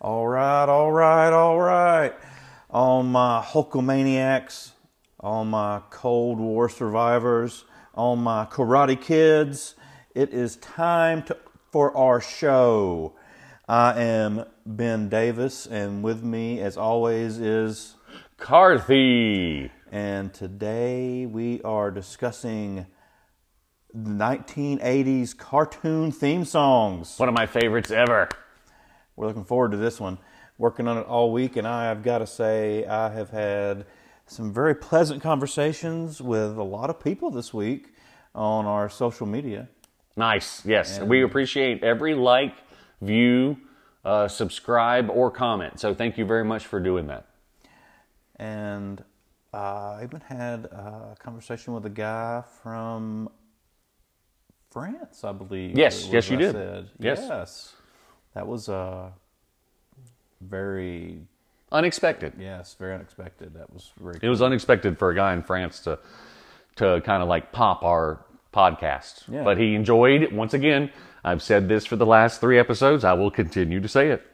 All right, all right, all right. All my Hulkamaniacs, all my Cold War survivors, all my karate kids, it is time to, for our show. I am Ben Davis, and with me, as always, is. Karthy. And today we are discussing 1980s cartoon theme songs. One of my favorites ever. We're looking forward to this one. Working on it all week, and I have got to say, I have had some very pleasant conversations with a lot of people this week on our social media. Nice. Yes. we appreciate every like, view, uh, subscribe, or comment. So thank you very much for doing that. And uh, I even had a conversation with a guy from France, I believe. Yes, yes, you I did. said. Yes. Yes. That was uh, very, Unexpected. yes, very unexpected. That was very It was unexpected for a guy in France to to kind of like pop our podcast. Yeah. But he enjoyed it. Once again, I've said this for the last three episodes. I will continue to say it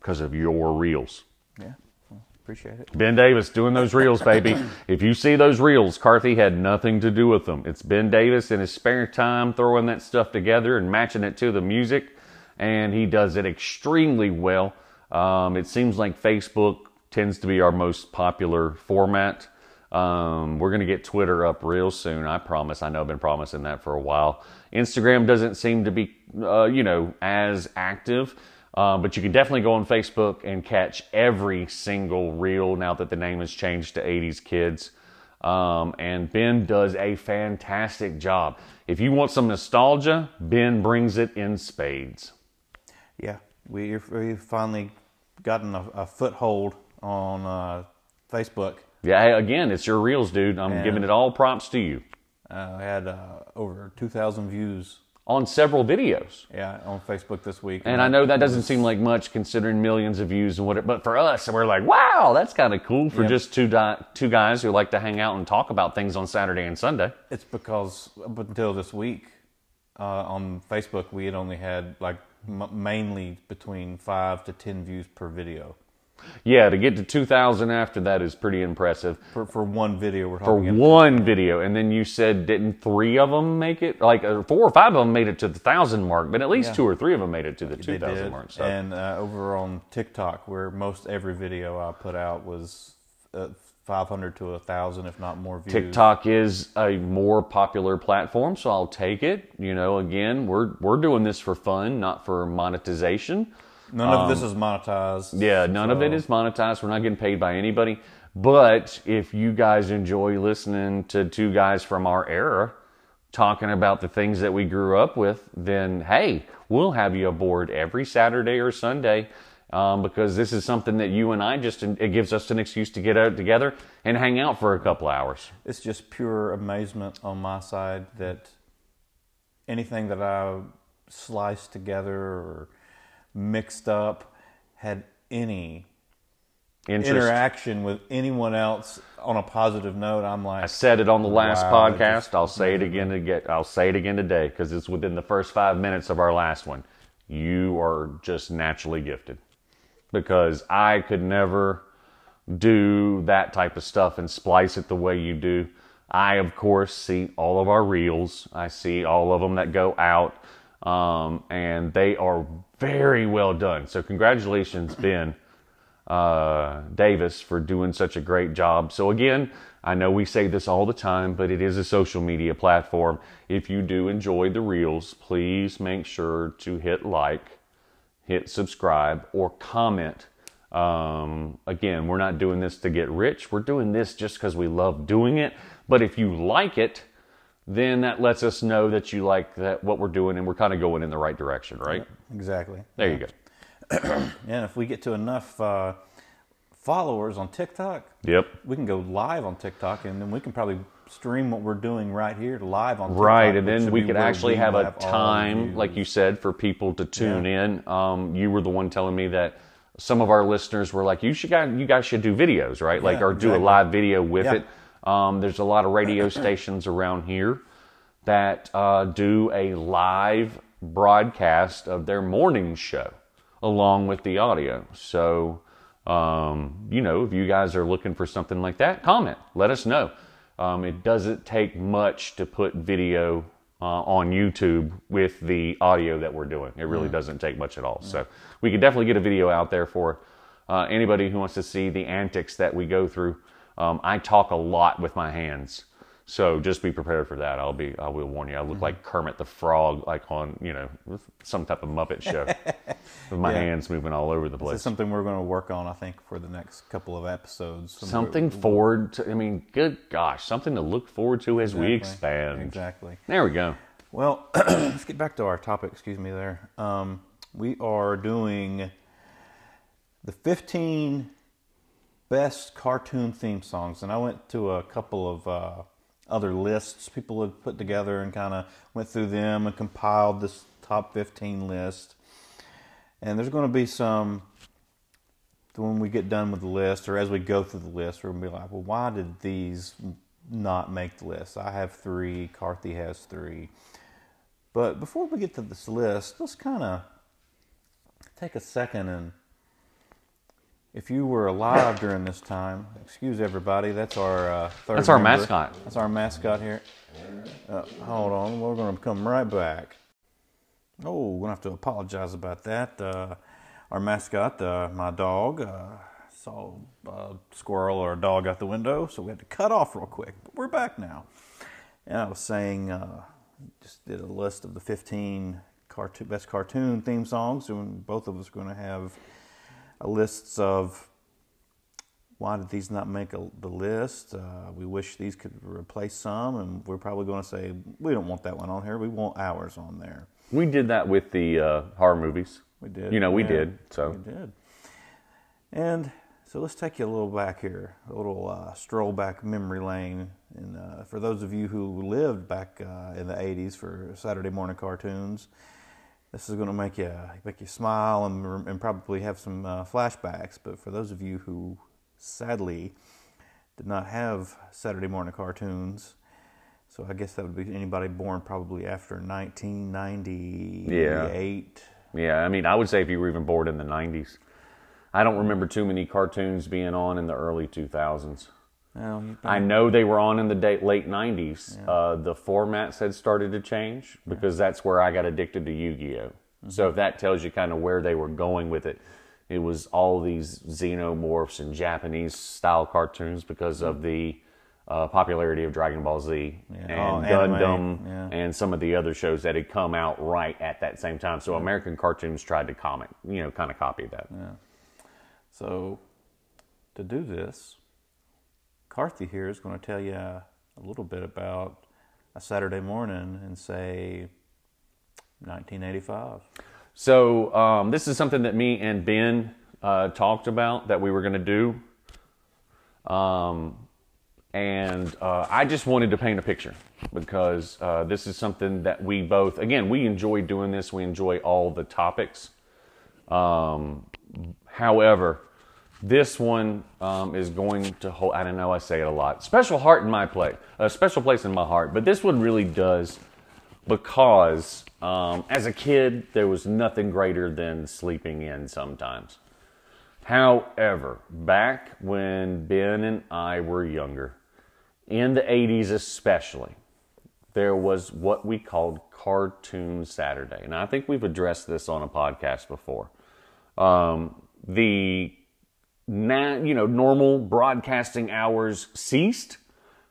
because of your reels. Yeah, well, appreciate it. Ben Davis doing those reels, baby. if you see those reels, Karthy had nothing to do with them. It's Ben Davis in his spare time throwing that stuff together and matching it to the music, and he does it extremely well. Um, it seems like Facebook tends to be our most popular format. Um, we're going to get Twitter up real soon. I promise. I know I've been promising that for a while. Instagram doesn't seem to be, uh, you know, as active. Uh, but you can definitely go on Facebook and catch every single reel now that the name has changed to 80s Kids. Um, and Ben does a fantastic job. If you want some nostalgia, Ben brings it in spades. Yeah, we we finally gotten a, a foothold on uh, Facebook. Yeah, again, it's your reels, dude. I'm Yeah. giving it all props to you. Uh, I had uh, over two thousand views. On several videos. Yeah, on Facebook this week. And I know that doesn't seem like much considering millions of views and what, but for us, we're like, wow, that's kind of cool for Yep. just two di- two guys who like to hang out and talk about things on Saturday and Sunday. It's because up until this week uh, on Facebook, we had only had like m- mainly between five to ten views per video Yeah, to get to 2,000 after that is pretty impressive. for for one video. We're For talking about. one video, and then you said didn't three of them make it? Like uh, four or five of them made it to the thousand mark, but at least Yeah. two or three of them made it to the 2,000 mark. So. And uh, over on TikTok, where most every video I put out was uh, 500 to 1,000, if not more views. TikTok is a more popular platform, so I'll take it. You know, again, we're we're doing this for fun, not for monetization. None of this is monetized. Um, Yeah, none of it is monetized. We're not getting paid by anybody. But if you guys enjoy listening to two guys from our era talking about the things that we grew up with, then hey, we'll have you aboard every Saturday or Sunday um, because this is something that you and I just, it gives us an excuse to get out together and hang out for a couple hours. It's just pure amazement on my side that anything that I sliced together or mixed up had any Interest. interaction with anyone else on a positive note. I'm like, I said it on the last Wow, podcast. just- I'll say it again again. I'll say it again today because it's within the first five minutes of our last one. You are just naturally gifted because I could never do that type of stuff and splice it the way you do. I, of course, see all of our reels. I see all of them that go out, um, and they are very well done. So, congratulations, Ben uh, Davis for doing such a great job. So again, I know we say this all the time, but it is a social media platform. If you do enjoy the reels, please make sure to hit like, hit subscribe, or comment. Um, again, we're not doing this to get rich. We're doing this just because we love doing it. But if you like it, then that lets us know that you like that what we're doing, and we're kind of going in the right direction, right? exactly. There you go. And if we get to enough uh, followers on TikTok, Yep. we can go live on TikTok, and then we can probably stream what we're doing right here live on TikTok. Right, and then we could actually have a time, like you said, for people to tune in. Um, you were the one telling me that some of our listeners were like, "You should, guys, you guys should do videos, right? like, Yeah, or do a live video with Yeah. it." Um, there's a lot of radio stations around here that uh, do a live broadcast of their morning show along with the audio. So, um, you know, if you guys are looking for something like that, comment. Let us know. Um, it doesn't take much to put video uh, on YouTube with the audio that we're doing. It really doesn't take much at all. So we could definitely get a video out there for uh, anybody who wants to see the antics that we go through. Um, I talk a lot with my hands. So just be prepared for that. I'll be. I will warn you. I look like Kermit the Frog, like on you know some type of Muppet show, with my Yeah. hands moving all over the This place. is something we're going to work on, I think, for the next couple of episodes. Some- Something forward. To, I mean, good gosh, something to look forward to as we expand. Exactly. There we go. Well, let's get back to our topic. Excuse me there. Um, we are doing the 15 best cartoon theme songs, and I went to a couple of uh, other lists people had put together and kind of went through them and compiled this top 15 list. And there's going to be some when we get done with the list, or as we go through the list, we're gonna be like, well, why did these not make the list? I have three. Karthy has three. But before we get to this list, let's kind of take a second and if you were alive during this time, excuse everybody, that's our uh, third. That's our member. mascot. That's our mascot here. Uh, hold on, we're going to come right back. Oh, we're gonna have to apologize about that. Uh, our mascot, uh, my dog, uh, saw a squirrel or a dog out the window, so we had to cut off real quick. But we're back now. And I was saying, uh, just did a list of the 15 cartoon, best cartoon theme songs, and both of us are going to have lists of why did these not make a, the list? Uh, we wish these could replace some, and we're probably going to say we don't want that one on here. We want ours on there. We did that with the uh, horror movies. We did. You know, we yeah, did. So We did. And so let's take you a little back here, a little uh, stroll back memory lane. And uh, for those of you who lived back uh, in the '80s for Saturday morning cartoons, this is going to make you make you smile and, and probably have some uh, flashbacks. But for those of you who sadly did not have Saturday morning cartoons, so I guess that would be anybody born probably after 1998. yeah, yeah. I mean, I would say if you were even born in the '90s, I don't remember too many cartoons being on in the early 2000s. I know they were on in the day, late 90s. Uh, the formats had started to change because that's where I got addicted to Yu Gi Oh! So if that tells you kind of where they were going with it, it was all these xenomorphs and Japanese style cartoons because of the uh, popularity of Dragon Ball Z and Oh, Gundam yeah. and some of the other shows that had come out right at that same time. So American cartoons tried to comic, you know, kind of copy that. So, to do this, Karthy here is going to tell you a little bit about a Saturday morning in, say, 1985. So um, this is something that me and Ben uh, talked about that we were going to do, um, and uh, I just wanted to paint a picture because uh, this is something that we both, again, we enjoy doing this. We enjoy all the topics. Um, however, this one um, is going to hold. I don't know. I say it a lot. Special heart in my play, a special place in my heart. But this one really does because um, as a kid, there was nothing greater than sleeping in sometimes. However, back when Ben and I were younger, in the 80s especially, there was what we called Cartoon Saturday. And I think we've addressed this on a podcast before. Um, the na- you know normal broadcasting hours ceased.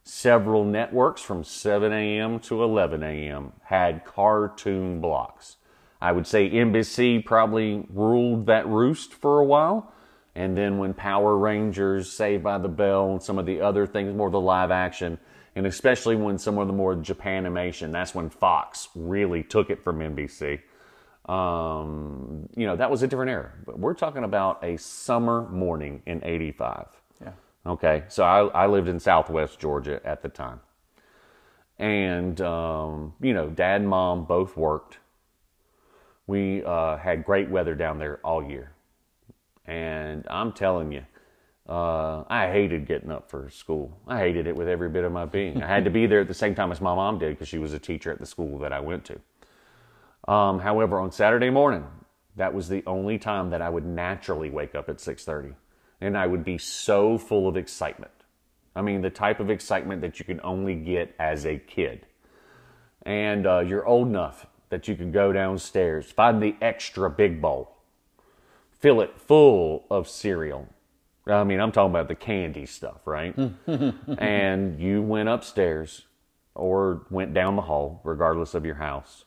Several networks from 7 a.m. to 11 a.m. had cartoon blocks. I would say NBC probably ruled that roost for a while. And then when Power Rangers, Saved by the Bell, and some of the other things, more the live action, and especially when some of the more Japanimation, that's when Fox really took it from NBC. Um, you know, that was a different era. But we're talking about a summer morning in 85. Yeah. Okay, so I, I lived in Southwest Georgia at the time, and um, you know, Dad and Mom both worked. We uh, had great weather down there all year, and I'm telling you, uh, I hated getting up for school. I hated it with every bit of my being. I had to be there at the same time as my mom did because she was a teacher at the school that I went to. Um, however, on Saturday morning, that was the only time that I would naturally wake up at 6:30 and I would be so full of excitement. I mean, the type of excitement that you can only get as a kid. And uh, you're old enough that you can go downstairs, find the extra big bowl, fill it full of cereal. I mean, I'm talking about the candy stuff, right? and you went upstairs or went down the hall, regardless of your house.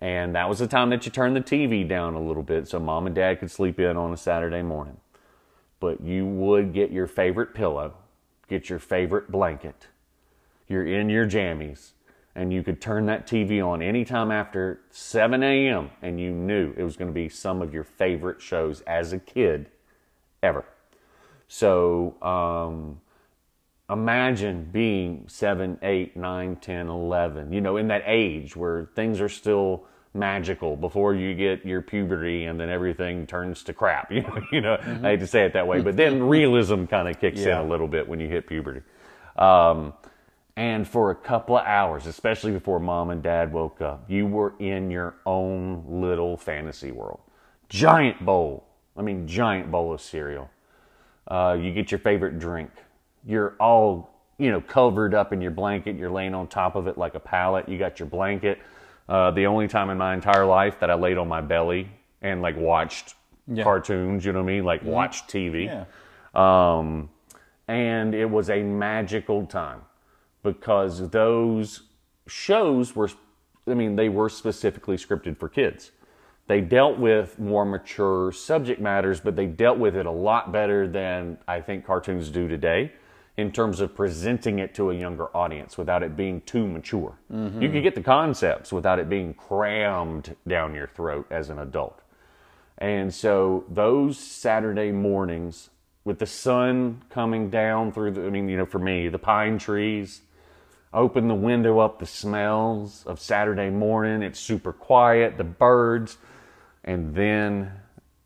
And that was the time that you turned the TV down a little bit so mom and dad could sleep in on a Saturday morning. But you would get your favorite pillow, get your favorite blanket. You're in your jammies, and you could turn that TV on anytime after 7 a.m., and you knew it was going to be some of your favorite shows as a kid ever. So, um, imagine being 7, 8, 9, 10, 11, you know, in that age where things are still magical before you get your puberty and then everything turns to crap. You know, you know mm-hmm. I hate to say it that way, but then realism kind of kicks yeah. in a little bit when you hit puberty. Um, and for a couple of hours, especially before mom and dad woke up, you were in your own little fantasy world. Giant bowl. I mean, giant bowl of cereal. Uh, you get your favorite drink. You're all, you know, covered up in your blanket. You're laying on top of it like a pallet. You got your blanket. Uh, the only time in my entire life that I laid on my belly and like watched yeah. cartoons, you know what I mean? Like mm-hmm. watched TV. Yeah. Um, and it was a magical time because those shows were, I mean, they were specifically scripted for kids. They dealt with more mature subject matters, but they dealt with it a lot better than I think cartoons do today in terms of presenting it to a younger audience without it being too mature. Mm-hmm. You could get the concepts without it being crammed down your throat as an adult. And so those Saturday mornings with the sun coming down through the, I mean, you know, for me, the pine trees, open the window up, the smells of Saturday morning, it's super quiet, the birds, and then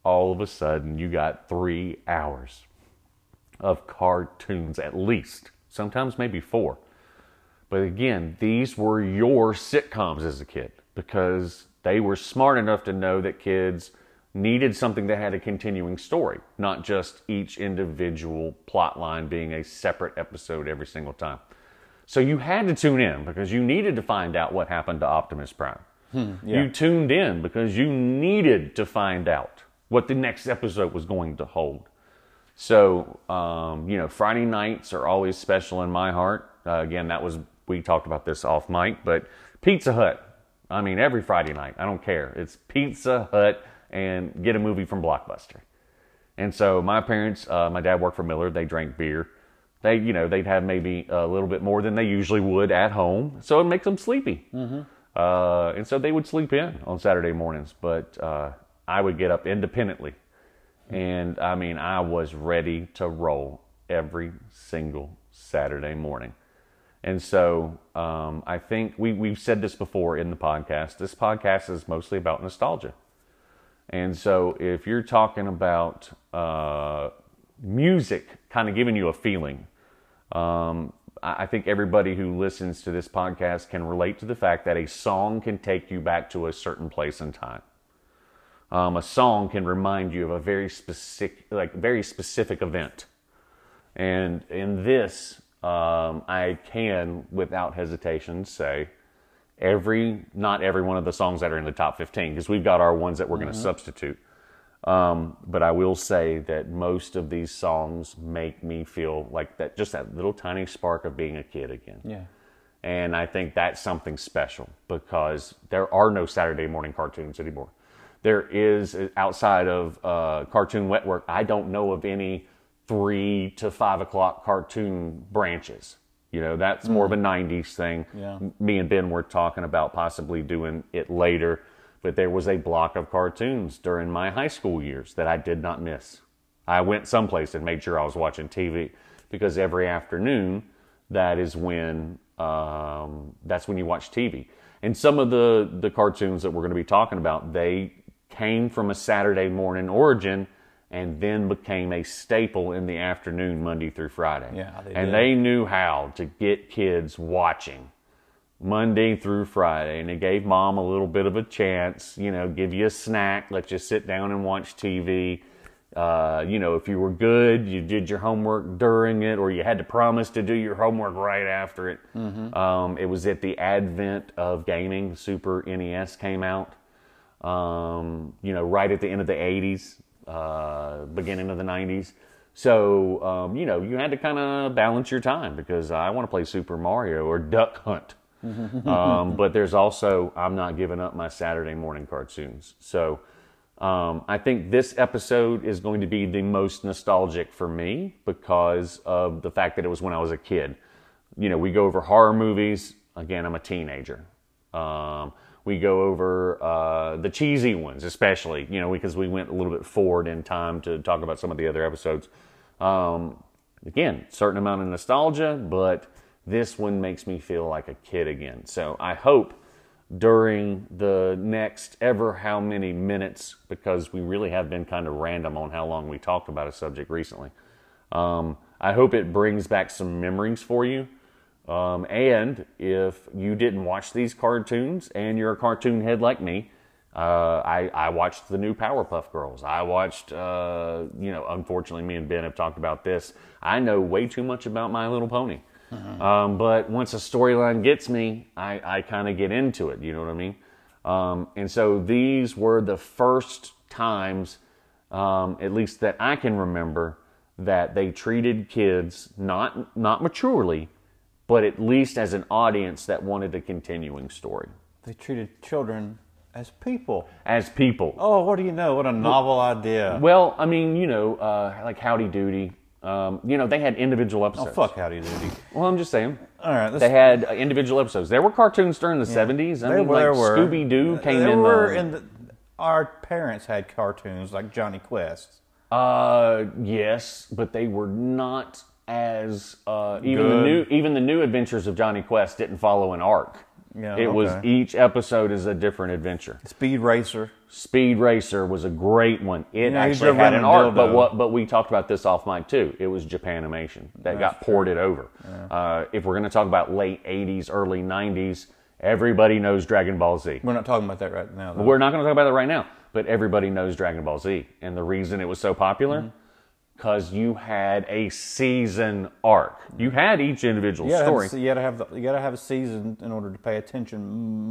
all of a sudden you got three hours of cartoons, at least, sometimes maybe four. But again, these were your sitcoms as a kid because they were smart enough to know that kids needed something that had a continuing story, not just each individual plot line being a separate episode every single time. So you had to tune in because you needed to find out what happened to Optimus Prime. Hmm, yeah. You tuned in because you needed to find out what the next episode was going to hold. So, um, you know, Friday nights are always special in my heart. Uh, again, that was, we talked about this off mic, but Pizza Hut. I mean, every Friday night, I don't care. It's Pizza Hut and get a movie from Blockbuster. And so my parents, uh, my dad worked for Miller, they drank beer. They, you know, they'd have maybe a little bit more than they usually would at home. So it makes them sleepy. Mm-hmm. Uh, and so they would sleep in on Saturday mornings, but uh, I would get up independently and I mean, I was ready to roll every single Saturday morning. And so um, I think we, we've said this before in the podcast. This podcast is mostly about nostalgia. And so if you're talking about uh, music kind of giving you a feeling, um, I think everybody who listens to this podcast can relate to the fact that a song can take you back to a certain place in time um, a song can remind you of a very specific, like very specific event. And in this, um, I can, without hesitation, say every, not every one of the songs that are in the top 15, because we've got our ones that we're mm-hmm. going to substitute. Um, but I will say that most of these songs make me feel like that, just that little tiny spark of being a kid again. Yeah. And I think that's something special because there are no Saturday morning cartoons anymore there is outside of uh, Cartoon Network. I don't know of any three to five o'clock cartoon branches. You know, that's more of a '90s mm. thing. Yeah. Me and Ben were talking about possibly doing it later, but there was a block of cartoons during my high school years that I did not miss. I went someplace and made sure I was watching TV because every afternoon that is when um, that's when you watch TV. And some of the the cartoons that we're going to be talking about, they came from a Saturday morning origin and then became a staple in the afternoon Monday through Friday. Yeah, they and did. they knew how to get kids watching Monday through Friday, and it gave mom a little bit of a chance, you know, give you a snack, let you sit down and watch TV. Uh, you know, if you were good, you did your homework during it, or you had to promise to do your homework right after it. Um, it was at the advent of gaming. Super NES came out, um, you know, right at the end of the 80s, uh, beginning of the 90s. So, um, you know, you had to kind of balance your time because I want to play Super Mario or Duck Hunt. um, but there's also, I'm not giving up my Saturday morning cartoons. So, um, I think this episode is going to be the most nostalgic for me because of the fact that it was when I was a kid. You know, we go over horror movies. Again, I'm a teenager. Um, we go over uh, the cheesy ones, especially, you know, because we went a little bit forward in time to talk about some of the other episodes. Um, again, certain amount of nostalgia, but this one makes me feel like a kid again. So I hope during the next ever how many minutes, because we really have been kind of random on how long we talked about a subject recently. Um, I hope it brings back some memories for you. Um, and if you didn't watch these cartoons and you're a cartoon head like me, uh, I, I watched the new Powerpuff Girls. I watched, uh, you know, unfortunately, me and Ben have talked about this. I know way too much about My Little Pony. Um, but once a storyline gets me, I, I kind of get into it. You know what I mean? Um, and so these were the first times, um, at least that I can remember, that they treated kids not not maturely, but at least as an audience that wanted a continuing story They treated children as people. as people. Oh, what do you know? What a novel idea. Well, I mean, you know, uh, like Howdy Doody. Um, you know, they had individual episodes. Oh, fuck Howdy Doody. Well, I'm just saying. All right, They had uh, individual episodes. There were cartoons during the 70s. I mean, were- like. Scooby Doo came there in. were the, in the, our parents had cartoons like Jonny Quest. Uh, yes, but they were not as uh, even the new even the new Adventures of Jonny Quest didn't follow an arc. Yeah, it was each episode is a different adventure. Speed Racer. Speed Racer was a great one. It Yeah, actually had an arc, but what? But we talked about this off mic too. It was Japanimation that got ported over. Uh, if we're going to talk about late '80s, early '90s, everybody knows Dragon Ball Z. We're not talking about that right now. Though. We're not going to talk about that right now, but everybody knows Dragon Ball Z, and the reason it was so popular. Mm-hmm. Because you had a season arc, you had each individual You story. have, you gotta have the, you gotta have a season in order to pay attention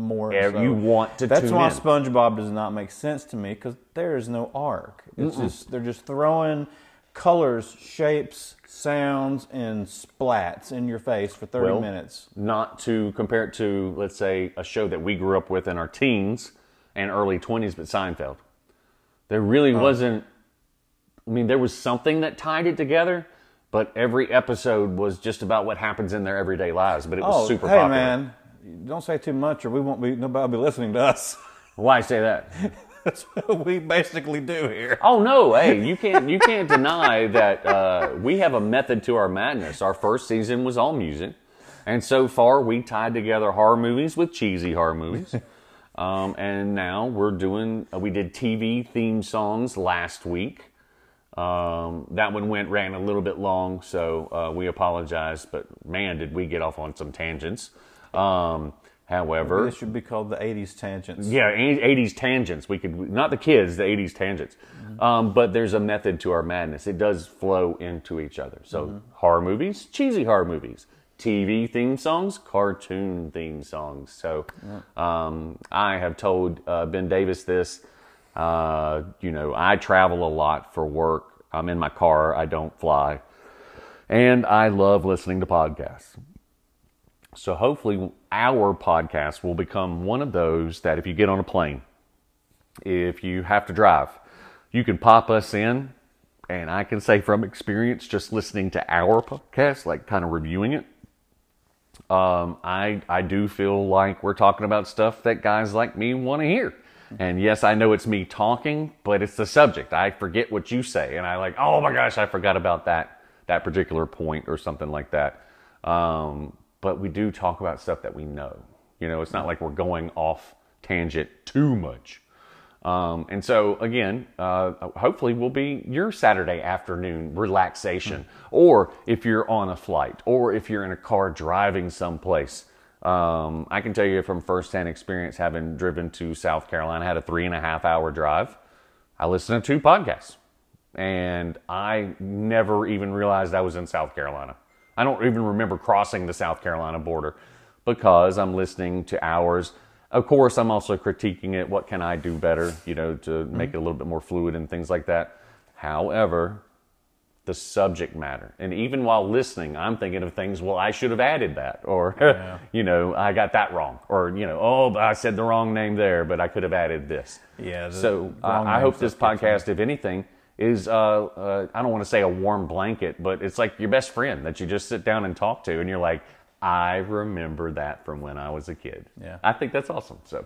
more. Yeah, so you want to That's why in. SpongeBob does not make sense to me because there is no arc. It's just they're just throwing colors, shapes, sounds, and splats in your face for thirty Well, minutes. not to compare it to, let's say, a show that we grew up with in our teens and early 20s, but Seinfeld. There really Oh. wasn't, I mean, there was something that tied it together, but every episode was just about what happens in their everyday lives, but it was Oh, super hey popular. man, don't say too much or we won't be nobody will be listening to us. Why say that? That's what we basically do here. Oh no! Hey, you can't you can't deny that uh, we have a method to our madness. Our first season was all music, and so far we tied together horror movies with cheesy horror movies. Um, and now we're doing. Uh, we did TV theme songs last week. Um, that one went ran a little bit long, so uh, we apologize. But man, did we get off on some tangents. Um, however, This should be called the '80s tangents. yeah, eighties tangents. We could not the kids, the eighties tangents. Um, but there's a method to our madness. It does flow into each other. So horror movies, cheesy horror movies, TV theme songs, cartoon theme songs. So um, I have told uh, Ben Davis this. Uh, you know, I travel a lot for work. I'm in my car. I don't fly, and I love listening to podcasts. So hopefully, our podcast will become one of those that if you get on a plane, if you have to drive, you can pop us in. And I can say from experience, just listening to our podcast, like kind of reviewing it, um, I I do feel like we're talking about stuff that guys like me want to hear. And yes, I know it's me talking, but it's the subject. I forget what you say, and I like, oh my gosh, I forgot about that that particular point or something like that. Um, but we do talk about stuff that we know. You know, it's not like we're going off tangent too much. Um, and so again, uh, hopefully will be your Saturday afternoon relaxation, or if you're on a flight, or if you're in a car driving someplace, Um, I can tell you from firsthand experience, having driven to South Carolina, I had a three and a half hour drive. I listened to two podcasts, and I never even realized I was in South Carolina. I don't even remember crossing the South Carolina border because I'm listening to hours. Of course, I'm also critiquing it. What can I do better, you know, to make it a little bit more fluid and things like that. However, the subject matter. And even while listening, I'm thinking of things, well, I should have added that. Or, you know, I got that wrong. Or, you know, oh, I said the wrong name there, but I could have added this. Yeah, So I, hope this podcast, if anything, is, uh, uh, I don't want to say a warm blanket, but it's like your best friend that you just sit down and talk to. And you're like, I remember that from when I was a kid. Yeah. I think that's awesome. So,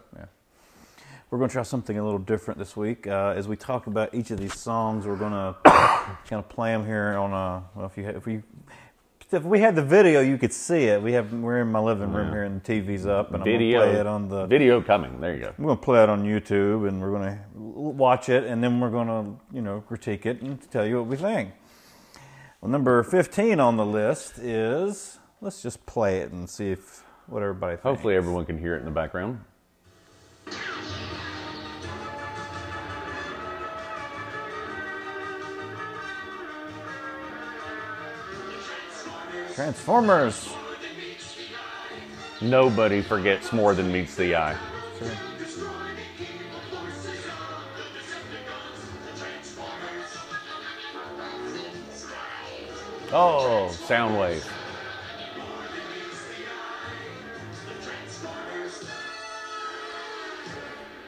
We're going to try something a little different this week. Uh, as we talk about each of these songs, we're going to kind of play them here on a. Well, if you if we if we had the video, you could see it. We have we're in my living room here, and the TV's up, and video, I'm going to play it on the. video coming. There you go. We're going to play it on YouTube, and we're going to watch it, and then we're going to you know critique it and tell you what we think. Well, number fifteen on the list is let's just play it and see if what everybody thinks. Hopefully, everyone can hear it in the background. Transformers. Nobody forgets more than meets the eye. Oh, Soundwave.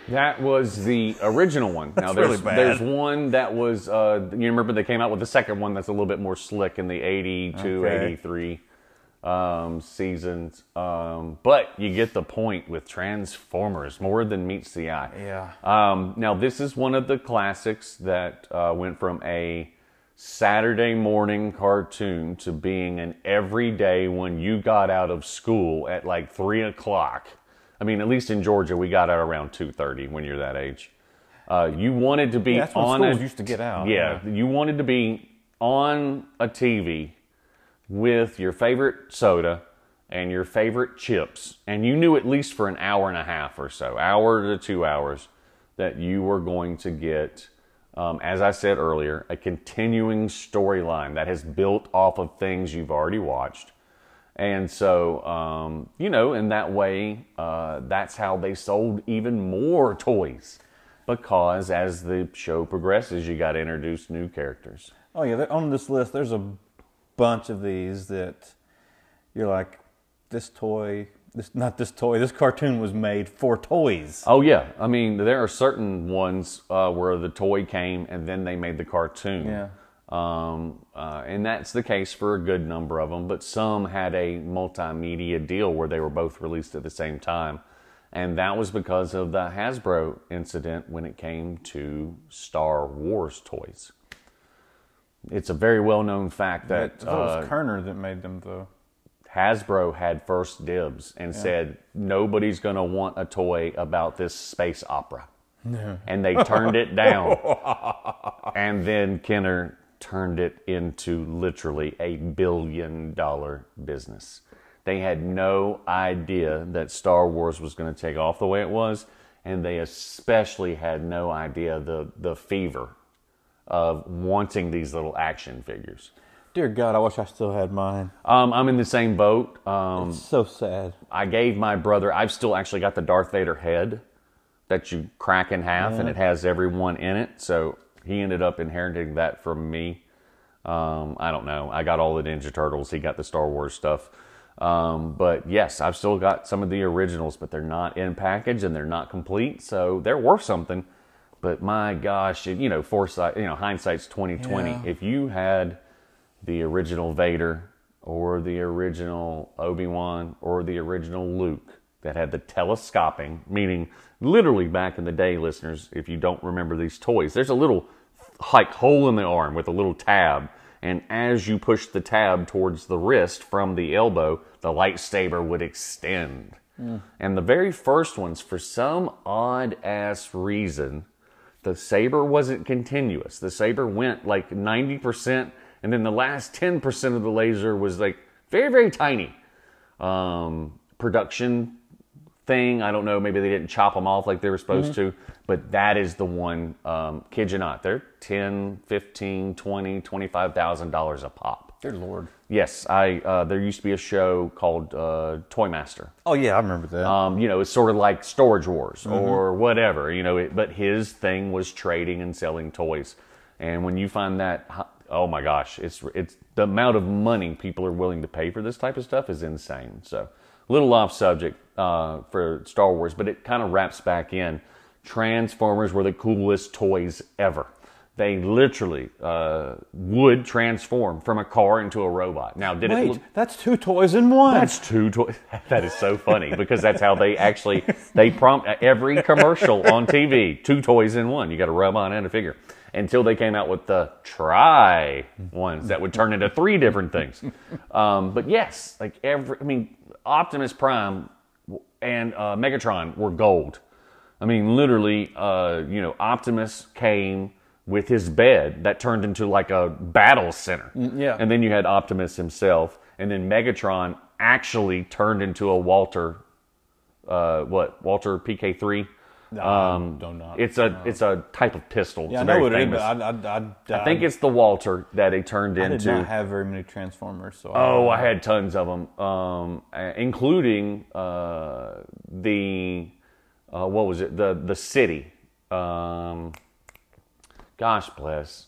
That was the original one. now really there's bad. there's one that was uh, you remember they came out with the second one that's a little bit more slick in the 82, Okay. 83 um, seasons. Um, but you get the point with Transformers more than meets the eye. Yeah. Um, now, this is one of the classics that uh, went from a Saturday morning cartoon to being an everyday when you got out of school at like three o'clock. I mean, at least in Georgia, we got out around two thirty when you're that age. Uh, you wanted to be Yeah, that's when on schools a, used to get out. yeah, you wanted to be on a TV with your favorite soda and your favorite chips, and you knew at least for an hour and a half or so, hour to two hours, that you were going to get, um, as I said earlier, a continuing storyline that has built off of things you've already watched. And so, um, you know, in that way, uh, that's how they sold even more toys. Because as the show progresses, you got to introduce new characters. Oh yeah, on this list, there's a bunch of these that you're like, this toy, this not this toy, this cartoon was made for toys. Oh yeah, I mean there are certain ones uh, where the toy came and then they made the cartoon. Yeah. Um, uh, and that's the case for a good number of them, but some had a multimedia deal where they were both released at the same time. And that was because of the Hasbro incident when it came to Star Wars toys. It's a very well known fact that it uh, was Kenner that made them though. Hasbro had first dibs and said nobody's going to want a toy about this space opera. And they turned it down. and then Kenner turned it into literally a billion dollar business. They had no idea that Star Wars was going to take off the way it was, and they especially had no idea the the fever of wanting these little action figures. Dear God, I wish I still had mine. Um, I'm in the same boat. Um, So sad. I gave my brother. I've still actually got the Darth Vader head that you crack in half, and it has everyone in it. So he ended up inheriting that from me. Um, I don't know. I got all the Ninja Turtles. He got the Star Wars stuff. Um, but yes, I've still got some of the originals, but they're not in package and they're not complete. So they're worth something. But my gosh, you know, foresight. You know, hindsight's twenty twenty. Yeah. If you had the original Vader or the original Obi Wan or the original Luke that had the telescoping, meaning literally back in the day, listeners, if you don't remember these toys, there's a little like hole in the arm with a little tab. And as you push the tab towards the wrist from the elbow, the lightsaber would extend. And the very first ones, for some odd ass reason, the saber wasn't continuous. The saber went like 90%, and then the last 10% of the laser was like very, very tiny. Um, production thing. I don't know. Maybe they didn't chop them off like they were supposed Mm-hmm. to. But that is the one, um, kid you not, they're 10, 15, 20, $25,000 a pop. Dear Lord. Yes, I. Uh, there used to be a show called uh, Toy Master. Oh yeah, I remember that. Um, you know, it's sort of like Storage Wars Mm-hmm. or whatever. You know, it, but his thing was trading and selling toys. And when you find that, oh my gosh, it's it's the amount of money people are willing to pay for this type of stuff is insane. So, a little off subject uh, for Star Wars, but it kind of wraps back in. Transformers were the coolest toys ever. They literally uh, would transform from a car into a robot. Now, did it Wait, look? that's two toys in one. That's two toys. That is so funny because that's how they actually they prompt every commercial on TV. Two toys in one. You got a robot and a figure. Until they came out with the try ones that would turn into three different things. Um, but yes, like every, I mean, Optimus Prime and uh, Megatron were gold. I mean, literally, uh, you know, Optimus came with his bed that turned into like a battle center. yeah. And then you had Optimus himself, and then Megatron actually turned into a Walther, uh, what Walther PK three. Um, don't. It's a it's a type of pistol. yeah, I know what it is, but I, I, I, I think it's the Walther that he turned I did into. not have very many Transformers, so Oh, I had tons of them, um, including uh, the uh, what was it? The the city. Um, gosh bless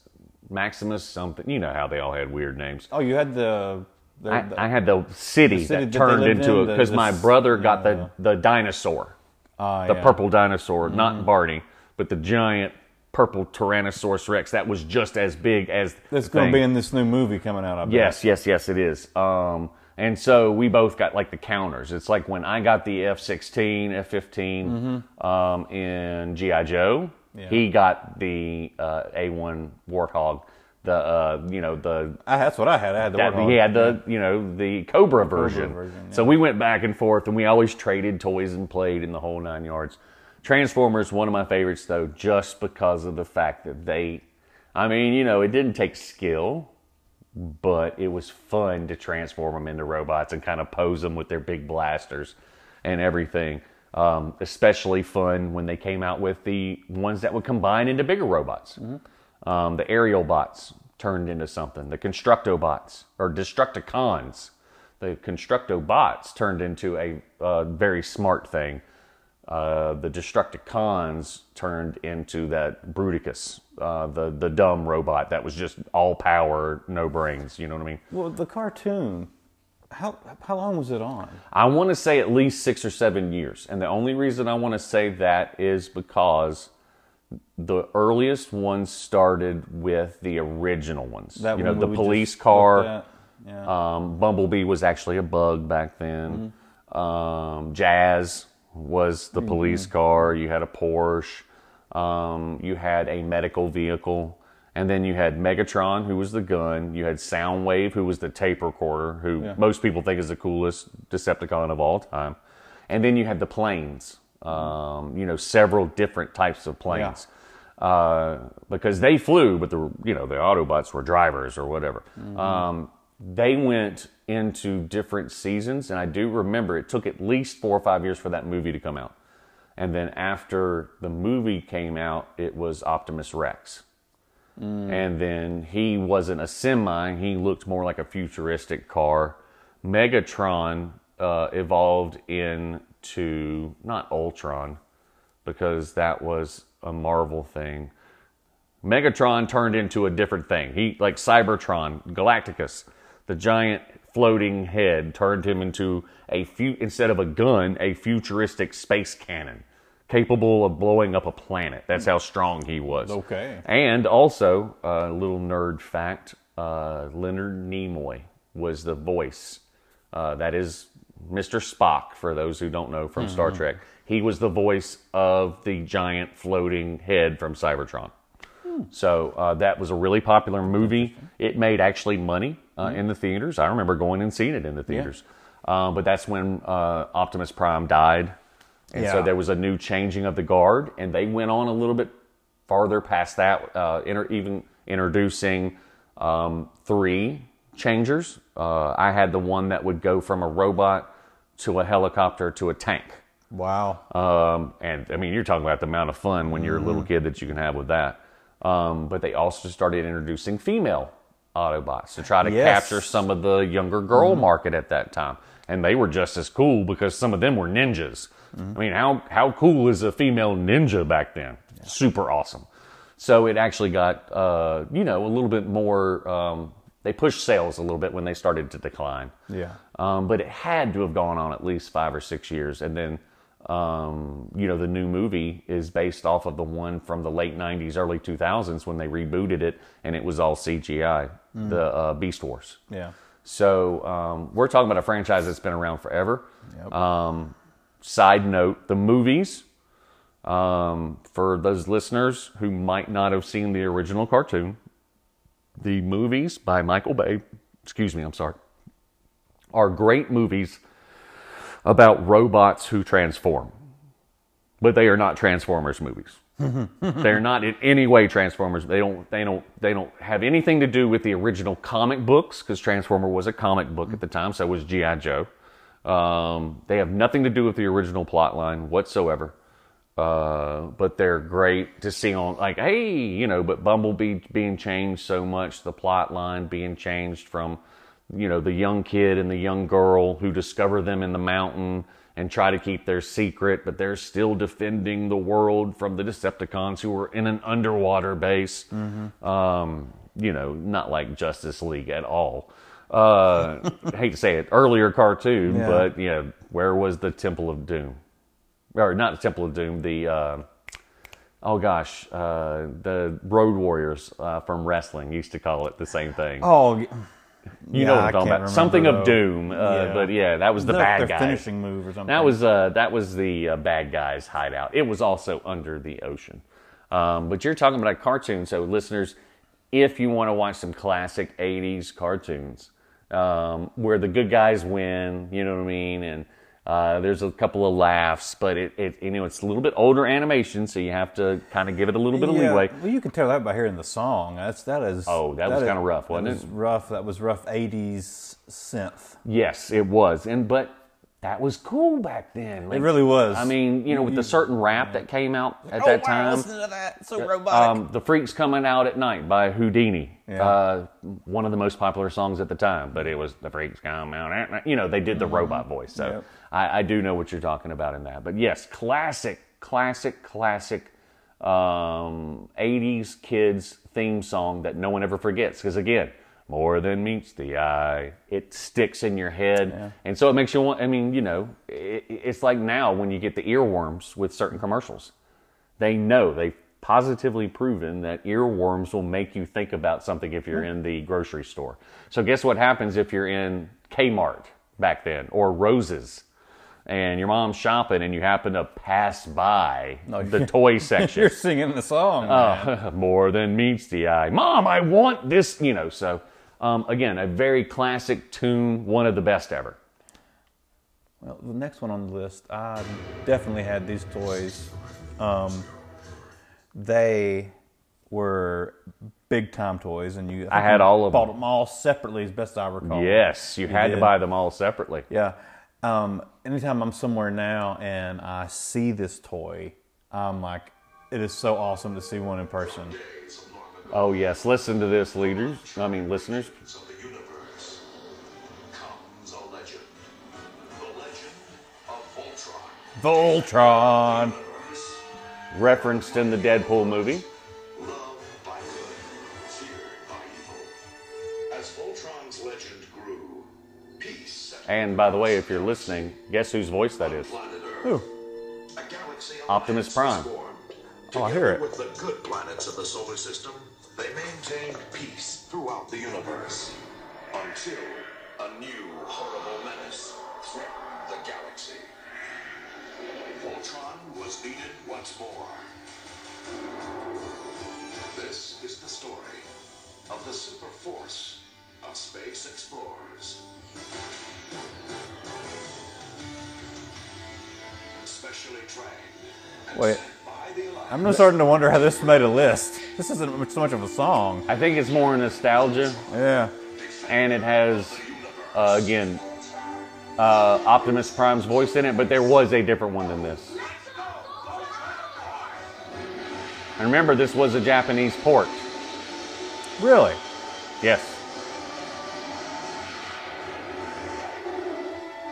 Maximus something. You know how they all had weird names. Oh, you had the. the, I, the I had the city, city that that turned into in, it the- because my brother got the the dinosaur, ah, the yeah. purple dinosaur, Mm-hmm. not Barney, but the giant purple Tyrannosaurus Rex that was just as big as That's going to be in this new movie coming out. I bet. Yes, yes, yes, it is. Um, and so we both got like the counters. It's like when I got the F sixteen, F 15 um, in GI Joe, Mm-hmm. Yeah. he got the uh, A one Warthog. The uh, you know the I, that's what I had. I had the that, he had the you know the Cobra version. version, So we went back and forth, and we always traded toys and played in the whole nine yards. Transformers, one of my favorites though, just because of the fact that they, I mean, you know, it didn't take skill, but it was fun to transform them into robots and kind of pose them with their big blasters and everything. Um, especially fun when they came out with the ones that would combine into bigger robots. Um, the aerial bots turned into something. The constructo bots or destructicons. The constructo bots turned into a uh, very smart thing. Uh, the Destructicons turned into that Bruticus, uh, the the dumb robot that was just all power, no brains. You know what I mean? Well, the cartoon. How how long was it on? I want to say at least six or seven years, and the only reason I want to say that is because the earliest ones started with the original ones. That you know, the police car. Yeah. Um, Bumblebee was actually a bug back then. Mm-hmm. Um, Jazz was the police car. You had a Porsche. Um, you had a medical vehicle. And then you had Megatron, who was the gun. You had Soundwave, who was the tape recorder, who most people think is the coolest Decepticon of all time. And then you had the planes. Um, you know, several different types of planes uh, because they flew, but the you know the Autobots were drivers or whatever. Um, they went into different seasons, and I do remember it took at least four or five years for that movie to come out. And then after the movie came out, it was Optimus Rex. And then he wasn't a semi, he looked more like a futuristic car. Megatron uh, evolved into, not Ultron, because that was a Marvel thing. Megatron turned into a different thing. He like Cybertron, Galacticus, the giant floating head turned him into a fu- instead of a gun, a futuristic space cannon capable of blowing up a planet. That's how strong he was. Okay. And also, a little nerd fact: uh, Leonard Nimoy was the voice. Uh, that is Mr. Spock, for those who don't know from Star Trek. He was the voice of the giant floating head from Cybertron. So uh, that was a really popular movie. It made actually money uh, in the theaters. I remember going and seeing it in the theaters. Um, but that's when uh, Optimus Prime died, and so there was a new changing of the guard, and they went on a little bit farther past that, uh, inter- even introducing um, three changers. Uh, I had the one that would go from a robot to a helicopter to a tank. Wow. Um, and I mean, you're talking about the amount of fun when you're a Mm-hmm. little kid that you can have with that. Um, but they also started introducing female Autobots to try to Yes. Mm-hmm. capture some of the younger girl market at that time. And they were just as cool because some of them were ninjas. Mm-hmm. I mean, how, how cool is a female ninja back then? Super awesome. So it actually got, uh, you know, a little bit more, um, they pushed sales a little bit when they started to decline. Yeah. Um, but it had to have gone on at least five or six years. And then, um, you know, the new movie is based off of the one from the late 90s, early 2000s when they rebooted it and it was all CGI, the uh, Beast Wars. Yeah. So um, we're talking about a franchise that's been around forever. Um, side note: the movies. Um, for those listeners who might not have seen the original cartoon, the movies by Michael Bay, excuse me, I'm sorry, are great movies about robots who transform. But they are not Transformers movies. They're not in any way Transformers. They don't. They don't. They don't have anything to do with the original comic books because Transformer was a comic book at the time. So was GI Joe. Um, they have nothing to do with the original plot line whatsoever. Uh, but they're great to see on like, hey, you know, but Bumblebee being changed so much, the plot line being changed from, you know, the young kid and the young girl who discover them in the mountain and try to keep their secret, but they're still defending the world from the Decepticons who are in an underwater base. Um, you know, not like Justice League at all. Uh, hate to say it, earlier cartoon, Yeah. but yeah, where was the Temple of Doom? Or not the Temple of Doom, the uh, oh gosh, uh, the Road Warriors uh, from wrestling used to call it the same thing. Oh, you yeah, know what I'm talking about? Something remember, of. Doom, uh, Yeah. but yeah, that was the bad their guy. finishing move or something. That was uh, that was the uh, bad guy's hideout. It was also under the ocean. Um, but you're talking about a cartoon, so listeners, if you want to watch some classic '80s cartoons um, where the good guys win, you know what I mean, and uh, there's a couple of laughs, but it, it you know it's a little bit older animation, so you have to kind of give it a little bit of leeway. Well, you can tell that by hearing the song. That's that is. Oh, that was kinda rough, wasn't that it? Was rough. That was rough. '80s synth. Yes, it was, and but that was cool back then. Like, It really was. I mean, you know, with the certain rap that came out at Oh, that wow, time. listen to that. So robotic. Um, the Freaks Coming Out at Night by Whodini. Yeah. Uh, one of the most popular songs at the time, but it was The Freaks Coming Out at Night. You know, they did the robot voice. So Mm-hmm. Yep. I, I do know what you're talking about in that. But yes, classic, classic, classic um, 80s kids theme song that no one ever forgets. Because again, more than meets the eye, it sticks in your head. And so it makes you want, I mean, you know, it, it's like now when you get the earworms with certain commercials they know they've positively proven that earworms will make you think about something if you're in the grocery store. So guess what happens if you're in Kmart back then or Roses and your mom's shopping and you happen to pass by the toy section. You're singing the song. Uh, more than meets the eye. Mom, I want this, you know. So, um, again, a very classic tune, one of the best ever. Well, the next one on the list, I definitely had these toys. Um, they were big time toys, and you. I had you all of bought them. Bought them all separately, as best I recall. Yes, you had to buy them all separately. Yeah. Um, anytime I'm somewhere now and I see this toy, I'm like, it is so awesome to see one in person. Oh, yes. Listen to this, leaders. I mean, listeners. of the universe comes a legend. The legend of Voltron. Voltron. referenced in the Deadpool movie. And by the way, if you're listening, guess whose voice that is? planet Who? Galaxy Optimus Prime. Oh, I hear it. With the good planets of the solar system, they maintained peace throughout the universe until a new horrible menace threatened the galaxy. Voltron was needed once more. This is the story of the super force of space explorers. Specially trained Wait. sent by the Alliance. I'm just starting to wonder how this made a list. This isn't so much of a song. I think it's more nostalgia, Yeah. and it has, uh, again, uh, Optimus Prime's voice in it, but there was a different one than this. And remember, this was a Japanese port. Really? Yes.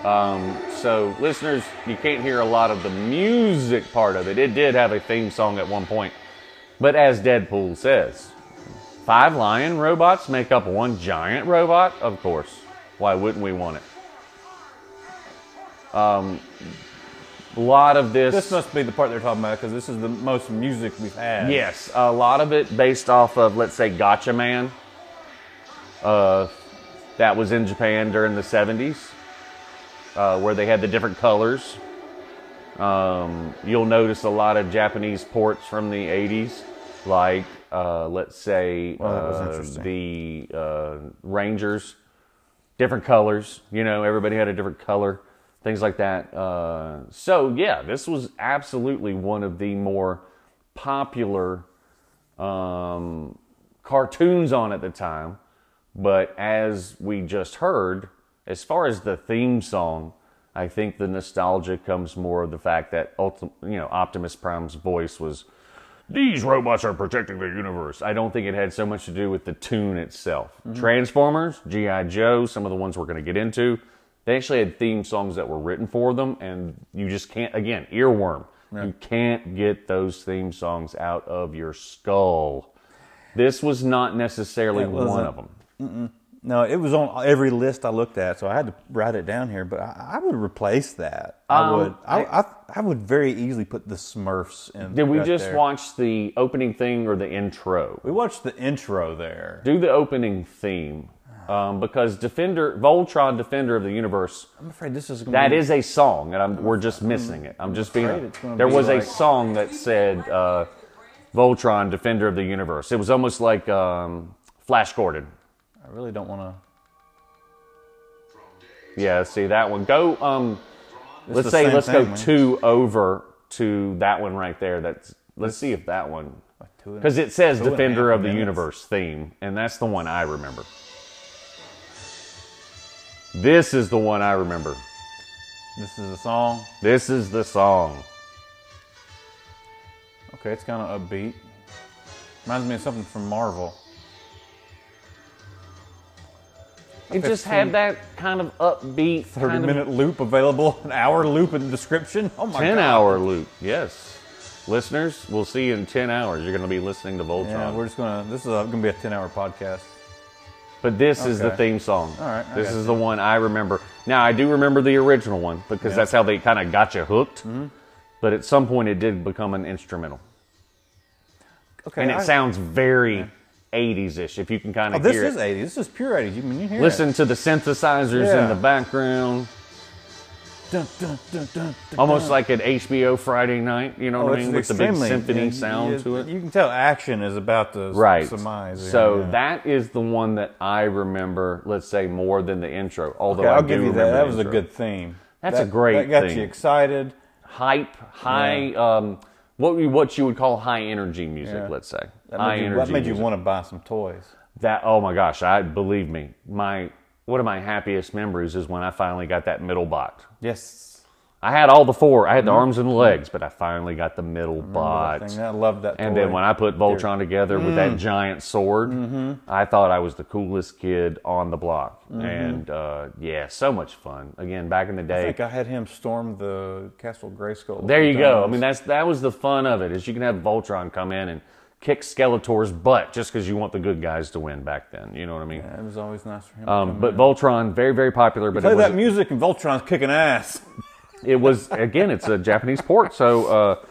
Um, so, listeners, you can't hear a lot of the music part of it. It did have a theme song at one point. But as Deadpool says, five lion robots make up one giant robot? Of course. Why wouldn't we want it? Um, a lot of this. This must be the part they're talking about because this is the most music we've had. Yes, a lot of it based off of, let's say, Gatchaman. Uh, that was in Japan during the 70s, uh, where they had the different colors. Um, you'll notice a lot of Japanese ports from the 80s, like, uh, let's say, Well, uh, the uh, Rangers, different colors. You know, everybody had a different color, things like that. Uh, so, yeah, this was absolutely one of the more popular um, cartoons on at the time. But as we just heard, as far as the theme song, I think the nostalgia comes more of the fact that you know Optimus Prime's voice was these robots are protecting the universe. I don't think it had so much to do with the tune itself. Transformers, GI Joe, some of the ones we're going to get into, they actually had theme songs that were written for them, and you just can't. Again, earworm. You can't get those theme songs out of your skull. This was not necessarily one of them. No, it was on every list I looked at, so I had to write it down here. But I, I would replace that. I Um, would. I, I, I would very easily put the Smurfs in. Did we right just there. watch the opening thing or the intro? We watched the intro there. Do the opening theme. Um, because Defender, Voltron, Defender of the Universe, I'm afraid this is. That be, is a song, and I'm, we're just missing it. I'm just being. There be was a song that said uh, Voltron, Defender of the Universe. It was almost like um, Flash Gordon. I really don't want to. Yeah, see that one. Go. Um, let's say let's go man. two over to that one right there. That's. Let's see if that one. Because it says two and a Defender of the minutes. Universe theme, and that's the one I remember. This is the one I remember. This is the song. This is the song. Okay, it's kind of upbeat. Reminds me of something from Marvel. It Okay, just had that kind of upbeat, 30 kind of minute loop available, an hour loop in the description. Oh my 10 god. hour loop. Yes. Listeners, we'll see you in 10 hours. You're going to be listening to Voltron. Yeah, we're just gonna. This is going to be a 10 hour podcast. But this is the theme song. All right, I This is the one I remember. Now, I do remember the original one because that's how they kind of got you hooked. Mm-hmm. But at some point, it did become an instrumental. Okay. And it I- sounds very 80s ish, if you can kind of Oh, this hear is it. 80s. This is pure 80s. You mean you hear Listen to the synthesizers Yeah. in the background. Dun, dun, dun, Almost like an HBO Friday night, you know Oh, what I mean? With the big symphony yeah, sound you, to it. You can tell action is about to Right. surmise. So yeah. that is the one that I remember, let's say, more than the intro. Although Okay, I'll give you that. That was a good theme. That's That- a great That got theme. you excited. hype, high, um, what what you would call high energy music, Yeah. let's say. That high you, energy that made you music. want to buy some toys. that. Oh my gosh, I believe me. My one of my happiest memories is when I finally got that middle bot. Yes. I had all the four. I had the Mm-hmm. arms and the legs, but I finally got the middle bot. I love that. And then when I put Voltron together with Mm. that giant sword, Mm-hmm. I thought I was the coolest kid on the block. And uh, yeah, so much fun. Again, back in the I day. think I had him storm the Castle Grayskull. There you go. I mean, that's that was the fun of it. Is you can have Voltron come in and kick Skeletor's butt just because you want the good guys to win back then. You know what I mean? Yeah, it was always nice for him. Um, but in. Voltron, very very popular. But play it was, that music and Voltron's kicking ass. it was again, it's a Japanese port, so uh,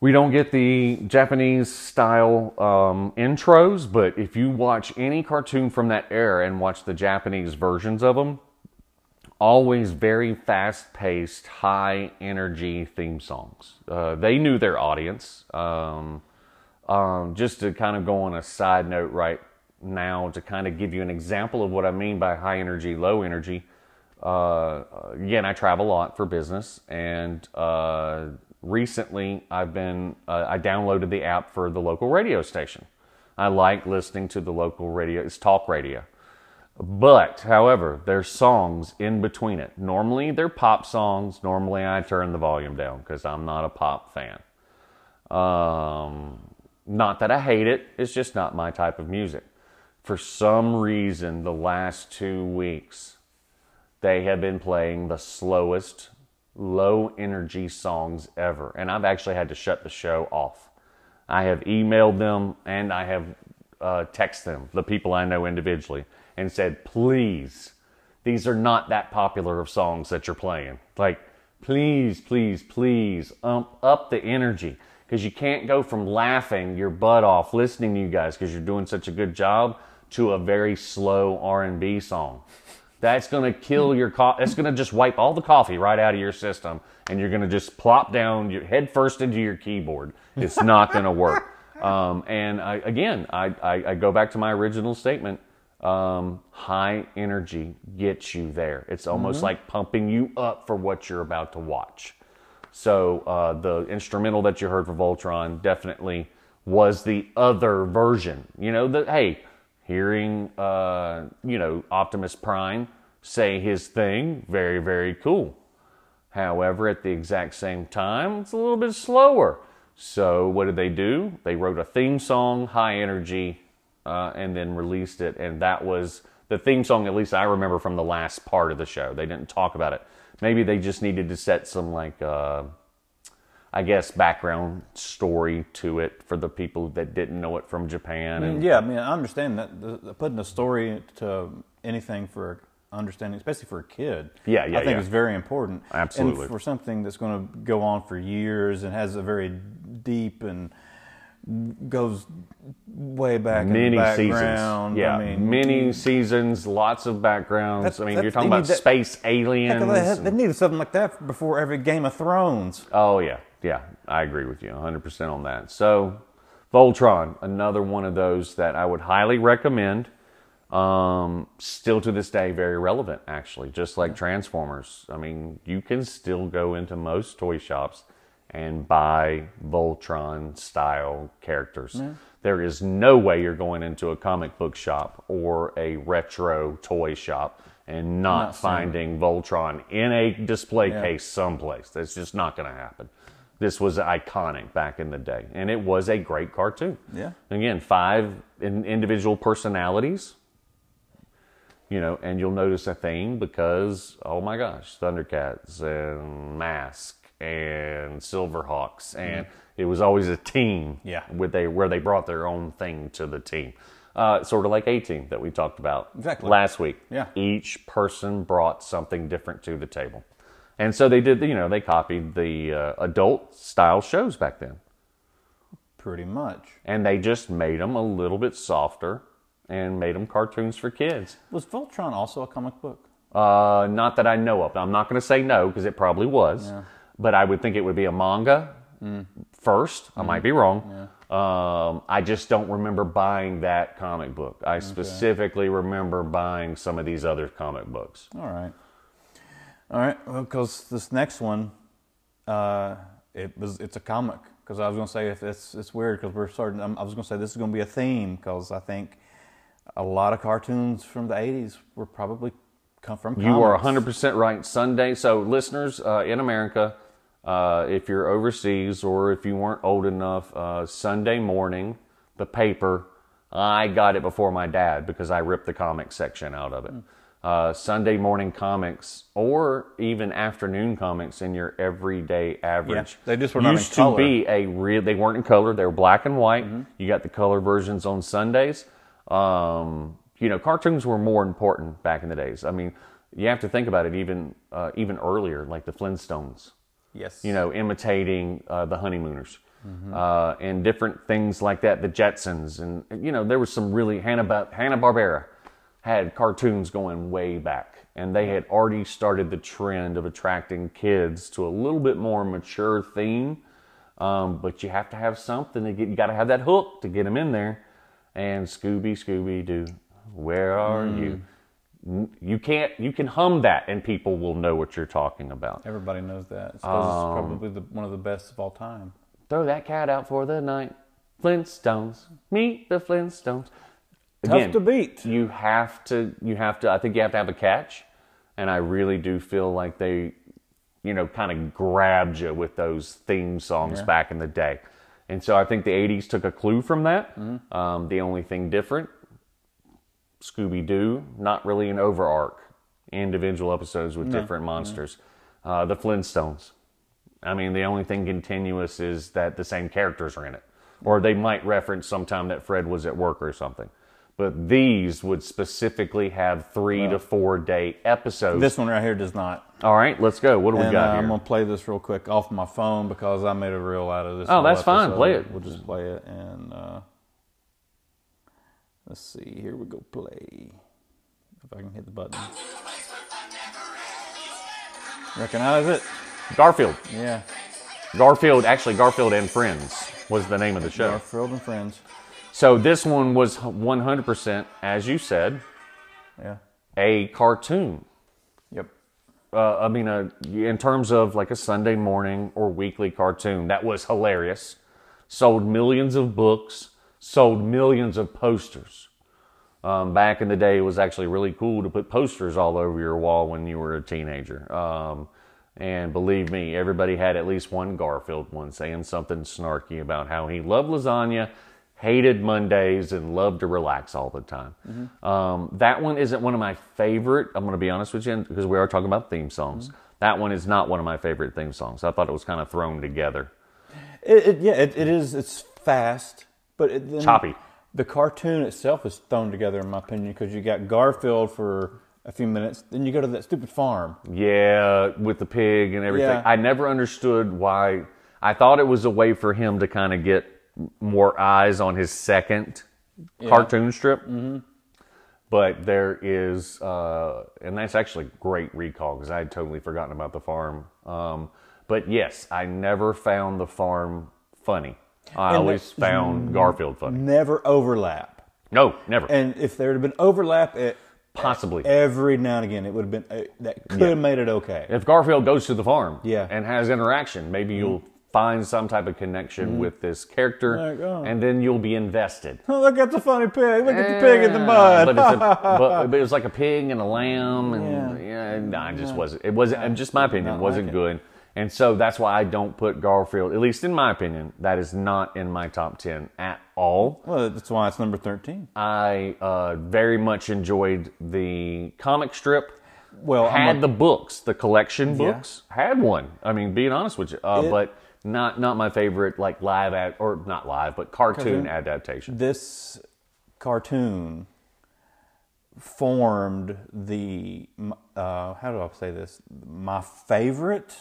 we don't get the Japanese style um, intros. But if you watch any cartoon from that era and watch the Japanese versions of them, always very fast paced, high energy theme songs. Uh, they knew their audience. Um, um, just to kind of go on a side note right now, to kind of give you an example of what I mean by high energy, low energy. Uh, again, I travel a lot for business, and uh, recently I've been uh, I downloaded the app for the local radio station. I like listening to the local radio. It's talk radio But, however, there's songs in between it. Normally, they're pop songs. Normally, I turn the volume down because I'm not a pop fan. Um, not that I hate it, it's just not my type of music. For some reason, the last two weeks, they have been playing the slowest, low energy songs ever. And I've actually had to shut the show off. I have emailed them and I have uh, texted them, the people I know individually, and said, please, these are not that popular of songs that you're playing. Like, please, please, please, ump up the energy because you can't go from laughing your butt off listening to you guys because you're doing such a good job to a very slow R&B song. That's going to kill your coffee. That's going to just wipe all the coffee right out of your system, and you're going to just plop down your head first into your keyboard. It's not going to work. Um, and I, again, I, I, I go back to my original statement. Um, high energy gets you there. It's almost like pumping you up for what you're about to watch. So uh, the instrumental that you heard for Voltron definitely was the other version. You know that hey, hearing uh, you know Optimus Prime say his thing, very very cool. However, at the exact same time, it's a little bit slower. So what did they do? They wrote a theme song, high energy, uh, and then released it, and that was the theme song. At least I remember from the last part of the show. They didn't talk about it. Maybe they just needed to set some like. Uh, I guess background story to it for the people that didn't know it from Japan. And Yeah, I mean, I understand that the, the, putting a story to anything for understanding, especially for a kid. Yeah, yeah, I think yeah. is very important. Absolutely. And for something that's going to go on for years and has a very deep and goes way back in many seasons. Yeah, I mean, many seasons, lots of backgrounds. I mean, you're talking about that- space aliens. they, had- they needed something like that before every Game of Thrones. Oh yeah, yeah, I agree with you 100% on that. So, Voltron, another one of those that I would highly recommend. Um, still to this day, very relevant. Actually, just like Transformers. I mean, you can still go into most toy shops and buy Voltron style characters. There is no way you're going into a comic book shop or a retro toy shop and not, Not finding Voltron in a display Yeah. case someplace. That's just not going to happen. This was iconic back in the day, and it was a great cartoon. Yeah. Again, five in, individual personalities. You know, and you'll notice a theme because oh my gosh, Thundercats and Mask and Silverhawks, and it was always a team. Mm-hmm. Yeah. with they where they brought their own thing to the team. Uh, sort of like A Team that we talked about Exactly. last week. Yeah. Each person brought something different to the table. And so they did, you know, they copied the uh, adult style shows back then. Pretty much. And they just made them a little bit softer and made them cartoons for kids. Was Voltron also a comic book? Uh, not that I know of. I'm not going to say no because it probably was. But I would think it would be a manga first. I might be wrong. Um, I just don't remember buying that comic book. I specifically remember buying some of these other comic books. All right. All right. Well, because this next one, uh, it was it's a comic. Because I was going to say if it's it's weird because we're starting. I was going to say this is going to be a theme because I think a lot of cartoons from the '80s were probably come from. You are comics. 100% right. Sunday. So, listeners uh, in America, uh, if you're overseas or if you weren't old enough, uh, Sunday morning, the paper, I got it before my dad because I ripped the comic section out of it. Uh, Sunday morning comics or even afternoon comics in your everyday average. they just were not in used color. to be a real. They weren't in color. They were black and white. You got the color versions on Sundays. Um, you know, cartoons were more important back in the days. I mean, you have to think about it. Even uh, even earlier, like the Flintstones. Yes. You know, imitating uh, the Honeymooners. Uh, and different things like that, the Jetsons, and you know there was some really Hanna Hanna Barbera had cartoons going way back, and they had already started the trend of attracting kids to a little bit more mature theme. Um, but you have to have something to get. You got to have that hook to get them in there. And Scooby, Scooby Doo, where are you? You can't. You can hum that, and people will know what you're talking about. Everybody knows that. I suppose Um, it's probably the, one of the best of all time. Throw that cat out for the night. Flintstones, meet the Flintstones. Tough to beat. You have to. You have to. I think you have to have a catch, and I really do feel like they, you know, kind of grabbed you with those theme songs back in the day, and so I think the '80s took a clue from that. Mm-hmm. Um, the only thing different, Scooby Doo, not really an over arc, individual episodes with different monsters. Uh, the Flintstones. I mean, the only thing continuous is that the same characters are in it. Or they might reference sometime that Fred was at work or something. But these would specifically have three to four day episodes. This one right here does not. All right, let's go. What do we got uh, here? I'm gonna play this real quick off my phone because I made a reel out of this. Oh, that's fine. Play it. We'll just play it and uh, let's see. Here we go. Play. If I can hit the button. Recognize it? Garfield. Yeah. Garfield, actually, Garfield and Friends was the name of the show. Garfield and Friends. So this one was 100%, as you said, Yeah. a cartoon. Yep. uh, I mean, uh, in terms of like a Sunday morning or weekly cartoon, that was hilarious. Sold millions of books, sold millions of posters. Um, back in the day, it was actually really cool to put posters all over your wall when you were a teenager. Um, and believe me, everybody had at least one Garfield one saying something snarky about how he loved lasagna, hated Mondays, and loved to relax all the time. Um, that one isn't one of my favorite. I'm going to be honest with you because we are talking about theme songs. That one is not one of my favorite theme songs. I thought it was kind of thrown together. It, it, yeah, it, it is. It's fast, but it, then Choppy. The cartoon itself is thrown together, in my opinion, because you got Garfield for a few minutes, then you go to that stupid farm. Yeah, with the pig and everything. Yeah. I never understood why. I thought it was a way for him to kind of get more eyes on his second cartoon strip. Mm-hmm. But there is, uh, and that's actually great recall because I had totally forgotten about the farm. Um, but yes, I never found the farm funny. I And always found Garfield funny. Never overlap. No, never. And if there had been overlap, it, Possibly. every now and again, it would have been uh, that could have made it okay. if Garfield goes to the farm Yeah. Mm-hmm. and has interaction, maybe you'll find some type of connection with this character, oh. and then you'll be invested. Oh, look at the funny pig! Look at the pig in the mud. But, it's a, but, but it was like a pig and a lamb, and yeah, no, it just wasn't. It wasn't. Just my opinion, wasn't like it. And so that's why I don't put Garfield, at least in my opinion, that is not in my top ten at all. well, that's why it's number thirteen. I uh, very much enjoyed the comic strip. Well, had a- the books, the collection Yeah. books. Had one. I mean, being honest with you, uh, It- but not not my favorite, like live ad or not live, but cartoon, Cartoon. adaptation. this cartoon formed the uh, how do I say this? My favorite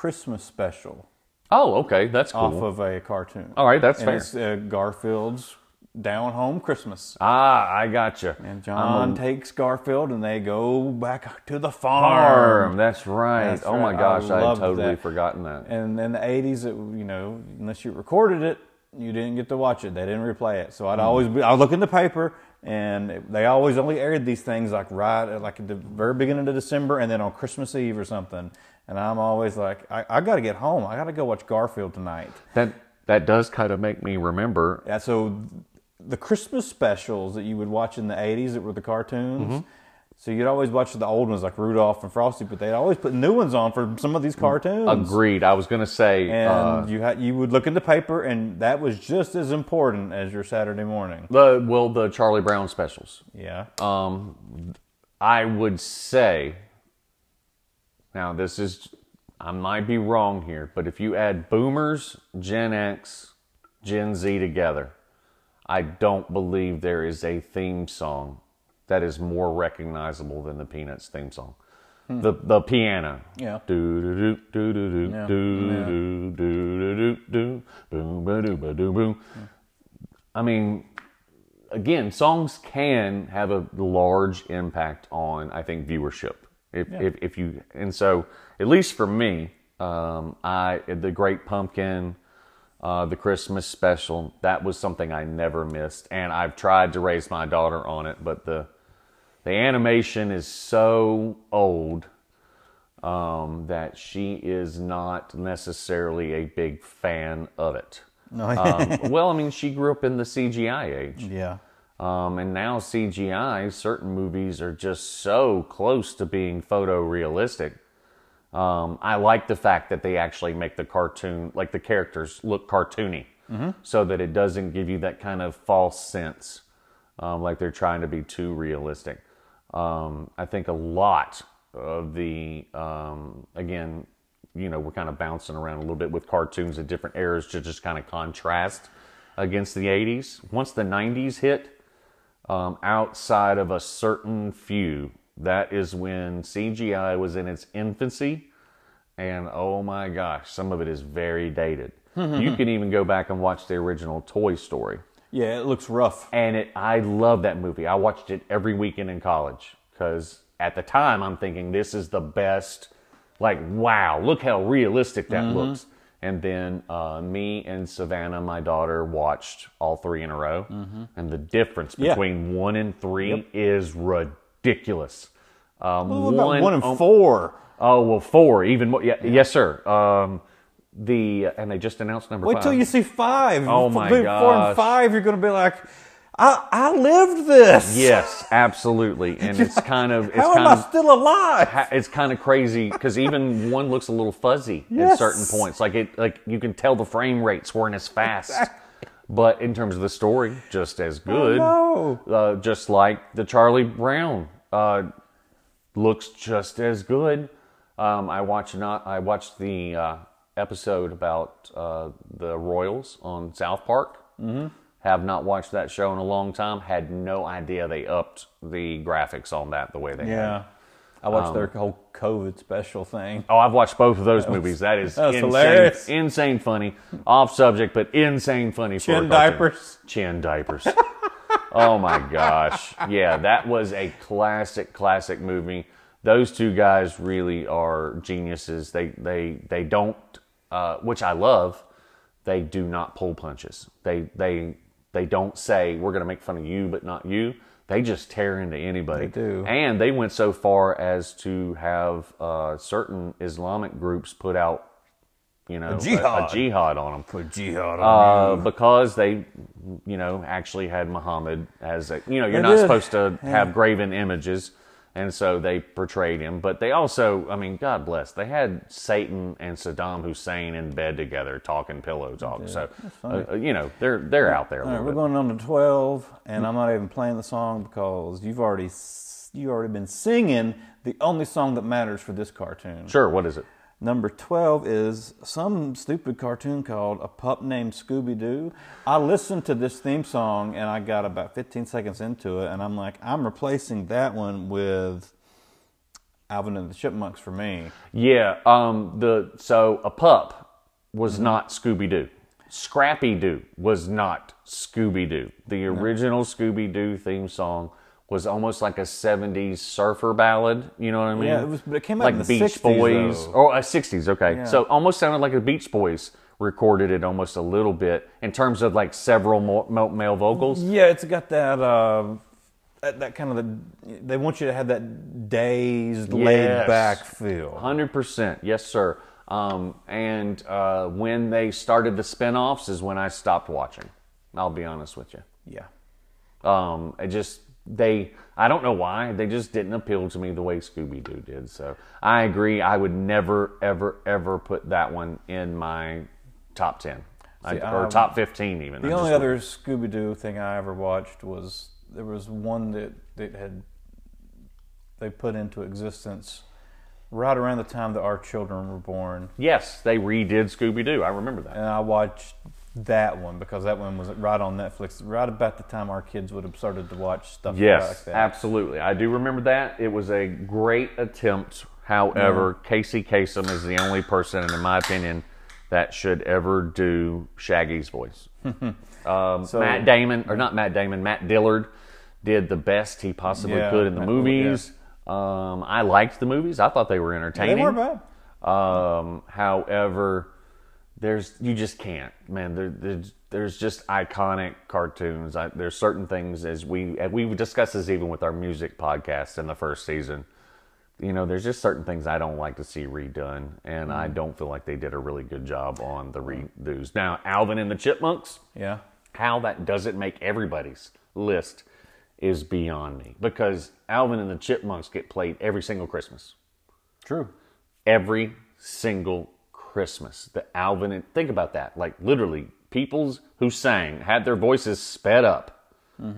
Christmas special Oh, okay, that's cool. off of a cartoon. All right, that's and fair. It's uh, Garfield's Down Home Christmas. ah, I gotcha. And John takes Garfield, and they go back to the farm. Farm. That's right. That's oh my gosh, I I, had totally that. forgotten that. And in the '80s, it, you know, unless you recorded it, you didn't get to watch it. They didn't replay it. So I'd always be, I would look in the paper, and they always only aired these things like right at like at the very beginning of December, and then on Christmas Eve or something. And I'm always like, I, I got to get home. I got to go watch Garfield tonight. That that does kind of make me remember. Yeah. So the Christmas specials that you would watch in the '80s that were the cartoons. Mm-hmm. So you'd always watch the old ones like Rudolph and Frosty, but they'd always put new ones on for some of these cartoons. Agreed. I was gonna say. And uh, you had you would look in the paper, and that was just as important as your Saturday morning. the well, the Charlie Brown specials. Yeah, Um, I would say, now this is, I might be wrong here, but if you add boomers, Gen X, Gen Z together, I don't believe there is a theme song that is more recognizable than the Peanuts theme song. Hmm. The the piano. Yeah. Do do do do do do do do do do do boom ba doo ba doo boom. I mean, again, songs can have a large impact on, I think, viewership. If, if, if you, and so, at least for me, um, I, the Great Pumpkin, uh, the Christmas special, that was something I never missed. And I've tried to raise my daughter on it, but the, the animation is so old um, that she is not necessarily a big fan of it. no, Um, well, I mean, she grew up in the CGI age. yeah, Um, and now CGI, certain movies are just so close to being photorealistic. Um, I like the fact that they actually make the cartoon, like the characters, look cartoony, so that it doesn't give you that kind of false sense, um, like they're trying to be too realistic. Um, I think a lot of the, um, again, you know, we're kind of bouncing around a little bit with cartoons in different eras to just kind of contrast against the 80s. Once the 90s hit, um, outside of a certain few, that is when CGI was in its infancy. And oh my gosh, some of it is very dated. you can even go back and watch the original Toy Story. Yeah, it looks rough. And it, I love that movie. I watched it every weekend in college because at the time I'm thinking this is the best. Like, wow, look how realistic that Mm-hmm. looks. And then uh, me and Savannah, my daughter, watched all three in a row. And the difference Mm-hmm. Yeah. between one and three is ridiculous. Um, What about one and oh, four? Oh well, four even more. Yeah, yes, sir. Um, the and they just announced number Wait five. till you see five. Oh, my Four and five, you're going to be like, I, I lived this. Yes, absolutely, and it's kind of it's How kind am I still alive? it's kind of crazy because even one looks a little fuzzy at certain points. Like it, like you can tell the frame rates weren't as fast. But in terms of the story, just as good. no. Uh, just like the Charlie Brown uh, looks just as good. Um, I watched not I watched the uh, episode about uh, the Royals on South Park. Mm-hmm. Have not watched that show in a long time. Had no idea they upped the graphics on that the way they had. Yeah. I watched their whole COVID special thing. Oh, I've watched both of those movies. That is that insane, hilarious. insane funny. Off subject, but insane funny. Chin diapers. Chin diapers. oh my gosh. Yeah, that was a classic, classic movie. Those two guys really are geniuses. They they they don't, uh, which I love. They do not pull punches. They they they don't say we're going to make fun of you, but not you. They just tear into anybody. They do. And they went so far as to have uh, certain Islamic groups put out, you know, a jihad. a jihad on them Put jihad on uh, because they, you know, actually had Muhammad as a, you know, you're They not did. supposed to have graven images, and so they portrayed him. But they also, I mean, God bless, they had Satan and Saddam Hussein in bed together talking pillow talk. So, uh, you know, they're they're out there a All right, we're bit. going on to twelve, and I'm not even playing the song because you've already you already been singing the only song that matters for this cartoon. Sure, what is it? Number 12 is some stupid cartoon called A Pup Named Scooby Doo. I listened to this theme song and I got about 15 seconds into it, and I'm like, I'm replacing that one with Alvin and the Chipmunks for me. Yeah, um, the so a pup was not Scooby Doo. Scrappy Doo was not Scooby Doo. The original Scooby Doo theme song was almost like a '70s surfer ballad. You know what I mean? Yeah, it was- but it came out like in the Beach 60s Boys though. or uh, '60s. Okay, Yeah. so almost sounded like the Beach Boys recorded it almost a little bit in terms of like several male vocals. Yeah, it's got that. Uh, that, that kind of the, they want you to have that dazed, laid back feel. Hundred percent, yes, sir. Um, and uh, when they started the spin-offs is when I stopped watching. I'll be honest with you. Yeah. Um, I just they I don't know why they just didn't appeal to me the way Scooby Doo did. So I agree. I would never, ever, ever put that one in my top ten I, or um, top fifteen even. The I only other Scooby Doo thing I ever watched was there was one that that had they put into existence right around the time that our children were born, yes, they redid Scooby Doo. I remember that. and I watched that one because that one was right on Netflix, right about the time our kids would have started to watch stuff Yes, like that. absolutely. I do remember that. It was a great attempt. However, Casey Kasem is the only person, in my opinion, that should ever do Shaggy's voice. um, So- Matt Damon, or not Matt Damon, Matt Lillard did the best he possibly Yeah, could in the Matt movies. Um, I liked the movies. I thought they were They entertaining. weren't bad. Um, however, there's you just can't, man. There, there's, there's just iconic cartoons. I, there's certain things as we and we discussed this even with our music podcast in the first season. You know, there's just certain things I don't like to see redone, and I mm. don't feel like they did a really good job on the redos. Now, Alvin and the Chipmunks, Yeah. how that doesn't make everybody's list is beyond me because Alvin and the Chipmunks get played every single Christmas. True. Every single Christmas. The Alvin and think about that. Like literally, peoples who sang had their voices sped up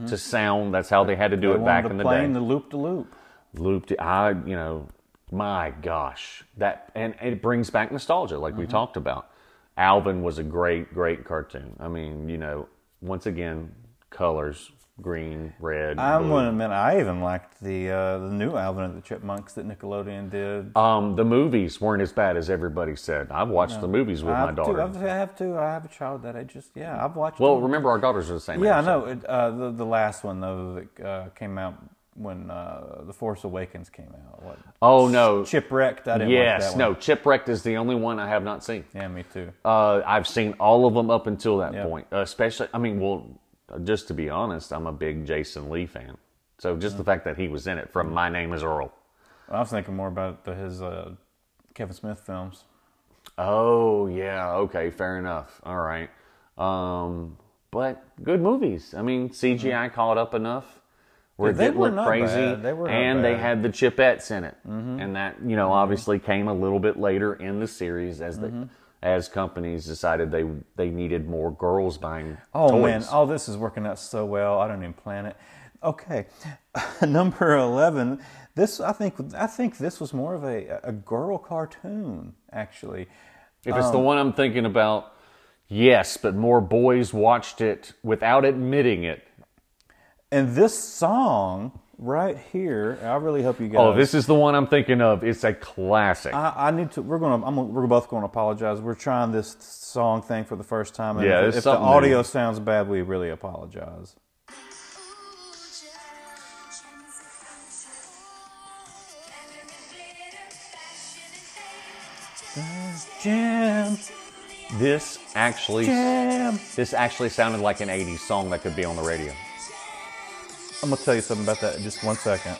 to sound. That's how they had to do Mm-hmm. They it back wanted in the day the loop to loop. Loop to i you know my gosh that and, and it brings back nostalgia like we Mm-hmm. talked about alvin was a great great cartoon i mean you know once again colors green red I'm blue. to admit I even liked the uh, the new Alvin and the Chipmunks that Nickelodeon did. um the movies weren't as bad as everybody said i've watched the movies with my daughter To, I've- to. I have a child that I just yeah. I've watched. well them. remember our daughters are the same yeah, I age, know. It, uh, the the last one though that uh, came out when uh, the Force Awakens came out. What? oh no Chipwrecked. I didn't yes no chipwrecked is the only one i have not seen Yeah, me too. Uh, I've seen all of them up until that Yeah. point. Uh, especially, I mean, well, just to be honest, I'm a big Jason Lee fan. So just the fact that he was in it from My Name Is Earl. I was thinking more about the, his uh, Kevin Smith films. Oh yeah, okay, fair enough. All right, um, but good movies. I mean, CGI caught up enough. Where they it didn't were look not crazy, bad. They were not and they bad. Mm-hmm. had the chipettes in it, and that you know obviously came a little bit later in the series as Mm-hmm. the as companies decided they they needed more girls buying Oh toys. man, all this is working out so well. I don't even plan it. Okay, number eleven. This I think I think this was more of a a girl cartoon actually. If it's Um, the one I'm thinking about, yes, but more boys watched it without admitting it. And this song right here, I really hope you oh, guys. Oh, this is the one I'm thinking of. It's a classic. I, I need to. We're gonna. I'm, gonna- we're both going to apologize. We're trying this song thing for the first time. And Yeah, if, it's if the audio new. sounds bad, we really apologize. Jam, this actually, jam. this actually sounded like an '80s song that could be on the radio. I'm gonna tell you something about that in just one second.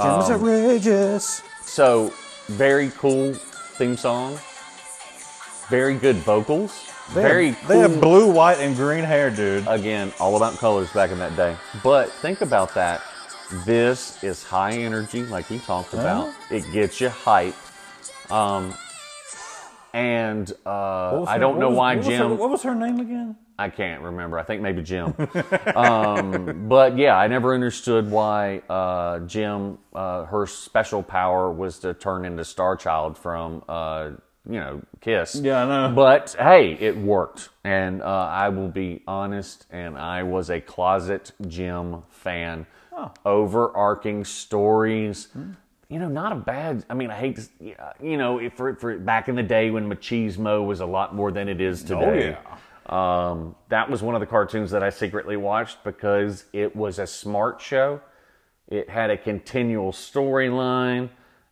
Um, is outrageous. So very cool theme song. Very good vocals. They very have, they have blue, white, and green hair, dude. again, all about colors back in that day. But think about that. This is high energy, like we talked about. It gets you hype. Um, and uh, I don't what know was- why was her- Jem. what was her name again? I can't remember. I think maybe Jem. um, but yeah, I never understood why uh, Jem, uh, her special power was to turn into Star Child from, uh, you know, Kiss. Yeah, I know. But hey, it worked. And uh, I will be honest, and I was a closet Jem fan. Oh. Overarching stories. You know, not a bad. I mean, I hate to, you know, if for, for back in the day when machismo was a lot more than it is today. yeah. Um, that was one of the cartoons that I secretly watched because it was a smart show. It had a continual storyline,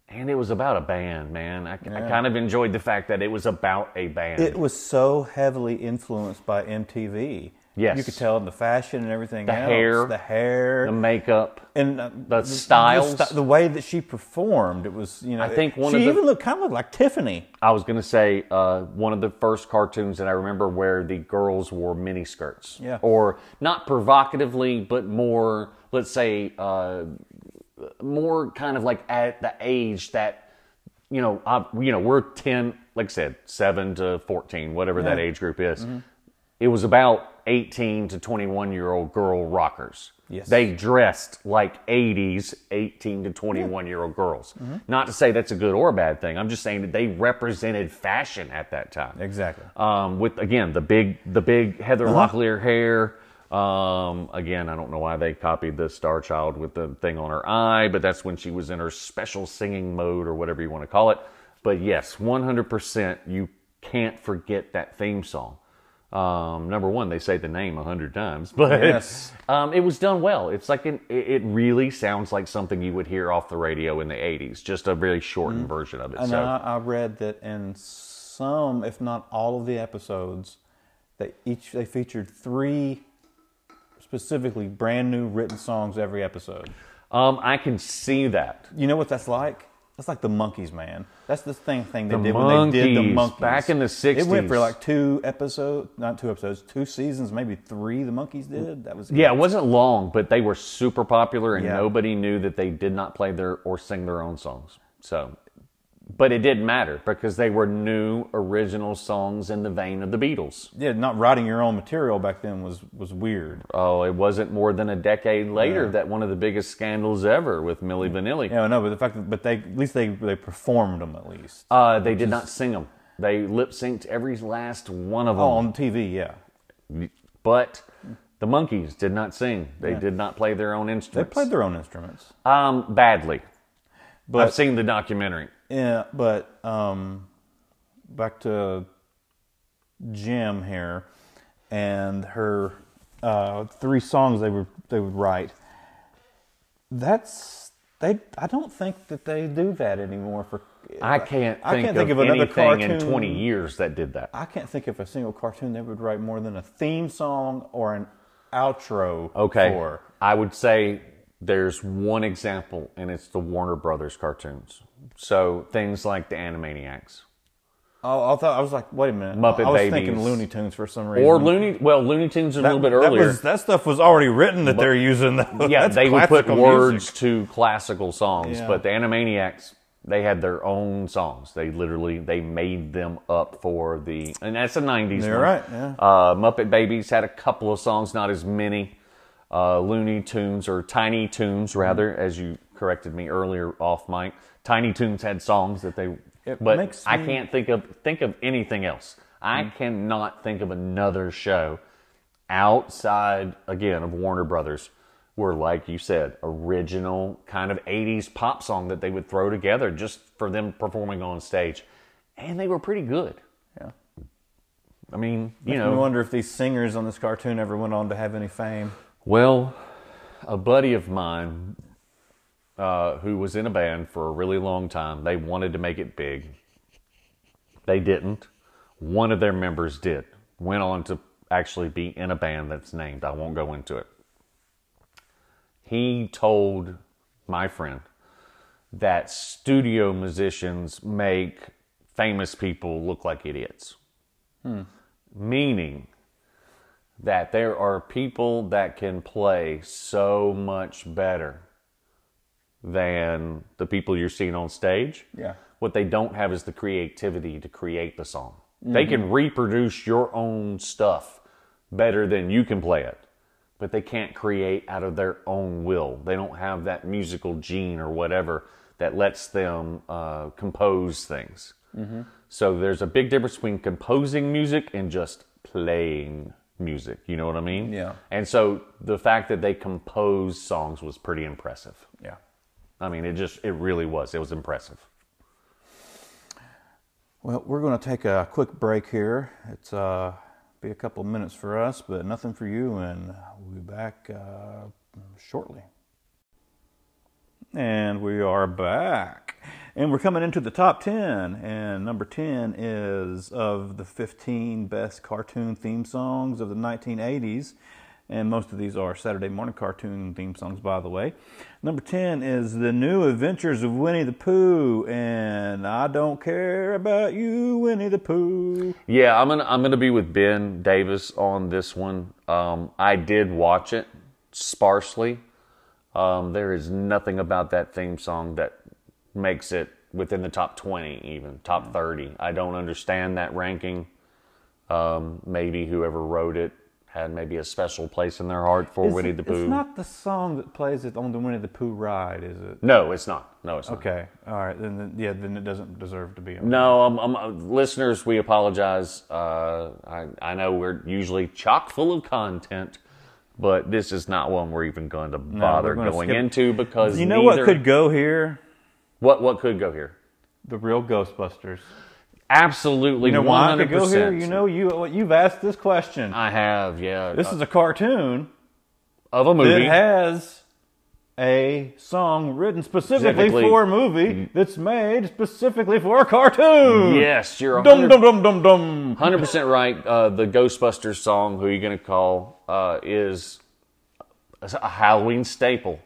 and it was about a band. Man, I, I kind of enjoyed the fact that it was about a band. It was so heavily influenced by MTV. Yes. you could tell in the fashion and everything The else. hair. the hair, the makeup. and uh, the styles. the, the way that she performed. It was, you know, I think one she of the- even looked kind of looked like Tiffany. I was gonna say uh, one of the first cartoons that I remember where the girls wore mini skirts. Yeah. Or not provocatively, but more, let's say, uh, more kind of like at the age that, you know, I, you know, we're ten, like I said, seven to fourteen, whatever that age group is. Mm-hmm. It was about eighteen to twenty-one year old girl rockers. Yes. They dressed like 80s 18 to 21 year old girls. Mm-hmm. Not to say that's a good or a bad thing. I'm just saying that they represented fashion at that time. Exactly. Um, with again the big the big Heather Uh-huh. Locklear hair. Um, again, I don't know why they copied the Star Child with the thing on her eye, but that's when she was in her special singing mode or whatever you want to call it. But yes, 100%, you can't forget that theme song. Um, number one, they say the name a hundred times, but Yes. um, it was done well. It's like an, it really sounds like something you would hear off the radio in the '80s, just a very shortened version of it. And so I, I read that in some, if not all of the episodes, that each they featured three specifically brand new written songs every episode. um, I can see that. You know what that's like? That's like the Monkees, man. That's the thing thing they The did when they did the Monkees back in the sixties. It went for like two episodes, not two episodes, two seasons, maybe three. The Monkees did. That was Yeah, it wasn't long, but they were super popular, and Yeah. nobody knew that they did not play their or sing their own songs. So, but it didn't matter because they were new original songs in the vein of the Beatles. yeah. Not writing your own material back then was was weird. Oh, it wasn't more than a decade later that one of the biggest scandals ever with Milli Vanilli. Yeah, I know, but the fact that but they at least they they performed them at least. Uh, they did not sing them. They lip synced every last one of them. oh, on TV, yeah. But the Monkees did not sing. They did not play their own instruments. They played their own instruments. um badly. But I've seen the documentary. Yeah, but um, back to Jem here and her uh, three songs they would they would write. That's they. I don't think that they do that anymore. For I can't think, I can't think of, of another anything in 20 years that did that. I can't think of a single cartoon that would write more than a theme song or an outro. Okay. For. I would say there's one example, and it's the Warner Brothers cartoons. So things like the Animaniacs. Oh, I thought I was like, wait a minute. Muppet I was Babies. thinking Looney Tunes for some reason. Or Looney, well, Looney Tunes a That- little bit that earlier. was- That, stuff was already written that they're using. That, yeah, that's they would put classical words music. to classical songs, Yeah. but the Animaniacs they had their own songs. They literally they made them up for the and that's the '90s. You're one. right, yeah. Uh, Muppet Babies had a couple of songs, not as many. Uh, Looney Tunes or Tiny Toons, Mm-hmm. rather, as you corrected me earlier off mic. Tiny Toons had songs that they, It but I me- Mm. can't think of think of anything else. I cannot think of another show outside again of Warner Brothers where like you said original kind of 80s pop song that they would throw together just for them performing on stage and they were pretty good Yeah. I mean you Makes know me wonder if these singers on this cartoon ever went on to have any fame. well a buddy of mine uh, who was in a band for a really long time. They wanted to make it big. They didn't. One of their members did. Went on to actually be in a band that's named. I won't go into it. He told my friend that studio musicians make famous people look like idiots. Meaning that there are people that can play so much better than the people you're seeing on stage. Yeah. What they don't have is the creativity to create the song. They can reproduce your own stuff better than you can play it, but they can't create out of their own will. They don't have that musical gene or whatever that lets them uh, compose things. So there's a big difference between composing music and just playing music. You know what I mean? Yeah. And so the fact that they composed songs was pretty impressive. Yeah. I mean, it just, it really was. It was impressive. Well, we're going to take a quick break here. It's uh, be a couple of minutes for us, but nothing for you, and we'll be back uh, shortly. And we are back. And we're coming into the top 10. And number 10 is of the 15 best cartoon theme songs of the 1980s. And most of these are Saturday morning cartoon theme songs, by the way. Number 10 is The New Adventures of Winnie the Pooh. And I don't care about you, Winnie the Pooh. Yeah, I'm gonna I'm gonna be with Ben Davis on this one. Um, I did watch it sparsely. Um, there is nothing about that theme song that makes it within the top 20, even top 30. I don't understand that ranking. Um, maybe whoever wrote it had maybe a special place in their heart for Winnie the Pooh. It's not the song that plays it on the Winnie the Pooh ride, is it? no, it's not. No, it's not. Okay, all right. Then, then yeah, then it doesn't deserve to be on. No, um, um, uh, listeners, we apologize. Uh, I, I know we're usually chock full of content, but this is not one we're even going to bother we're gonna skip- into because You know what could go here? what what could go here? The real Ghostbusters. Absolutely, You know one why hundred could go here? percent. You know, you you've asked this question. I have, yeah, This uh, is a cartoon of a movie that has a song written specifically Specifically- for a movie that's made specifically for a cartoon. yes, you're Dum dum dum dum dum. hundred percent right. Uh, the Ghostbusters song, "Who You Gonna Call," uh, is a Halloween staple.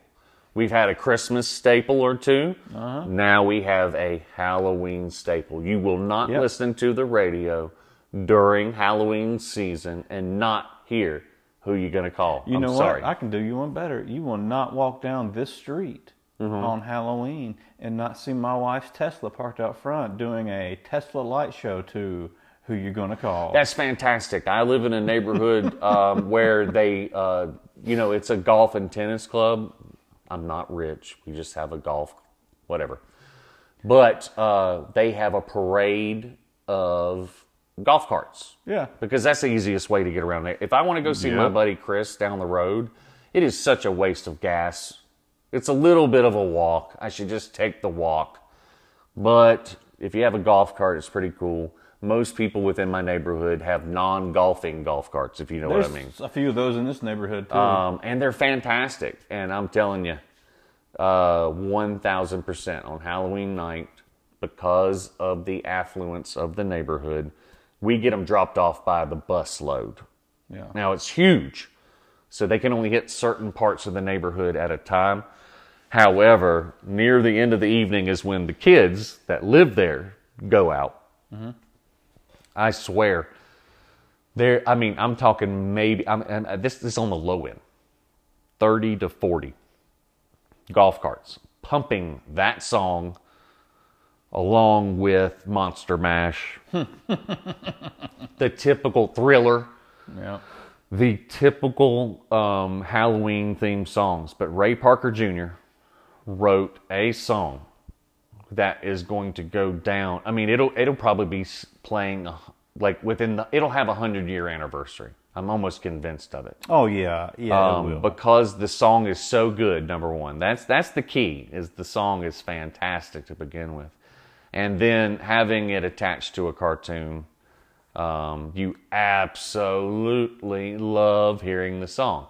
We've had a Christmas staple or 2 Now we have a Halloween staple. You will not Yep. listen to the radio during Halloween season and not hear who you're going to call. You I'm know sorry. what? I can do you one better. You will not walk down this street Mm-hmm. on Halloween and not see my wife's Tesla parked out front doing a Tesla light show to who you're going to call. That's fantastic. I live in a neighborhood um, where they, uh, you know, it's a golf and tennis club. I'm not rich. We just have a golf, whatever. But uh, they have a parade of golf carts. Yeah. Because that's the easiest way to get around there. If I want to go see my buddy Chris down the road, it is such a waste of gas. It's a little bit of a walk. I should just take the walk. But if you have a golf cart, it's pretty cool. Most people within my neighborhood have non-golfing golf carts, if you know There's what I mean. a few of those in this neighborhood too. Um, and they're fantastic. And I'm telling you, uh, 1,000% on Halloween night, because of the affluence of the neighborhood, we get them dropped off by the bus load. yeah. Now it's huge, so they can only hit certain parts of the neighborhood at a time. However, near the end of the evening is when the kids that live there go out. I swear, there. I mean, I'm talking maybe. I'm and uh, this, this is on the low end, thirty to forty golf carts pumping that song along with Monster Mash, the typical thriller yeah. the typical um, Halloween themed songs, but Ray Parker Jr. wrote a song that is going to go down. I mean, it'll it'll probably be playing uh, like within the. It'll have a hundred year anniversary. I'm almost convinced of it. Oh yeah, yeah. Um, because the song is so good. Number one, that's that's the key. Is the song is fantastic to begin with, and then having it attached to a cartoon, um, you absolutely love hearing the song.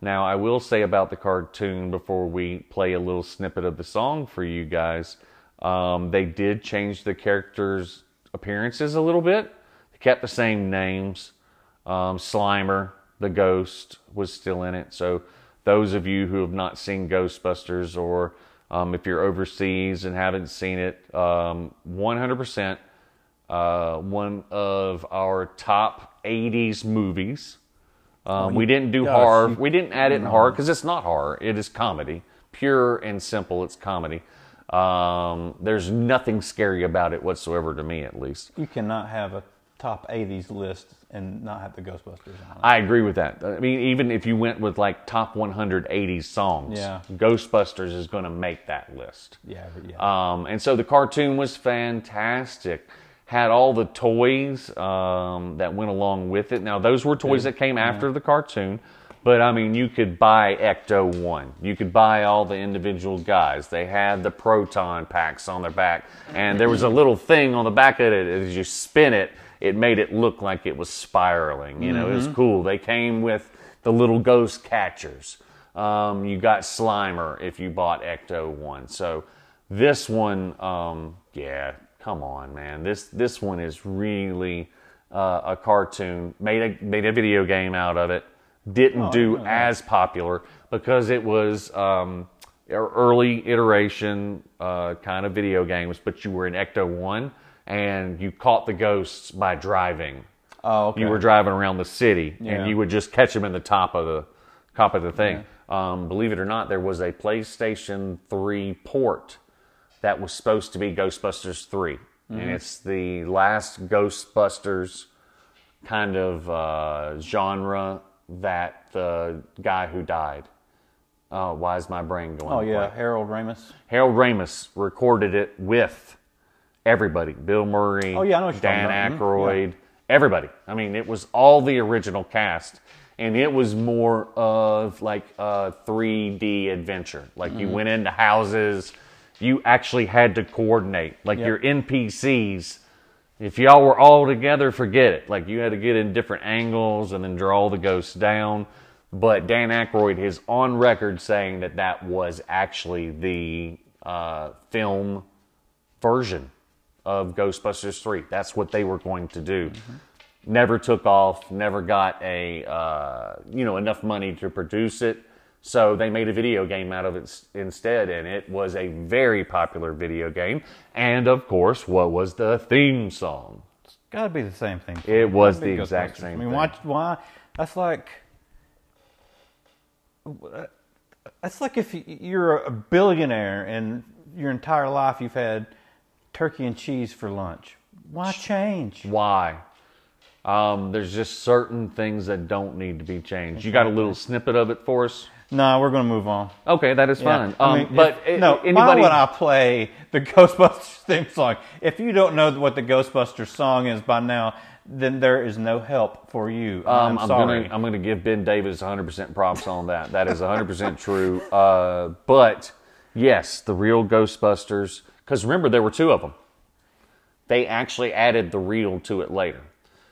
Now, I will say about the cartoon before we play a little snippet of the song for you guys. Um, they did change the characters' appearances a little bit. They kept the same names. Um, Slimer, the ghost, was still in it. So, those of you who have not seen Ghostbusters, or um, if you're overseas and haven't seen it, um, 100% uh, one of our top 80s movies. Um, we didn't do gosh, horror. you- we didn't add it in horror because it's not horror. It is comedy, pure and simple. It's comedy. Um, there's nothing scary about it whatsoever to me, at least. you cannot have a top '80s list and not have the Ghostbusters on it. I agree with that. I mean, even if you went with like top 100 80s songs, Yeah. Ghostbusters is going to make that list. Yeah, yeah. Um, and so the cartoon was fantastic. Had all the toys um, that went along with it. Now those were toys that came after the cartoon, but I mean you could buy Ecto One. You could buy all the individual guys. They had the proton packs on their back, and there was a little thing on the back of it. As you spin it, it made it look like it was spiraling. You know, it was cool. They came with the little ghost catchers. Um, you got Slimer if you bought Ecto One. So this one, um, yeah, come on, man. This this one is really uh, a cartoon. Made a made a video game out of it. Didn't do as popular because it was um, early iteration uh, kind of video games. But you were in Ecto One and you caught the ghosts by driving. oh, okay. You were driving around the city, Yeah. and you would just catch them in the top of the top of the thing. Um, believe it or not, there was a PlayStation 3 port that was supposed to be Ghostbusters 3, Mm-hmm. and it's the last Ghostbusters kind of uh, genre that the guy who died. Oh, why is my brain going? oh yeah, blank? Harold Ramis. Harold Ramis recorded it with everybody Bill Murray, Oh, yeah, I know what Dan. Mhm, Aykroyd, everybody. I mean, it was all the original cast. And it was more of like a 3D adventure. Like you Mm-hmm. went into houses, you actually had to coordinate. Like Yep. your NPCs, if y'all were all together, forget it. Like you had to get in different angles and then draw the ghosts down. But Dan Aykroyd is on record saying that that was actually the uh, film version of Ghostbusters 3. That's what they were going to do. Never took off, never got a uh, you know enough money to produce it. So they made a video game out of it instead, and it was a very popular video game. And of course, what was the theme song? It's got to be the same thing. It was the exact same I mean, thing. watch why? That's like. That's like if you're a billionaire and your entire life you've had turkey and cheese for lunch. Why change? Why? Um, there's just certain things that don't need to be changed. You got a little snippet of it for us? No, we're going to move on. Okay, that is Yeah. fine. I Um, mean, but if- i- no, why anybody? would I play the Ghostbusters theme song? If you don't know what the Ghostbusters song is by now, then there is no help for you. Um, I'm, sorry. gonna I'm gonna give Ben Davis 100% props on that. That is 100% true. Uh, but yes, the real Ghostbusters. Because remember, there were two of them. They actually added the real to it later.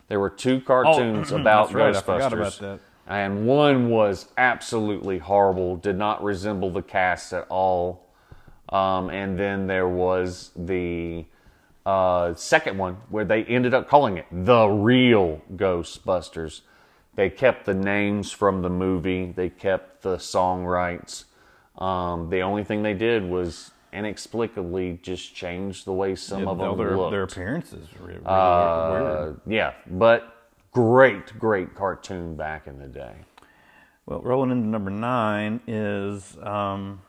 There were two cartoons about that's right, I Ghostbusters, forgot about that. And one was absolutely horrible. Did not resemble the cast at all. Um, and then there was the uh, second one where they ended up calling it the real Ghostbusters. They kept the names from the movie. They kept the song rights. Um, the only thing they did was inexplicably just change the way some Yeah, of them their, looked. their appearances were really Uh, weird. yeah, but great, great cartoon back in the day. Well, rolling into number nine is um,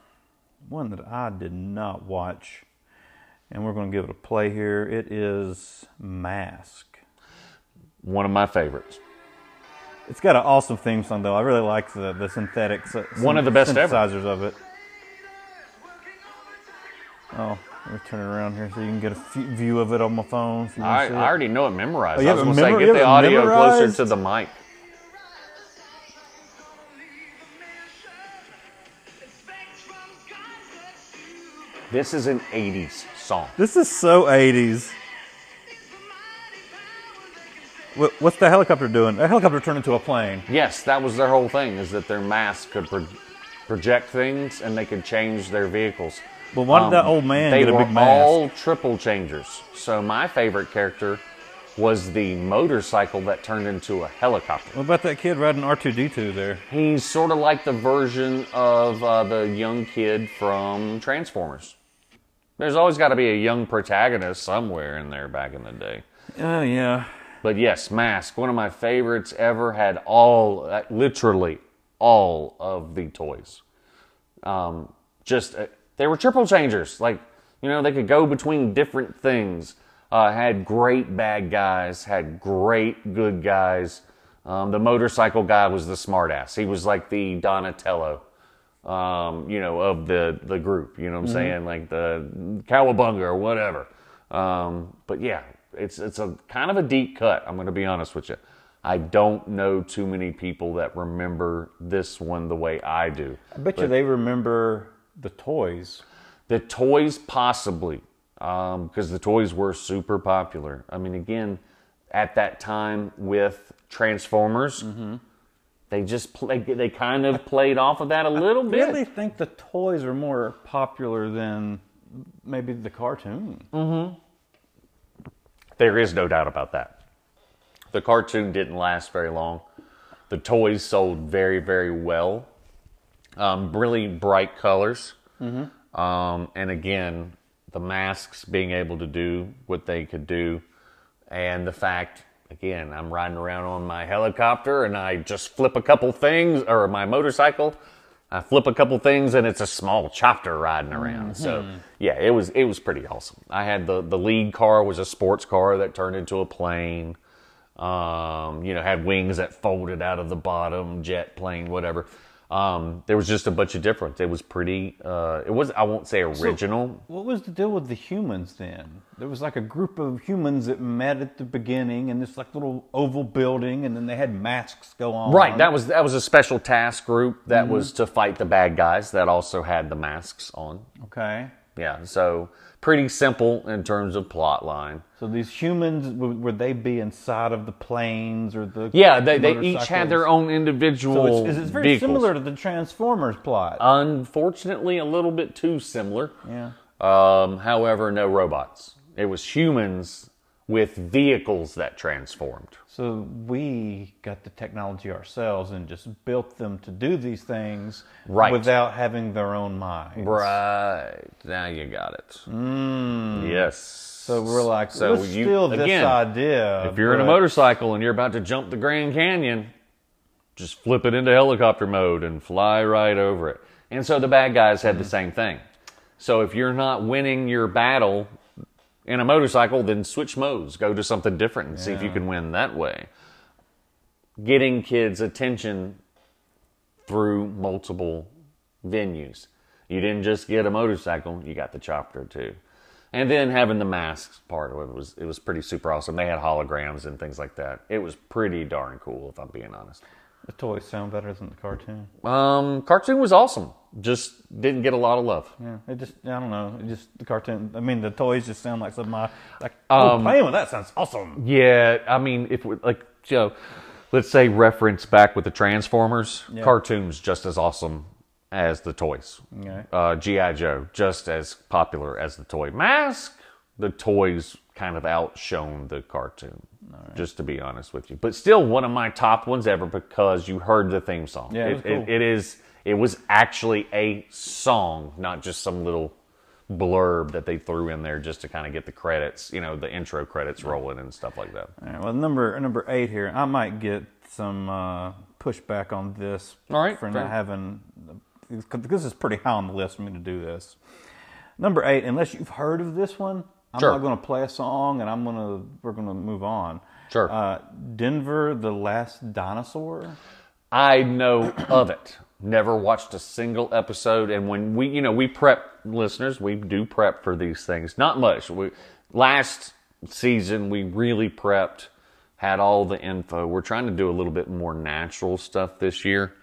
one that I did not watch, and we're going to give it a play here. It is Mask. One of my favorites. It's got an awesome theme song, though. I really like the the synthetic One of the best ever. synthesizers of it. Oh, let me turn it around here so you can get a view of it on my phone. I, I already know it memorized. Oh, I was going to say, get the audio closer to the mic. This is an 80s song. This is so 80s. What, what's the helicopter doing? The helicopter turned into a plane. Yes, that was their whole thing, is that their mask could pro- project things and they could change their vehicles. Well, why did that old man they get a were big mask? all triple changers. So my favorite character was the motorcycle that turned into a helicopter. What about that kid riding R2D2 there? He's sort of like the version of uh, the young kid from Transformers. There's always got to be a young protagonist somewhere in there back in the day. Oh, yeah. But yes, Mask, one of my favorites ever, had all, uh, literally all of the toys. Um, just, uh, they were triple changers. Like, you know, they could go between different things. Uh, had great bad guys, had great good guys. Um, the motorcycle guy was the smartass. He was like the Donatello, um, you know, of the, the group. You know what I'm saying? Like the Cowabunga or whatever. Um, but yeah, it's it's a kind of a deep cut. I'm going to be honest with you. I don't know too many people that remember this one the way I do. I bet you they remember the toys. The toys, possibly, um, because the toys were super popular. I mean, again, at that time with Transformers, mm-hmm. they just play, they kind of played off of that a little I bit. I really think the toys are more popular than maybe the cartoon. Mm-hmm. There is no doubt about that. The cartoon didn't last very long. The toys sold very, very well. Um, really bright colors. Um, and again, the masks being able to do what they could do. And the fact, again, I'm riding around on my helicopter and I just flip a couple things, or my motorcycle. I flip a couple things and it's a small chopper riding around. So yeah, it was it was pretty awesome. I had the the lead car was a sports car that turned into a plane. Um, you know, had wings that folded out of the bottom, jet plane, whatever. Um, there was just a bunch of difference. It was pretty. Uh, it was I won't say original. What was the deal with the humans then? There was like a group of humans that met at the beginning in this like little oval building, and then they had masks go on. Right, that was that was a special task group that was to fight the bad guys that also had the masks on. okay. Yeah, so pretty simple in terms of plot line. So these humans would, they be inside of the planes or the? Yeah, they, they each had their own individual So it's, it's very vehicles. similar to the Transformers plot. Unfortunately, a little bit too similar. yeah. Um, however, no robots. It was humans with vehicles that transformed. So we got the technology ourselves and just built them to do these things Right. without having their own minds. Right. Now you got it. Mm. Yes. So we're like, So let's you- steal this again, idea. If you're in a motorcycle and you're about to jump the Grand Canyon, just flip it into helicopter mode and fly right over it. And so the bad guys had the mm. same thing. So if you're not winning your battle in a motorcycle, then switch modes. Go to something different and see if you can win that way. Getting kids' attention through multiple venues. You didn't just get a motorcycle, you got the chopper too. And then having the masks part of it was it was pretty super awesome. They had holograms and things like that. It was pretty darn cool if I'm being honest. The toys sound better than the cartoon. Um cartoon was awesome. Just didn't get a lot of love. Yeah, it just I don't know. It just the cartoon. I mean, the toys just sound like something my like. oh, Um, playing with that sounds awesome. Yeah, I mean if we like you know, let's say reference back with the Transformers, Yeah. cartoons just as awesome as the toys. Okay. uh, GI Joe, just as popular as the toy. Mask, the toys kind of outshone the cartoon. Just to be honest with you, but still one of my top ones ever because you heard the theme song. Yeah, it was cool. it is. It was actually a song, not just some little blurb that they threw in there just to kind of get the credits, you know, the intro credits rolling and stuff like that. All right, well, number number eight here, I might get some uh, pushback on this All right, for fair. not having. Because this is pretty high on the list for me to do this. Number eight, unless you've heard of this one, I'm Sure. not going to play a song, and I'm going to we're going to move on. Sure. Uh, Denver, the Last Dinosaur. I know of it. Never watched a single episode. And when we, you know, we prep listeners, we do prep for these things. Not much. We last season we really prepped, had all the info. We're trying to do a little bit more natural stuff this year,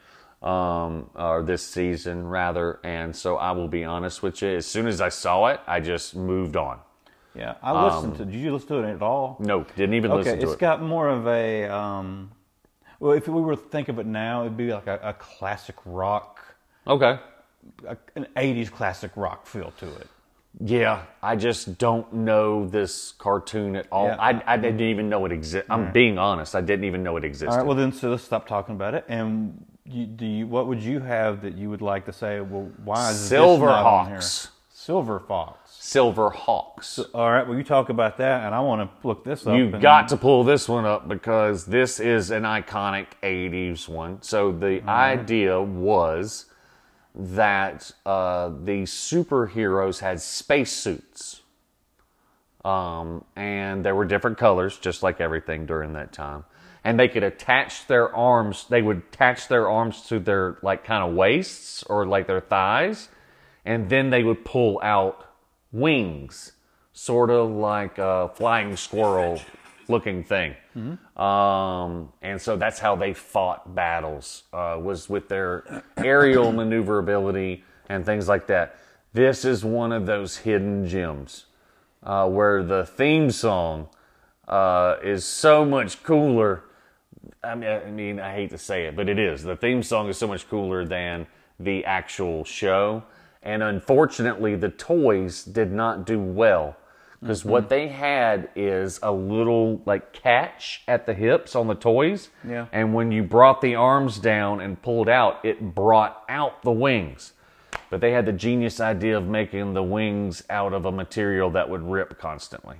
um, or this season rather. And so I will be honest with you. As soon as I saw it, I just moved on. Yeah, I listened to. Did you listen to it at all? No, didn't even Okay, listen to it's it. got more of a. Um, well, if we were to think of it now, it'd be like a, a classic rock, okay. a, an '80s classic rock feel to it. Yeah, I just don't know this cartoon at all. Yeah. I, I didn't even know it existed. I'm being honest. I didn't even know it existed. All right, well then, so let's stop talking about it. And you, do you, what would you have that you would like to say? Well, why is this not on here? Silverhawks. Silver Fox. Silver Hawks. All right, well you talk about that, and I want to look this up. You and- got to pull this one up because this is an iconic 80s one. So the idea was that uh, the superheroes had spacesuits. Um, and there were different colors, just like everything during that time. And they could attach their arms, they would attach their arms to their, like, kind of waists or like their thighs. And then they would pull out wings, sort of like a flying squirrel looking thing. Um, and so that's how they fought battles, uh, was with their aerial maneuverability and things like that. This is one of those hidden gems uh, where the theme song uh, is so much cooler. I mean, I mean, I hate to say it, but it is. The theme song is so much cooler than the actual show. And unfortunately, the toys did not do well because what mm-hmm. they had is a little like catch at the hips on the toys. Yeah. And when you brought the arms down and pulled out, it brought out the wings. But they had the genius idea of making the wings out of a material that would rip constantly.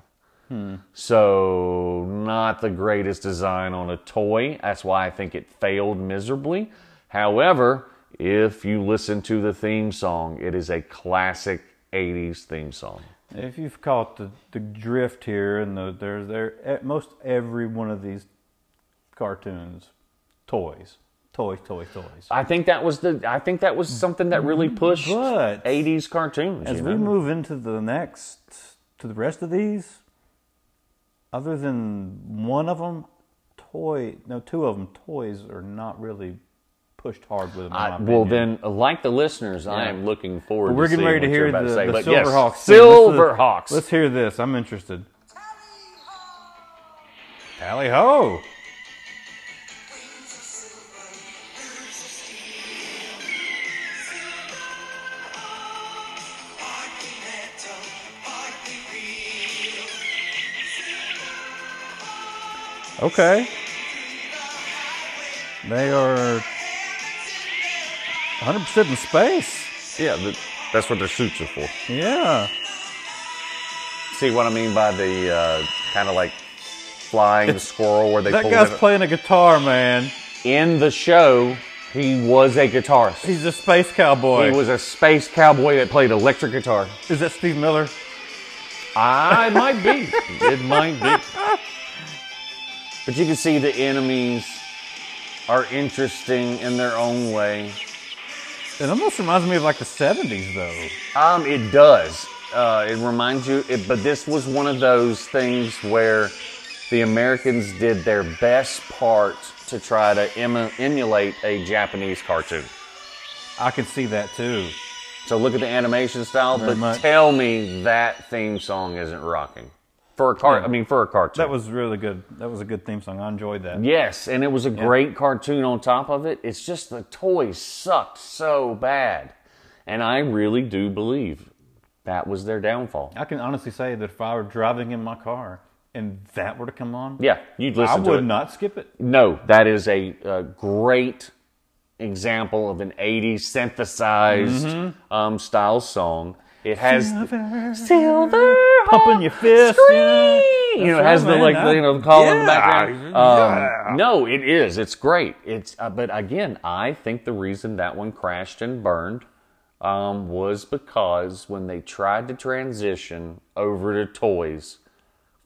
Hmm. So, not the greatest design on a toy. That's why I think it failed miserably. However, if you listen to the theme song, it is a classic 80s theme song. If you've caught the, the drift here, and the, there's there at most every one of these cartoons, toys, toys, toys, toys. I think that was the I think that was something that really mm, pushed But- 80s cartoons. As we know? move into the next, to the rest of these, other than one of them, toy, no, two of them, toys are not really pushed hard with them. I, my well, then, uh, like the listeners, I am looking forward. But we're to getting ready to hear the, to say. the But yes, Silverhawks. This Silverhawks. Let's hear this. I'm interested. Tally ho! Okay. They are 100% in space. Yeah, th- that's what their suits are for. Yeah. See what I mean by the uh, kind of like flying the squirrel where they That guy's playing a guitar, man. in the show. He was a guitarist. He's a space cowboy. He was a space cowboy that played electric guitar. Is that Steve Miller? I might be. It might be. But you can see the enemies are interesting in their own way. It almost reminds me of like the 70s, though. Um, it does. Uh, it reminds you, it, but this was one of those things where the Americans did their best part to try to emu- emulate a Japanese cartoon. I can see that too. So look at the animation style, Very but much. tell me that theme song isn't rocking for a car. Yeah. I mean, for a cartoon. That was really good. That was a good theme song. I enjoyed that. Yes, and it was a great cartoon on top of it. It's just the toys sucked so bad. And I really do believe that was their downfall. I can honestly say that if I were driving in my car and that were to come on, Yeah, you'd I listen to would not skip it. No, that is a, a great example of an 80s synthesized Mm-hmm. um, style song. It has silver Pumping your fist. yeah. you know, has right, the like the, you know the call in the Yeah, background. yeah. Um, no, it is. It's great. It's uh, but again, I think the reason that one crashed and burned um, was because when they tried to transition over to toys,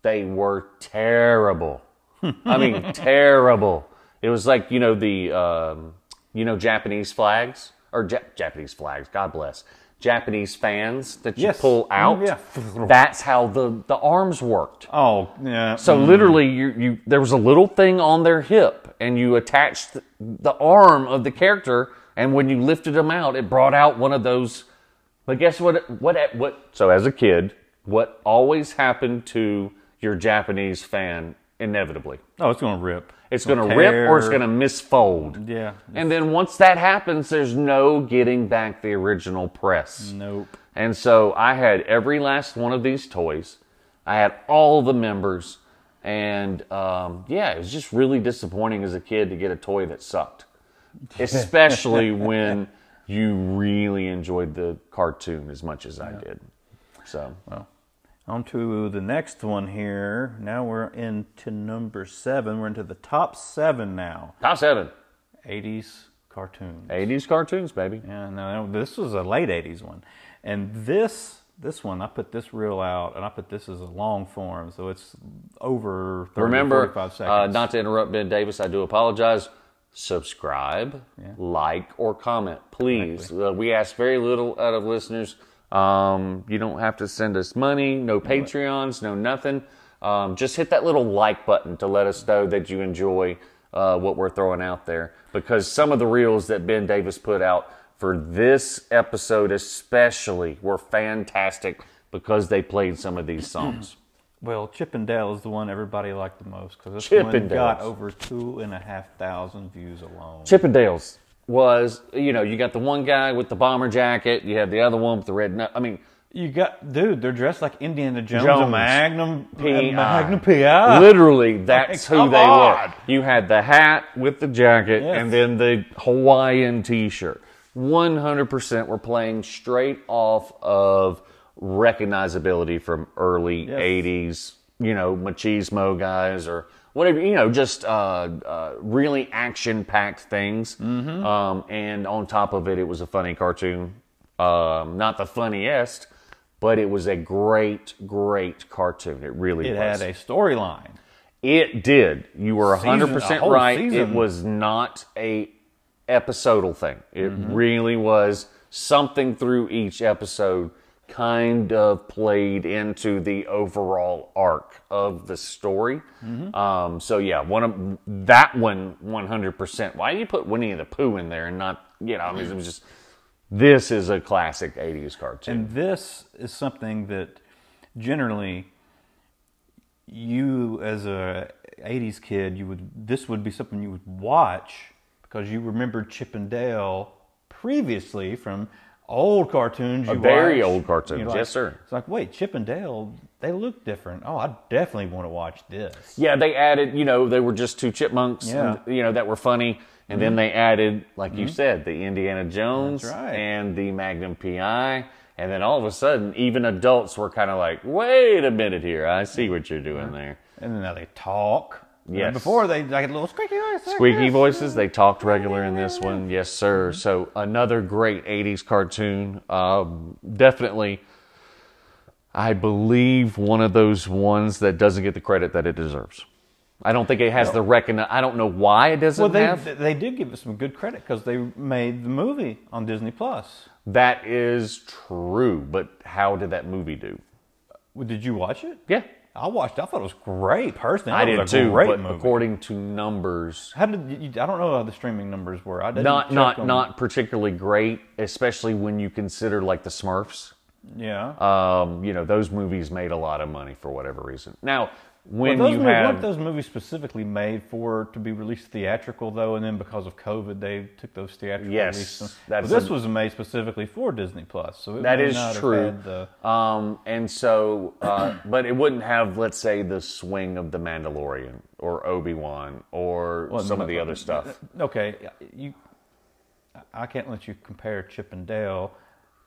they were terrible. I mean, terrible. It was like you know the um, you know Japanese flags or Ja- Japanese flags. God bless. Japanese fans that you Yes. pull out. Mm, yeah. That's how the, the arms worked. Oh, yeah. So literally, you, you there was a little thing on their hip, and you attached the, the arm of the character, and when you lifted them out, it brought out one of those. But guess what? What? What? So as a kid, what always happened to your Japanese fan inevitably? oh, it's going to rip. It's going to rip or it's going to misfold. Yeah. And then once that happens, there's no getting back the original press. Nope. And so I had every last one of these toys. I had all the members. And um, yeah, it was just really disappointing as a kid to get a toy that sucked, especially when you really enjoyed the cartoon as much as I did. So, On to the next one here. Now we're into number seven. We're into the top seven now. top seven 80s cartoons. 80s cartoons, baby. Yeah, no, this was a late '80s one, and this this one I put this reel out, and I put this as a long form, so it's over 30 Remember, 45 uh, not to interrupt Ben Davis, I do apologize. Subscribe, like, or comment, please. Uh, we ask very little out of listeners. Um, you don't have to send us money, no Patreons, no nothing. Um, just hit that little like button to let us know that you enjoy uh, what we're throwing out there. Because some of the reels that Ben Davis put out for this episode, especially, were fantastic because they played some of these songs. Well, Chippendale is the one everybody liked the most because this one got over two and a half thousand views alone. Chippendales was, you know, you got the one guy with the bomber jacket, you had the other one with the red. I mean, You got, dude, they're dressed like Indiana Jones, Jones. and Magnum P.I. Magnum PI. literally, that's who they on. were. You had the hat with the jacket, Yes. and then the Hawaiian T-shirt. One hundred percent, were playing straight off of recognizability from early Yes. '80s. You know, machismo guys or whatever. You know, just uh, uh, really action-packed things. Mm-hmm. Um, and on top of it, it was a funny cartoon. Um, not the funniest, but it was a great, great cartoon. It really It was. had a storyline. It did. You were a 100% whole right. It was not a episodal thing. It Mm-hmm. really was something through each episode kind of played into the overall arc of the story. Mm-hmm. Um, so yeah, one of that one 100%. Why do you put Winnie the Pooh in there and not, you know, I mean, it was just this is a classic 80s cartoon. And this is something that generally you as a 80s kid you would this would be something you would watch because you remembered Chip and Dale previously from old cartoons you very watched. old cartoons, like- yes, sir. It's like, wait, Chip and Dale, they look different. Oh, I definitely want to watch this. Yeah, they added, you know, they were just two chipmunks, Yeah. Mm-hmm. and, you know, that were funny. And then they added, like you said, the Indiana Jones right. and the Magnum PI. And then all of a sudden, even adults were kind of like, wait a minute here. I see what you're doing there. And then now they talk. And Before they like a little squeaky voice. Squeaky voices, they talked regular in this one. Yes, sir. So another great 80s cartoon. Um, definitely, I believe one of those ones that doesn't get the credit that it deserves. I don't think it has the recogni I don't know why it doesn't Well, they have. they did give it some good credit because they made the movie on Disney Plus. That is true, but how did that movie do? Well, Did you watch it? Yeah, I watched. I thought it was great. Personally, I it did was a too. Great But movie. according to numbers, How did you, I don't know how the streaming numbers were. I didn't not not them. not particularly great, especially when you consider like the Smurfs. Yeah. Um, you know, those movies made a lot of money for whatever reason. Now, when well, you movies, have weren't those movies specifically made for to be released theatrical though, and then because of COVID, they took those theatrical Yes, releases. that's this a- was made specifically for Disney Plus, so it That not true. the- Um, and so, uh, but it wouldn't have, let's say, the swing of the Mandalorian or Obi Wan or Well, some of the other stuff. Okay, you. I can't let you compare Chip and Dale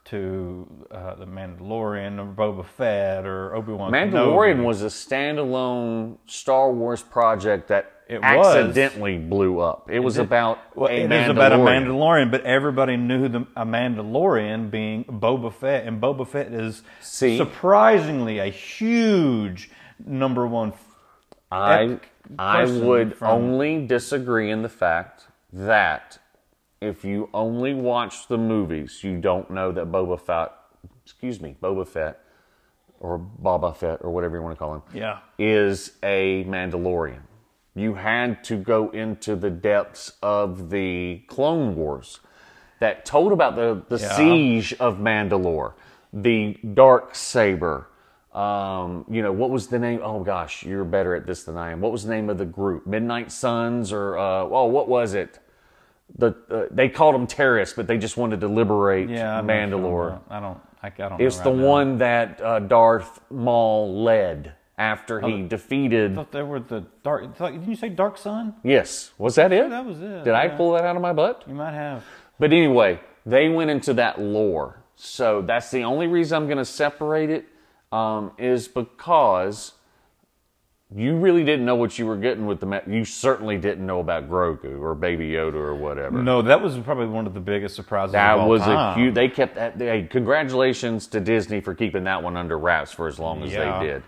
to uh, the Mandalorian or Boba Fett or Obi Wan. Mandalorian was a standalone Star Wars project that It was. accidentally blew up. It was about Well, a it Mandalorian. about a Mandalorian, but everybody knew the, a Mandalorian being Boba Fett, and Boba Fett is See? surprisingly a huge number one. I I would from- only disagree in the fact that if you only watch the movies, you don't know that Boba Fett, excuse me, Boba Fett, or Boba Fett, or whatever you want to call him, Yeah. is a Mandalorian. You had to go into the depths of the Clone Wars that told about the, the Yeah. siege of Mandalore, the dark saber. Um, you know what was the name? Oh gosh, you're better at this than I am. What was the name of the group? Midnight Suns, or uh, oh, what was it? The uh, they called them terrorists, but they just wanted to liberate Yeah, I'm sure Mandalore. I don't. I, I don't. It's know the now. one that uh, Darth Maul led after he defeated. I thought they were the dark. Thought- Didn't you say Dark Sun? Yes, was that it? That was it. Did I pull that out of my butt? You might have. But anyway, they went into that lore. So that's the only reason I'm going to separate it um, is because you really didn't know what you were getting with the. Ma- you certainly didn't know about Grogu or Baby Yoda or whatever. No, that was probably one of the biggest surprises. That of all was time. a huge. They kept that. They, congratulations to Disney for keeping that one under wraps for as long as Yeah. they did.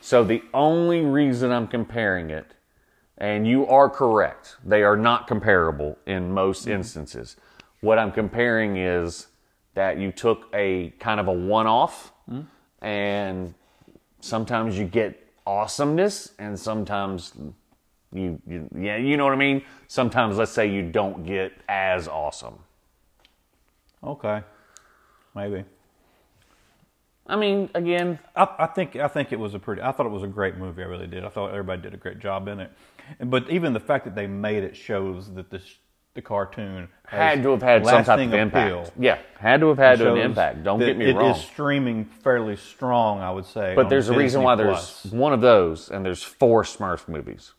So the only reason I'm comparing it, and you are correct, they are not comparable in most Mm-hmm. instances. What I'm comparing is that you took a kind of a one-off, Mm-hmm. and sometimes you get awesomeness, and sometimes you, you yeah you know what I mean. Sometimes let's say you don't get as awesome. Okay, maybe. I mean, again, I, I think I think it was a pretty. I thought it was a great movie. I really did. I thought everybody did a great job in it. But even the fact that they made it shows that this the cartoon had to have had some type of impact. Yeah, had to have had an impact. Don't get me it wrong. It is streaming fairly strong, I would say. but there's a reason why there's one of those, and there's four Smurf movies.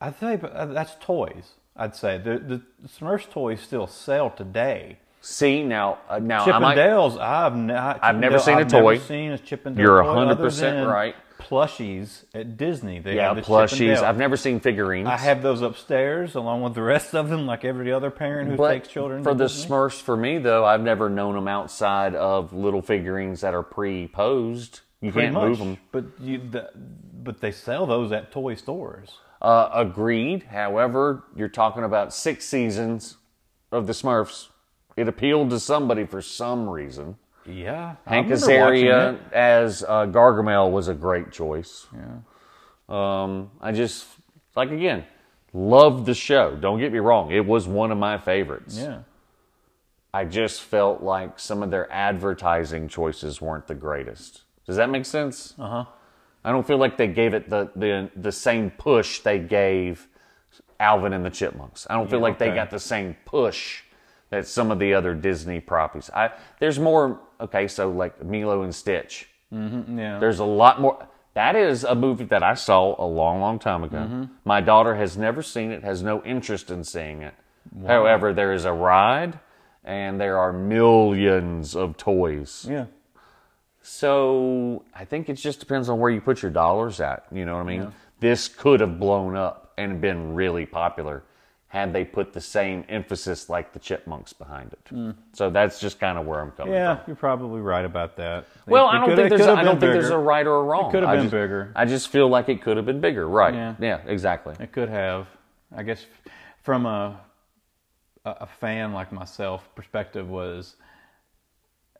I think uh, that's toys. I'd say the the Smurfs toys still sell today. See now, uh, now Chip I and might, Dale's, I've, I- Chip I've never Dale- seen a I've toy. Never seen a Chip and Dale You're toy 100% right. Plushies at Disney. They yeah, have the plushies. I've never seen figurines. I have those upstairs along with the rest of them, like every other parent who but takes children. for the Disney. Smurfs. For me though, I've never known them outside of little figurines that are pre-posed. You Pretty can't much, move them. but you, the, but they sell those at toy stores. Uh, agreed. However, you're talking about six seasons of the Smurfs. It appealed to somebody for some reason. Yeah, Hank Azaria as uh, Gargamel was a great choice. Yeah. Um, I just like again loved the show. Don't get me wrong; it was one of my favorites. Yeah, I just felt like some of their advertising choices weren't the greatest. Does that make sense? uh huh. I don't feel like they gave it the the, the same push they gave Alvin and the Chipmunks. I don't feel Yeah, like they got the same push that some of the other Disney properties. I there's more okay, so like Lilo and Stitch. Yeah. There's a lot more. That is a movie that I saw a long, long time ago. Mm-hmm. My daughter has never seen it, has no interest in seeing it. However, there is a ride and there are millions of toys. yeah. So I think it just depends on where you put your dollars at. You know what I mean? This could have blown up and been really popular had they put the same emphasis like the chipmunks behind it. So that's just kind of where I'm coming Mm. Yeah, from. you're probably right about that. Well, I don't think there's a, I don't think there's a right or a wrong. It could have I been just- bigger. I just feel like it could have been bigger. Right. Yeah. Yeah, exactly. It could have. I guess from a a fan like myself perspective was,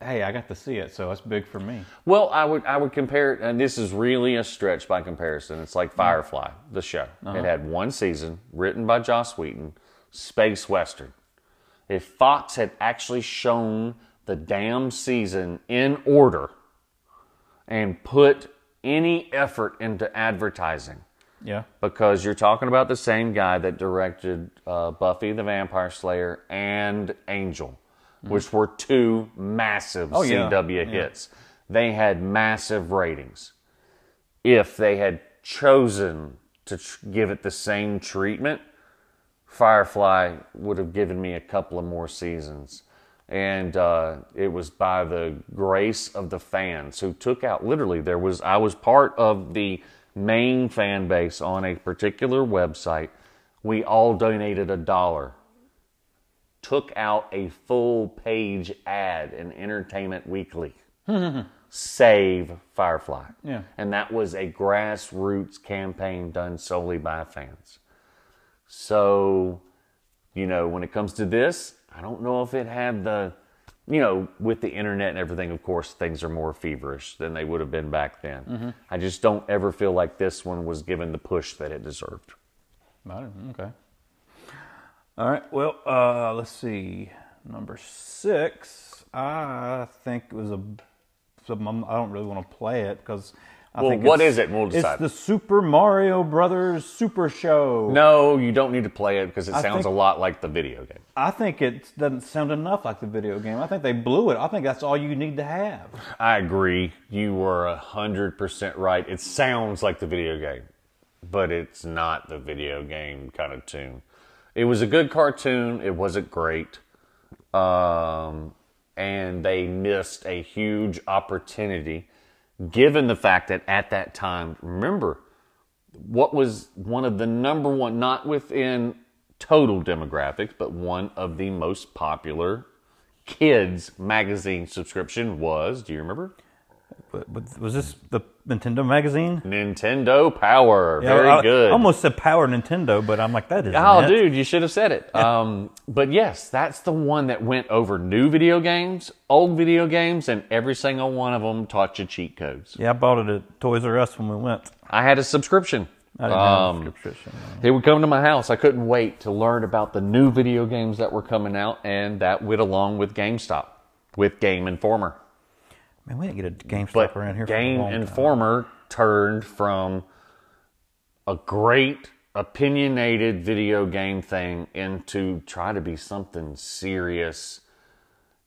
hey, I got to see it, so it's big for me. Well, I would I would compare it, and this is really a stretch by comparison. It's like Firefly, the show. It had one season, written by Joss Whedon, space western. If Fox had actually shown the damn season in order and put any effort into advertising, Yeah. because you're talking about the same guy that directed uh, Buffy the Vampire Slayer and Angel, which were two massive Mm-hmm. Oh. CW Yeah. hits. They had massive ratings. If they had chosen to tr- give it the same treatment, Firefly would have given me a couple of more seasons. And uh, it was by the grace of the fans who took out literally there was I was part of the main fan base on a particular website. We all donated a dollar. Took out a full page ad in Entertainment Weekly. Save Firefly. Yeah. And that was a grassroots campaign done solely by fans. So, you know, when it comes to this, I don't know if it had the, you know, with the internet and everything, of course, things are more feverish than they would have been back then. Mm-hmm. I just don't ever feel like this one was given the push that it deserved. Okay. All right. Well, uh, let's see. Number six. I think it was a. I'm- I don't really want to play it because. I Well, think what it? We'll decide. It's the Super Mario Brothers Super Show. No, you don't need to play it because it I sounds think- a lot like the video game. I think it doesn't sound enough like the video game. I think they blew it. I think that's all you need to have. I agree. You were a hundred percent right. It sounds like the video game, but it's not the video game kind of tune. It was a good cartoon. It wasn't great, um, and they missed a huge opportunity, given the fact that at that time, remember, what was one of the number one, not within total demographics, but one of the most popular kids magazine subscription was. Do you remember? Was this the Nintendo magazine? Nintendo Power. Very I, good. I almost said Power Nintendo, but I'm like that isn't Oh, it. dude, you should have said it. Um, but yes, that's the one that went over new video games, old video games, and every single one of them taught you cheat codes. Yeah, I bought it at Toys R Us when we went. I had a subscription. I didn't Um, have a subscription. They would come to my house. I couldn't wait to learn about the new video games that were coming out, and that went along with GameStop, with Game Informer. Man, we didn't get a GameStop But around here Game for a long time. Informer turned from a great opinionated video game thing into try to be something serious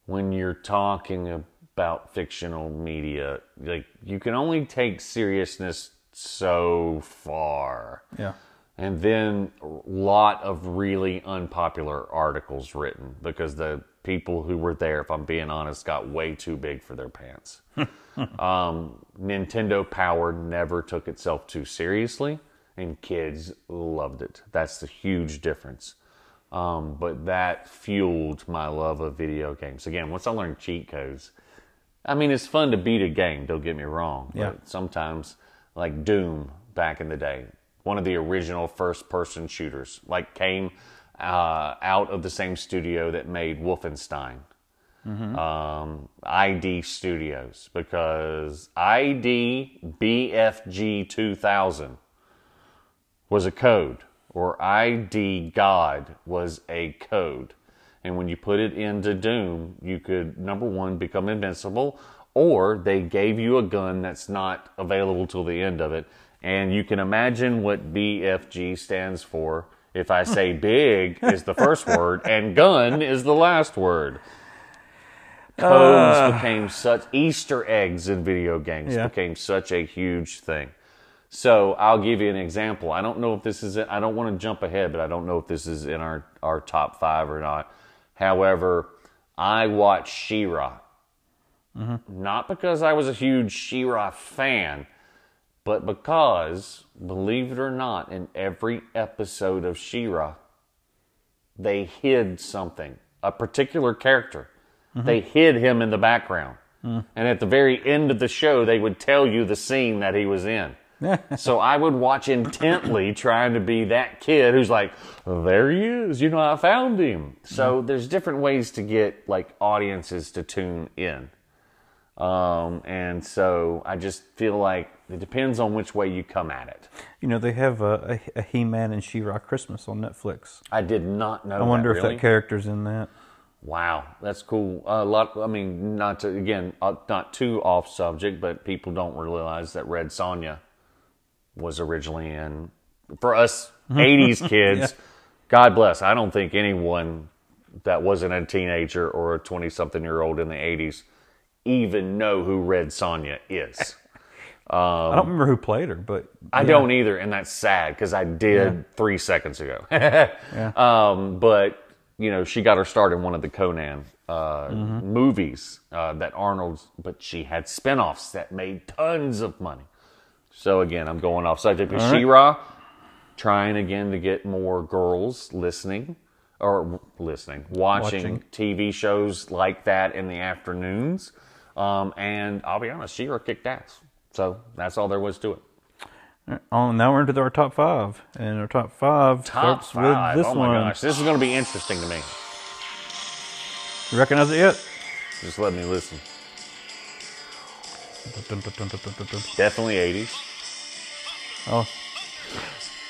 when you're talking about fictional media. Like you can only take seriousness so far. Yeah. And then a lot of really unpopular articles written because the people who were there, if I'm being honest, got way too big for their pants. um, Nintendo Power never took itself too seriously, and kids loved it. That's the huge difference. Um, but that fueled my love of video games. Again, once I learned cheat codes, I mean, it's fun to beat a game, don't get me wrong. Yeah. Sometimes, like Doom back in the day, one of the original first person shooters, like came uh, out of the same studio that made Wolfenstein. Um, ID Studios, because ID BFG 2000 was a code, or ID God was a code. And when you put it into Doom, you could, number one, become invincible, or they gave you a gun that's not available till the end of it. And you can imagine what BFG stands for if I say big is the first word and gun is the last word. Codes uh. became such Easter eggs in video games Yeah. became such a huge thing. So I'll give you an example. I don't know if this is. I don't want to jump ahead, but I don't know if this is in our our top five or not. However, I watched She-Ra, mm-hmm. not because I was a huge She-Ra fan, but because, believe it or not, in every episode of She-Ra, they hid something, a particular character. Mm-hmm. They hid him in the background. Mm. And at the very end of the show, they would tell you the scene that he was in. so I would watch intently, trying to be that kid who's like, there he is, you know, I found him. So mm-hmm. there's different ways to get like audiences to tune in. Um, and so I just feel like it depends on which way you come at it. You know, they have a, a, a He-Man and She-Ra Christmas on Netflix. I did not know. I wonder that, if really. that character's in that. Wow, that's cool. A lot. I mean, not to again, uh, not too off subject, but people don't realize that Red Sonja was originally in. For us '80s kids, God bless. I don't think anyone that wasn't a teenager or a 20-something-year-old in the '80s even know who Red Sonja is. I don't remember who played her, but I don't either, and that's sad because I did three seconds ago. um, but you know, she got her start in one of the Conan uh, movies uh, that Arnold's, but she had spin-offs that made tons of money. So again, I'm going off subject, but She-Ra trying again to get more girls listening or listening, watching, Watching. TV shows like that in the afternoons. Um, and I'll be honest, She-Ra kicked ass. So that's all there was to it. Oh, now we're into our top five, and our top five Top starts five. with this oh my one. gosh, this is going to be interesting to me. You recognize it yet? Just let me listen. Definitely 80s. Oh,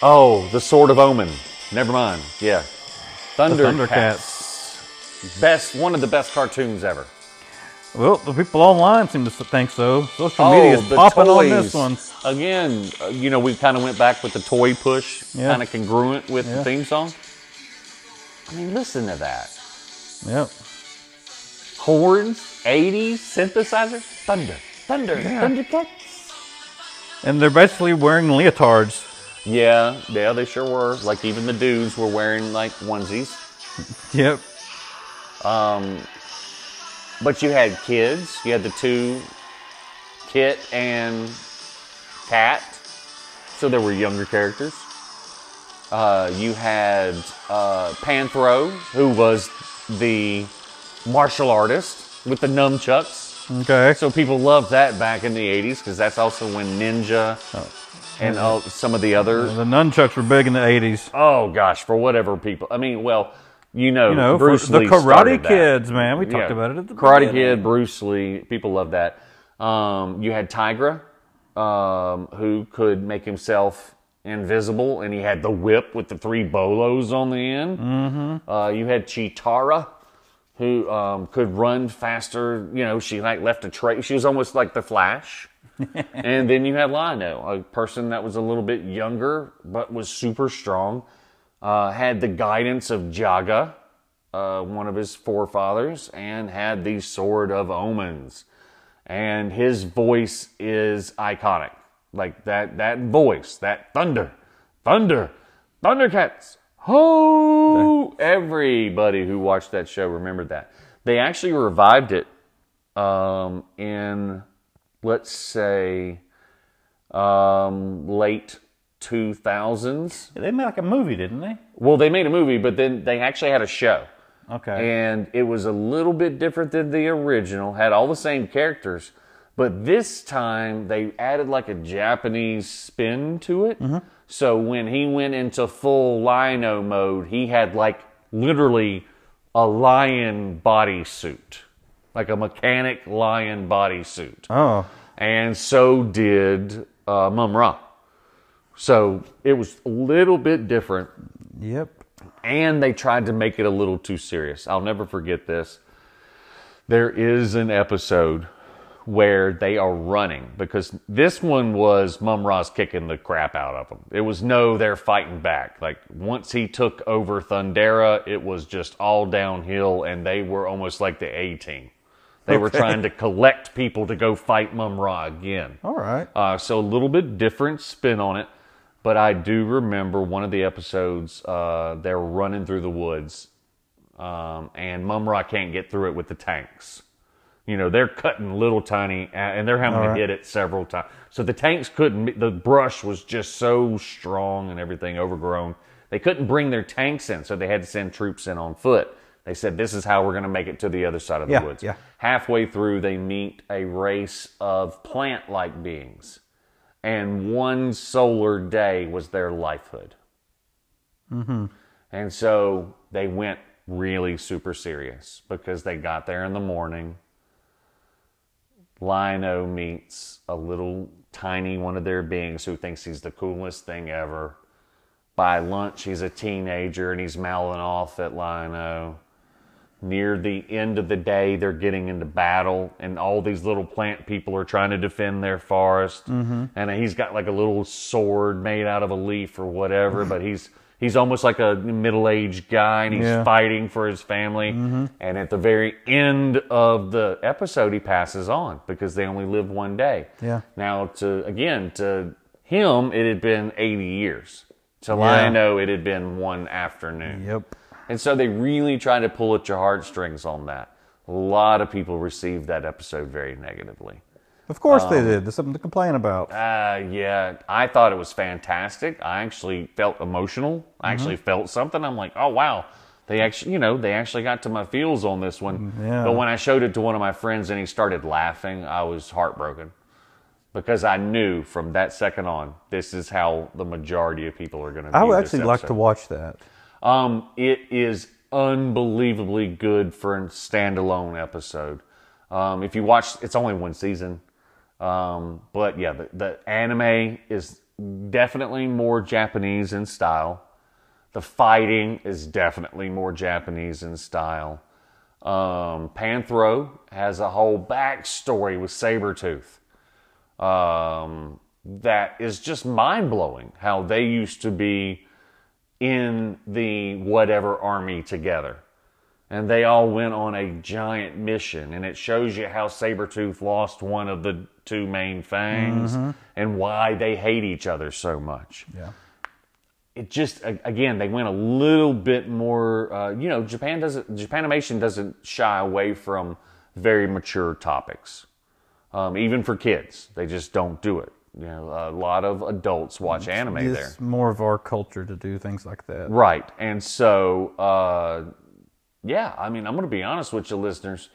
Oh, The Sword of Omen. Never mind. Yeah. Thundercats. Thundercats. Best, one of the best cartoons ever. Well, the people online seem to think so. Social Oh, media is popping on this one. Again, uh, you know, we kind of went back with the toy push, Yeah. kind of congruent with the theme song. I mean, listen to that. Yep. Horns, 80s, synthesizer, thunder, thunder, Thundercats. And they're basically wearing leotards. Yeah, yeah, they sure were. Like even the dudes were wearing like onesies. Yep. But you had kids. You had the two, Kit and Cat. So there were younger characters. Uh, you had uh, Panthro, who was the martial artist with the nunchucks. Okay. So people loved that back in the 80s because that's also when Ninja and uh, some of the other the nunchucks were big in the 80s. Oh gosh, for whatever people. I mean, well, you know, You know, Bruce for the Karate. Kids, man. We talked about it at the Karate beginning. Kid, Bruce Lee. People love that. Um, you had Tygra, um, who could make himself invisible, and he had the whip with the three bolos on the end. Mm-hmm. Uh, you had Cheetara, who um, could run faster. You know, she like left a trace. She was almost like the Flash. and then you had Lionel, a person that was a little bit younger but was super strong. Uh, had the guidance of Jaga, uh, one of his forefathers, and had the Sword of Omens. And his voice is iconic. Like that, that voice, that thunder, thunder, Thundercats. Ho! Everybody who watched that show remembered that. They actually revived it um, in, let's say, um, late 2000s. They made like a movie, didn't they? Well, they made a movie, but then they actually had a show. Okay. And it was a little bit different than the original, had all the same characters, but this time they added like a Japanese spin to it. So when he went into full Lion-O mode, he had like literally a lion bodysuit, like a mechanic lion bodysuit oh, and so did uh, Mumm-Ra. So it was a little bit different, yep. and they tried to make it a little too serious. I'll never forget this. There is an episode where they are running because this one was Mumm-Ra's kicking the crap out of them. It was no, they're fighting back. Like once he took over Thundera, it was just all downhill, and they were almost like the A team. They were trying to collect people to go fight Mumm-Ra again. All right. Uh, so a little bit different spin on it, but I do remember one of the episodes. Uh, they're running through the woods, um, and Mumm-Ra can't get through it with the tanks. You know, they're cutting little tiny, and they're having All to right. hit it several times. So the tanks couldn't. The brush was just so strong and everything overgrown. They couldn't bring their tanks in, so they had to send troops in on foot. They said, "This is how we're going to make it to the other side of the Yeah, woods." yeah. Halfway through, they meet a race of plant-like beings, and one solar day was their lifehood. Mm-hmm. And so they went really super serious because they got there in the morning. Lion-O meets a little tiny one of their beings who thinks he's the coolest thing ever. By lunch, he's a teenager and he's mouthing off at Lion-O. Near the end of the day, they're getting into battle, and all these little plant people are trying to defend their forest. Mm-hmm. And he's got like a little sword made out of a leaf or whatever, but he's he's almost like a middle-aged guy, and he's Yeah. fighting for his family. And at the very end of the episode, he passes on because they only live one day. Yeah. Now, to again, to him, it had been 80 years. To Yeah. Lion-O, it had been one afternoon. Yep. And so they really try to pull at your heartstrings on that. A lot of people received that episode very negatively. Of course Um, they did. There's something to complain about. Uh, yeah, I thought it was fantastic. I actually felt emotional. I actually felt something. I'm like, oh wow, they actually, you know, they actually got to my feels on this one. Yeah. But when I showed it to one of my friends and he started laughing, I was heartbroken because I knew from that second on, this is how the majority of people are going to. I would actually like to watch that. Um, it is unbelievably good for a standalone episode. Um, if you watch, it's only one season. Um, but yeah, the, the anime is definitely more Japanese in style. The fighting is definitely more Japanese in style. Um, Panthro has a whole backstory with Sabretooth um, that is just mind blowing. How they used to be in the whatever army together. And they all went on a giant mission. And it shows you how Sabretooth lost one of the two main fangs and why they hate each other so much. Yeah. It just, again, they went a little bit more, uh, you know, Japan doesn't, Japanimation doesn't shy away from very mature topics. Um, even for kids, they just don't do it. You know, a lot of adults watch anime there. It's more of our culture to do things like that. Right. And so, uh, yeah, I mean, I'm going to be honest with you, listeners.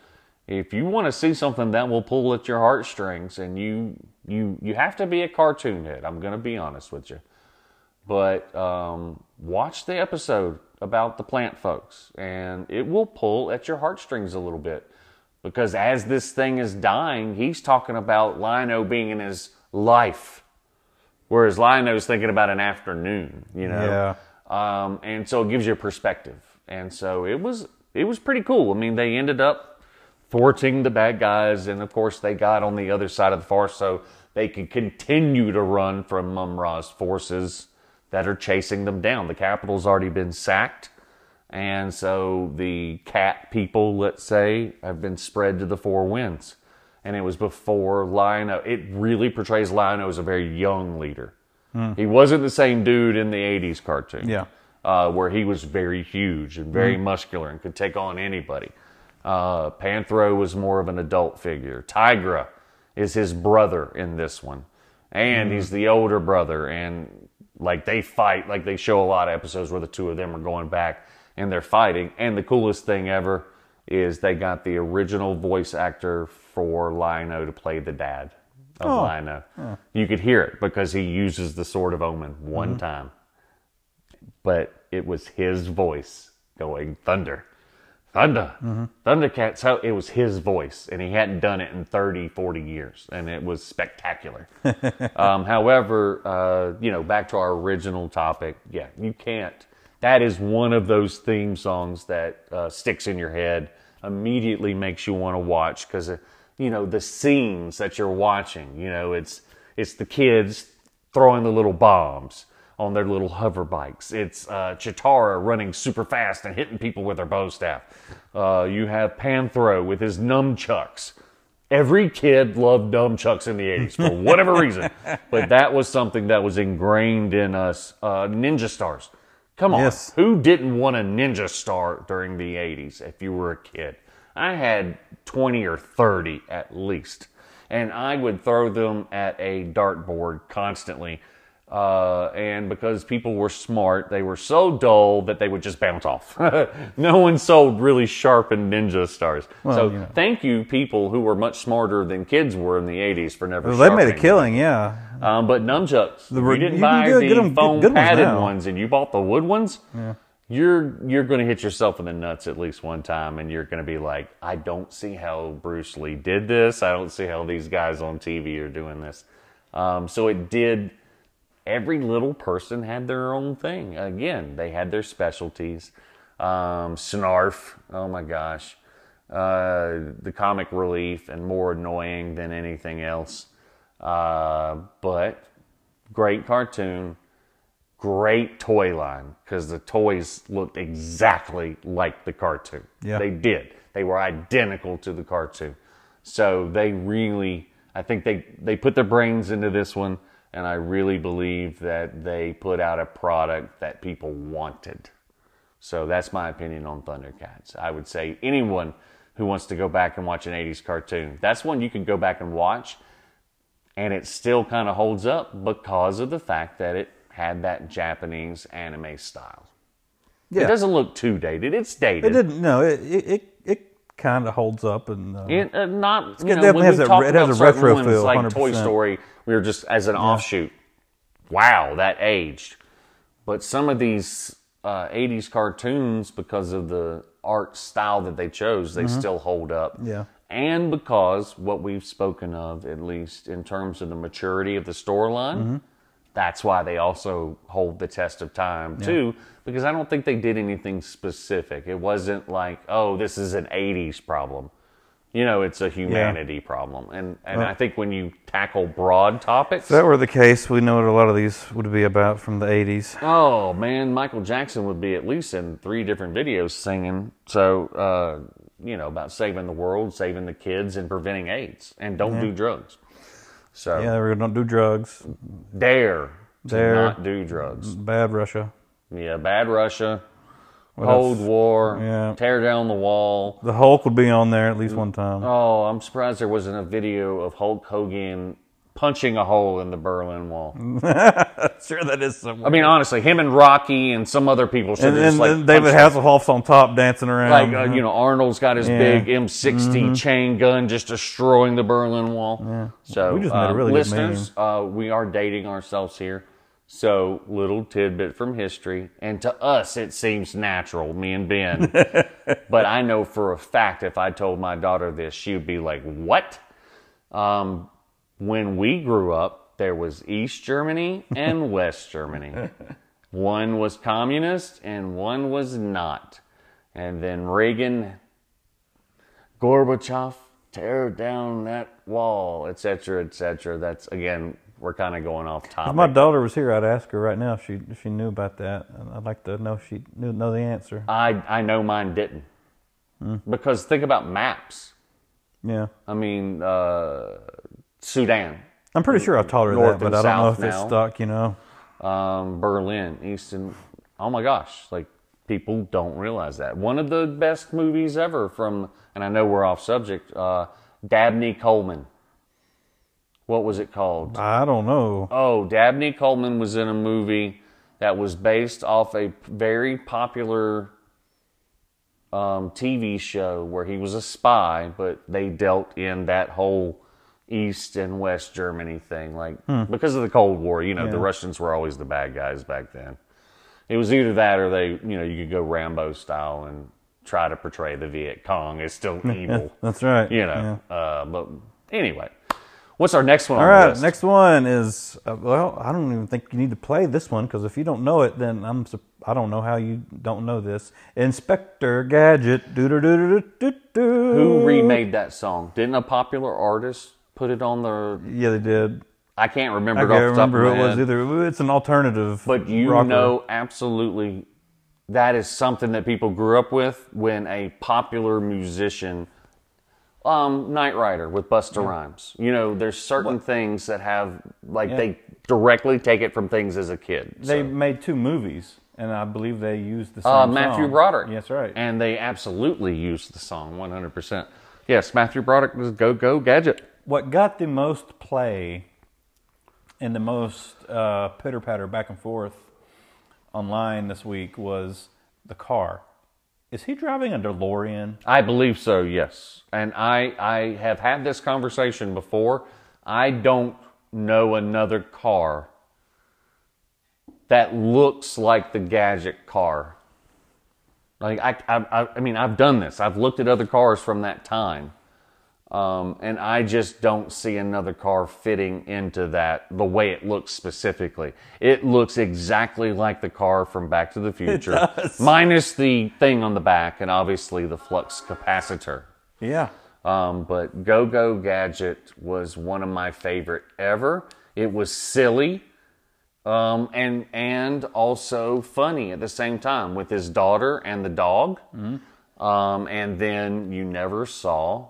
If you want to see something that will pull at your heartstrings, and you you you have to be a cartoon head, I'm going to be honest with you. But um, watch the episode about the plant folks, and it will pull at your heartstrings a little bit. Because as this thing is dying, he's talking about Lion-O being in his life, whereas Lion-O's thinking about an afternoon. You know, Yeah. um, and so it gives you a perspective. And so it was it was pretty cool. I mean, they ended up thwarting the bad guys, and of course they got on the other side of the forest, so they could continue to run from Mumm-Ra's forces that are chasing them down. The capital's already been sacked, and so the cat people, let's say, have been spread to the four winds. And it was before Lion-O. It really portrays Lion-O as a very young leader. He wasn't the same dude in the 80s cartoon Yeah. uh, where he was very huge and very muscular and could take on anybody. Uh, Panthro was more of an adult figure. Tygra is his brother in this one, and he's the older brother. And like they fight, like they show a lot of episodes where the two of them are going back and they're fighting. And the coolest thing ever is they got the original voice actor for Lion-O to play the dad of Oh. Lion-O. You could hear it because he uses the Sword of Omen one time. But it was his voice going thunder thunder thundercat. So it was his voice and he hadn't done it in 30 40 years and it was spectacular. Um, however uh, you know back to our original topic yeah you can't that is one of those theme songs that uh, sticks in your head immediately makes you want to watch because you know the scenes that you're watching you know it's it's the kids throwing the little bombs on their little hover bikes. It's uh, Cheetara running super fast and hitting people with their bow staff. Uh, you have Panthro with his nunchucks. Every kid loved nunchucks in the 80s for whatever reason. But that was something that was ingrained in us. Uh, ninja stars. Come on. Yes. Who didn't want a ninja star during the 80s if you were a kid? I had 20 or 30 at least. And I would throw them at a dartboard constantly. Uh, and because people were smart, they were so dull that they would just bounce off. no one sold really sharpened ninja stars. so you know. thank you, people who were much smarter than kids were in the 80s for never Well, they made a killing, yeah. Um, but nunchucks, The you re- didn't buy get- the foam good ones padded now. ones, and you bought the wood ones. You're you're going to hit yourself in the nuts at least one time, and you're going to be like, I don't see how Bruce Lee did this. I don't see how these guys on TV are doing this. Um, so it did. Every little person had their own thing. Again, they had their specialties. Um, Snarf, oh my gosh, uh, the comic relief and more annoying than anything else. Uh, but great cartoon, great toy line because the toys looked exactly like the cartoon. Yeah. They did. They were identical to the cartoon. So they really, I think they, they put their brains into this one, and I really believe that they put out a product that people wanted. So that's my opinion on Thundercats. I would say anyone who wants to go back and watch an 80s cartoon, that's one you can go back and watch, and it still kind of holds up because of the fact that it had that Japanese anime style. Yeah. It doesn't look too dated. It's dated. It didn't. No, it it it, kind of holds up and. Uh, It, uh, not, you It know, definitely has a- it has a retro ones feel, like Toy 100%. Story. We were just as an offshoot. Wow, that aged. But some of these uh, '80s cartoons, because of the art style that they chose, they still hold up. Mm-hmm. Yeah. and because what we've spoken of, at least in terms of the maturity of the storyline. Mm-hmm. That's why they also hold the test of time too, because I don't think they did anything specific. It wasn't like, oh, this is an '80s problem. You know, it's a humanity problem, and and I think when you tackle broad topics, If that were the case, we know what a lot of these would be about from the 80s. oh man, Michael Jackson would be at least in three different videos singing. So, uh, you know, about saving the world, saving the kids, and preventing AIDS, and don't do drugs. So Yeah, we don't do drugs. dare to Dare. not do drugs. Bad Russia. Yeah, bad Russia, Cold else? War, Yeah. tear down the wall. The Hulk would be on there at least one time. Oh, I'm surprised there wasn't a video of Hulk Hogan punching a hole in the Berlin Wall. sure, that is somewhere. I mean, honestly, him and Rocky and some other people should and have just like David Hasselhoff's on top dancing around. like uh, you know Arnold's got his Yeah. Mm-hmm. big M60 chain gun just destroying the Berlin Wall. So We just made a uh, really listeners, uh, we are dating ourselves here. So little tidbit from history, and to us it seems natural, me and Ben. but I know for a fact if I told my daughter this, she would be like, "What?" Um, when we grew up, there was East Germany and West Germany. One was communist and one was not. And then Reagan, Gorbachev, tear down that wall, etc., etc. That's again, we're kind of going off topic. If my daughter was here, I'd ask her right now if she if she knew about that. I'd like to know if she knew know the answer. I I know mine didn't Hmm. because think about maps. Yeah, I mean, uh, Sudan, I'm pretty sure I taught her North that, but I don't know if it's now. stuck. You know. um, Berlin, East and oh my gosh, like people don't realize that one of the best movies ever from, and I know we're off subject. Uh, Dabney Coleman. What was it called? I don't know. Oh, Dabney Coleman was in a movie that was based off a very popular um, TV show where he was a spy, but they dealt in that whole East and West Germany thing, like because of the Cold War. You know, the Russians were always the bad guys back then. It was either that or they, you know, you could go Rambo style and try to portray the Viet Cong as still evil. That's right. You know, uh, but anyway, what's our next one? All on right, next one is uh, well, I don't even think you need to play this one because if you don't know it, then I'm I don't know how you don't know this. Inspector Gadget. Doo doo doo doo doo doo. Who remade that song? Didn't a popular artist put it on their? Yeah, they did. I can't remember I can't off the top of remember my who it was either. It's an alternative. But you rocker. know absolutely that is something that people grew up with when a popular musician um Knight Rider with Busta Rhymes. You know, there's certain things that have like Yeah. they directly take it from things as a kid. they So, made two movies, and I believe they used the same uh, Matthew song. Broderick. Yes, right. And they absolutely used the song 100%. Yes, Matthew Broderick was Go Go Gadget. What got the most play and the most uh, pitter patter back and forth online this week was the car. Is he driving a DeLorean? I believe so, yes. And I I have had this conversation before. I don't know another car that looks like the gadget car. Like I I I- I mean I've done this. I've looked at other cars from that time. Um, and I just don't see another car fitting into that the way it looks specifically. It looks exactly like the car from Back to the Future, minus the thing on the back and obviously the flux capacitor. Yeah. Um, but Go Go Gadget was one of my favorite ever. It was silly, um, and and also funny at the same time with his daughter and the dog. Um, and then you never saw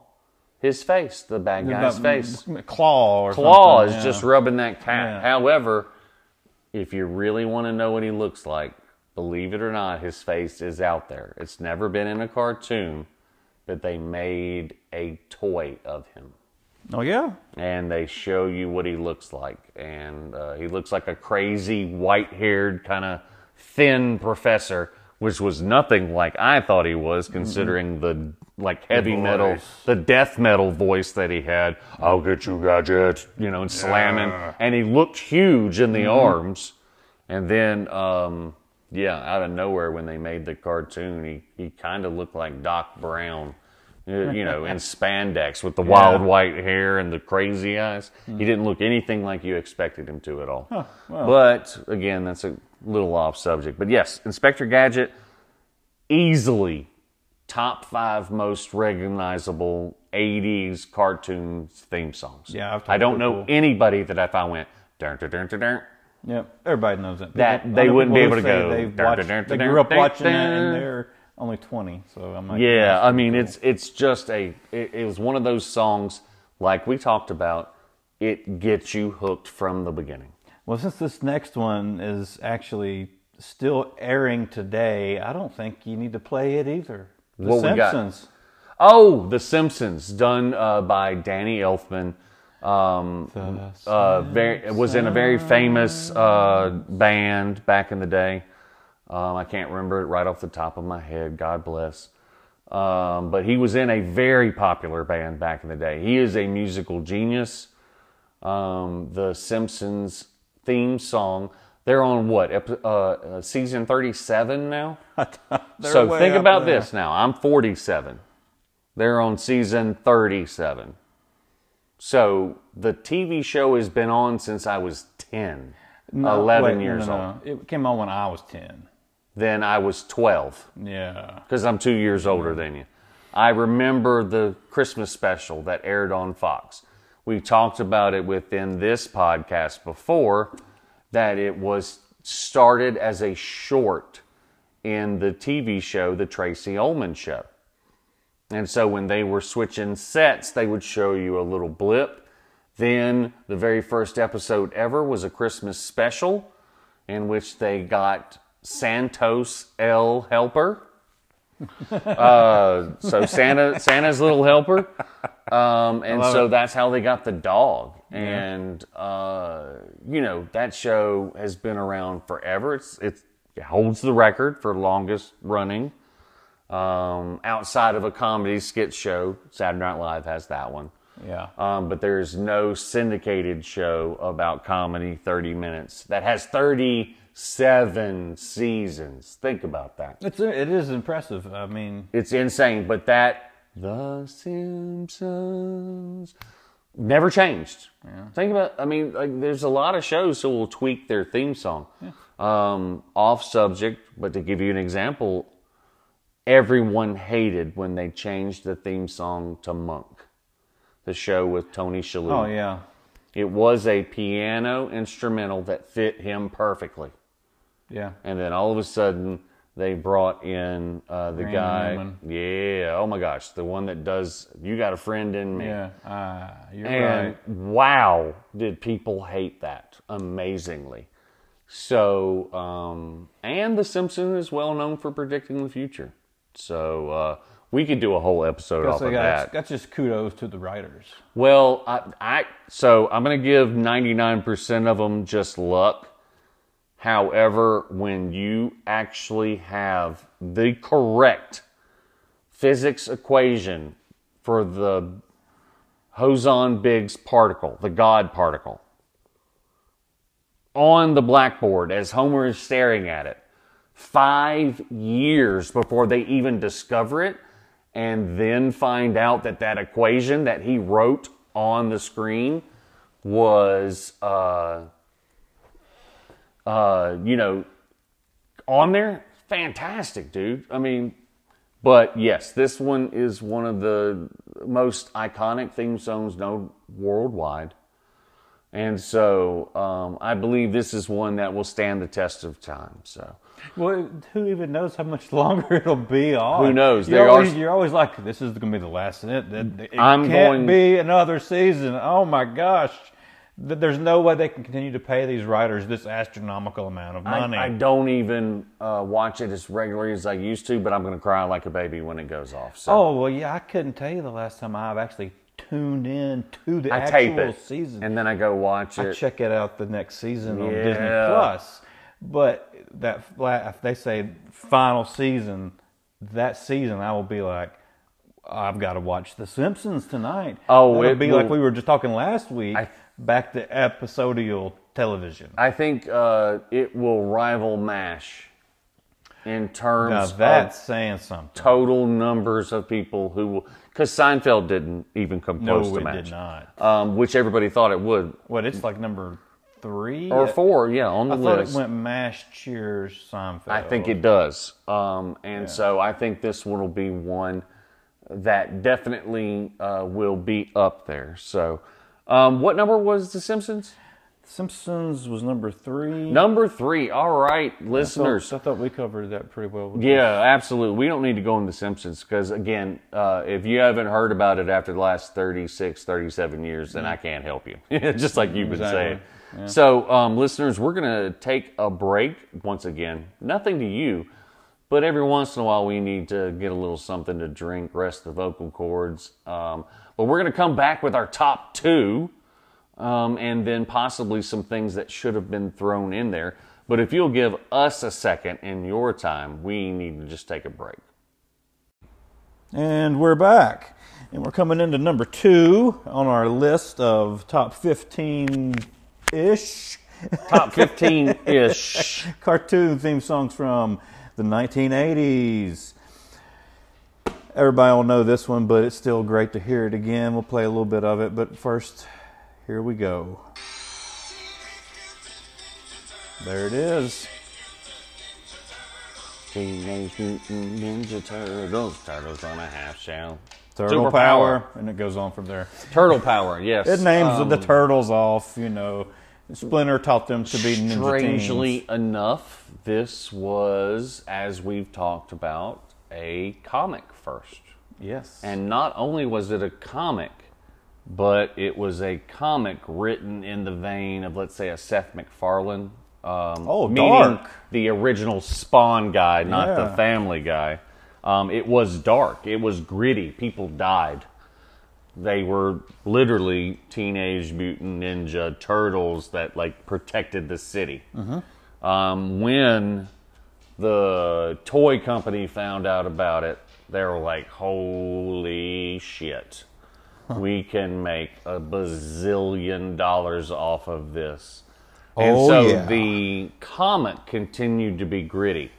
his face, the bad guy's face. Claw or Claw something, is yeah. just rubbing that cat. Yeah. However, if you really want to know what he looks like, believe it or not, his face is out there. It's never been in a cartoon, but they made a toy of him. Oh yeah. And they show you what he looks like. And uh, he looks like a crazy, white haired, kind of thin professor, which was nothing like I thought he was, considering the like heavy metal, the death metal voice that he had. I'll get you, gadget, you know, and slamming. And he looked huge in the arms. And then, um, yeah, out of nowhere, when they made the cartoon, he, he kind of looked like Doc Brown, you know, in spandex with the wild white hair and the crazy eyes. He didn't look anything like you expected him to at all. But again, that's a little off subject. But yes, Inspector Gadget, easily top five most recognizable 80s cartoons theme songs. Yeah, I've I don't know to people. anybody that if I went, dun, dun, dun, dun, dun, Yep. Everybody knows that. That People- they wouldn't be able to go, They've dun, watched, dun, they grew up watching that, and they're only twenty. So I'm like, Yeah, I mean cool. it's it's just a it, it was one of those songs like we talked about. It gets you hooked from the beginning. Well, since this next one is actually still airing today, I don't think you need to play it either. The What we got? Simpsons. Oh, The Simpsons, done uh, by Danny Elfman. Um, uh, very, was in a very famous uh, band back in the day. Um, I can't remember it right off the top of my head. God bless. Um, but he was in a very popular band back in the day. He is a musical genius. Um, the Simpsons theme song. They're on what uh, uh, season thirty-seven now. So think about there. this now. I'm 47. They're on season 37. So the TV show has been on since I was 10, No, 11 wait, years no, old. no. It came on when I was ten. Then I was 12 Yeah. because I'm two years older than you. I remember the Christmas special that aired on Fox. We talked about it within this podcast before that it was started as a short in the TV show, The Tracey Ullman Show. And so when they were switching sets, they would show you a little blip. Then the very first episode ever was a Christmas special in which they got Santos L. Helper. Uh, so Santa, Santa's little helper. Um, and so that's how they got the dog. And, uh, you know, that show has been around forever. It's, it's, it holds the record for longest running. Um, outside of a comedy skit show, Saturday Night Live has that one. Yeah. Um, but there's no syndicated show about comedy 30 minutes that has 37 seasons. Think about that. It's it is impressive. I mean, It's insane, but that The Simpsons never changed. Think about I mean, like there's a lot of shows who will tweak their theme song. Um, off subject, but to give you an example, everyone hated when they changed the theme song to Monk. The show with Tony Shalhoub. oh yeah. It was a piano instrumental that fit him perfectly. Yeah. And then all of a sudden, they brought in uh, the Randy guy. Newman. Yeah. Oh my gosh, the one that does "You Got a Friend in Me." Yeah. Ah, you're And right. wow, did people hate that amazingly. So, um, and The Simpsons is well known for predicting the future. So, uh, we could do a whole episode off of yeah, that. that's, that's just kudos to the writers. Well, I, I so I'm going to give 99% of them just luck. However, when you actually have the correct physics equation for the Hosan Biggs particle, the God particle, on the blackboard as Homer is staring at it, five years before they even discover it, and then find out that that equation that he wrote on the screen was, uh, uh, you know, on there. Fantastic, dude. I mean, but yes, this one is one of the most iconic theme songs known worldwide. And so um, I believe this is one that will stand the test of time. So Well, who even knows how much longer it'll be on? Who knows? You're, There are- always, you're always like, this is going to be the last. It, it, it I'm can't going- be another season. Oh my gosh. Th- There's no way they can continue to pay these writers this astronomical amount of money. I, I don't even uh, watch it as regularly as I used to, but I'm going to cry like a baby when it goes off. So oh, well, yeah, I couldn't tell you the last time I've actually tuned in to the I actual tape it season. and then I go watch it. I check it out the next season on Disney Plus. But that if they say final season, that season I will be like, I've got to watch The Simpsons tonight. Oh, it'll it be like we were just talking last week. I- back to episodial television. I think uh, it will rival MASH in terms Now of that's saying something. total numbers of people who will. Because Seinfeld didn't even come No, close to MASH. No, it did not. Um, which everybody thought it would. What? It's like number three Or four, yeah, on the I thought it went Mash, Cheers, Seinfeld. I think it does. Um, and so I think this one will be one that definitely uh, will be up there. So, um, what number was The Simpsons? Simpsons was number three. Number three. All right, I thought- listeners. I thought we covered that pretty well. Yeah, absolutely. We don't need to go into Simpsons because, again, uh, if you haven't heard about it after the last 36, 37 years, then I can't help you. Just like you've been Exactly. saying. So, um, listeners, we're going to take a break once again. Nothing to you, but every once in a while we need to get a little something to drink, rest the vocal cords. Um, but we're going to come back with our top two um, and then possibly some things that should have been thrown in there. But if you'll give us a second in your time, we need to just take a break. And we're back. And we're coming into number two on our list of top 15 ish Top 15 ish. cartoon theme songs from the 1980s. Everybody will know this one, but it's still great to hear it again. We'll play a little bit of it, but first, here we go. There it is. Teenage Mutant Ninja Turtles, Turtles on a half shell. Turtle Superpower. Power, and it goes on from there. Turtle Power, yes. It names Um, the turtles off, you know. Splinter taught them to be ninja Strangely teens. enough, this was, as we've talked about, a comic first. Yes. And not only was it a comic, but it was a comic written in the vein of, let's say, a Seth MacFarlane. Um, Oh, dark. The original Spawn guy, not Yeah. the Family guy. Um, it was dark. It was gritty. People died. They were literally teenage mutant ninja turtles that like protected the city. Um, when the toy company found out about it, they were like, "Holy shit, we can make a bazillion dollars off of this." Oh, and Oh, so yeah. the comic continued to be gritty.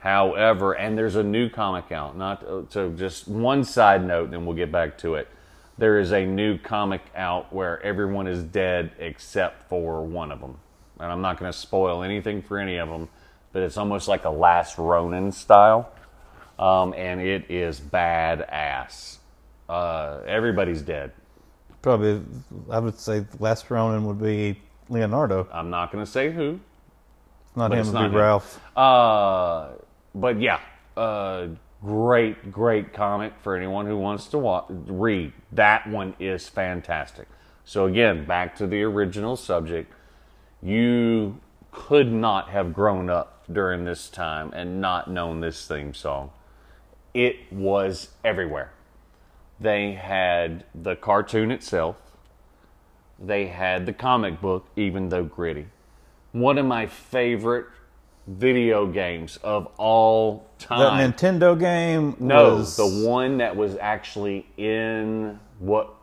However, and there's a new comic out. Not uh, so. Just one side note, then we'll get back to it. There is a new comic out where everyone is dead except for one of them, and I'm not going to spoil anything for any of them. But it's almost like a Last Ronin style, um, and it is badass. Uh, everybody's dead. probably. I would say the last Ronin would be Leonardo. I'm not going to say who. Not him. it's It'd not be. Raph. Uh, but yeah, uh, great, great comic for anyone who wants to wa- read. That one is fantastic. So again, back to the original subject. You could not have grown up during this time and not known this theme song. It was everywhere. They had the cartoon itself. They had the comic book, even though gritty. One of my favorite video games of all time. Nintendo game no, was the one that was actually in what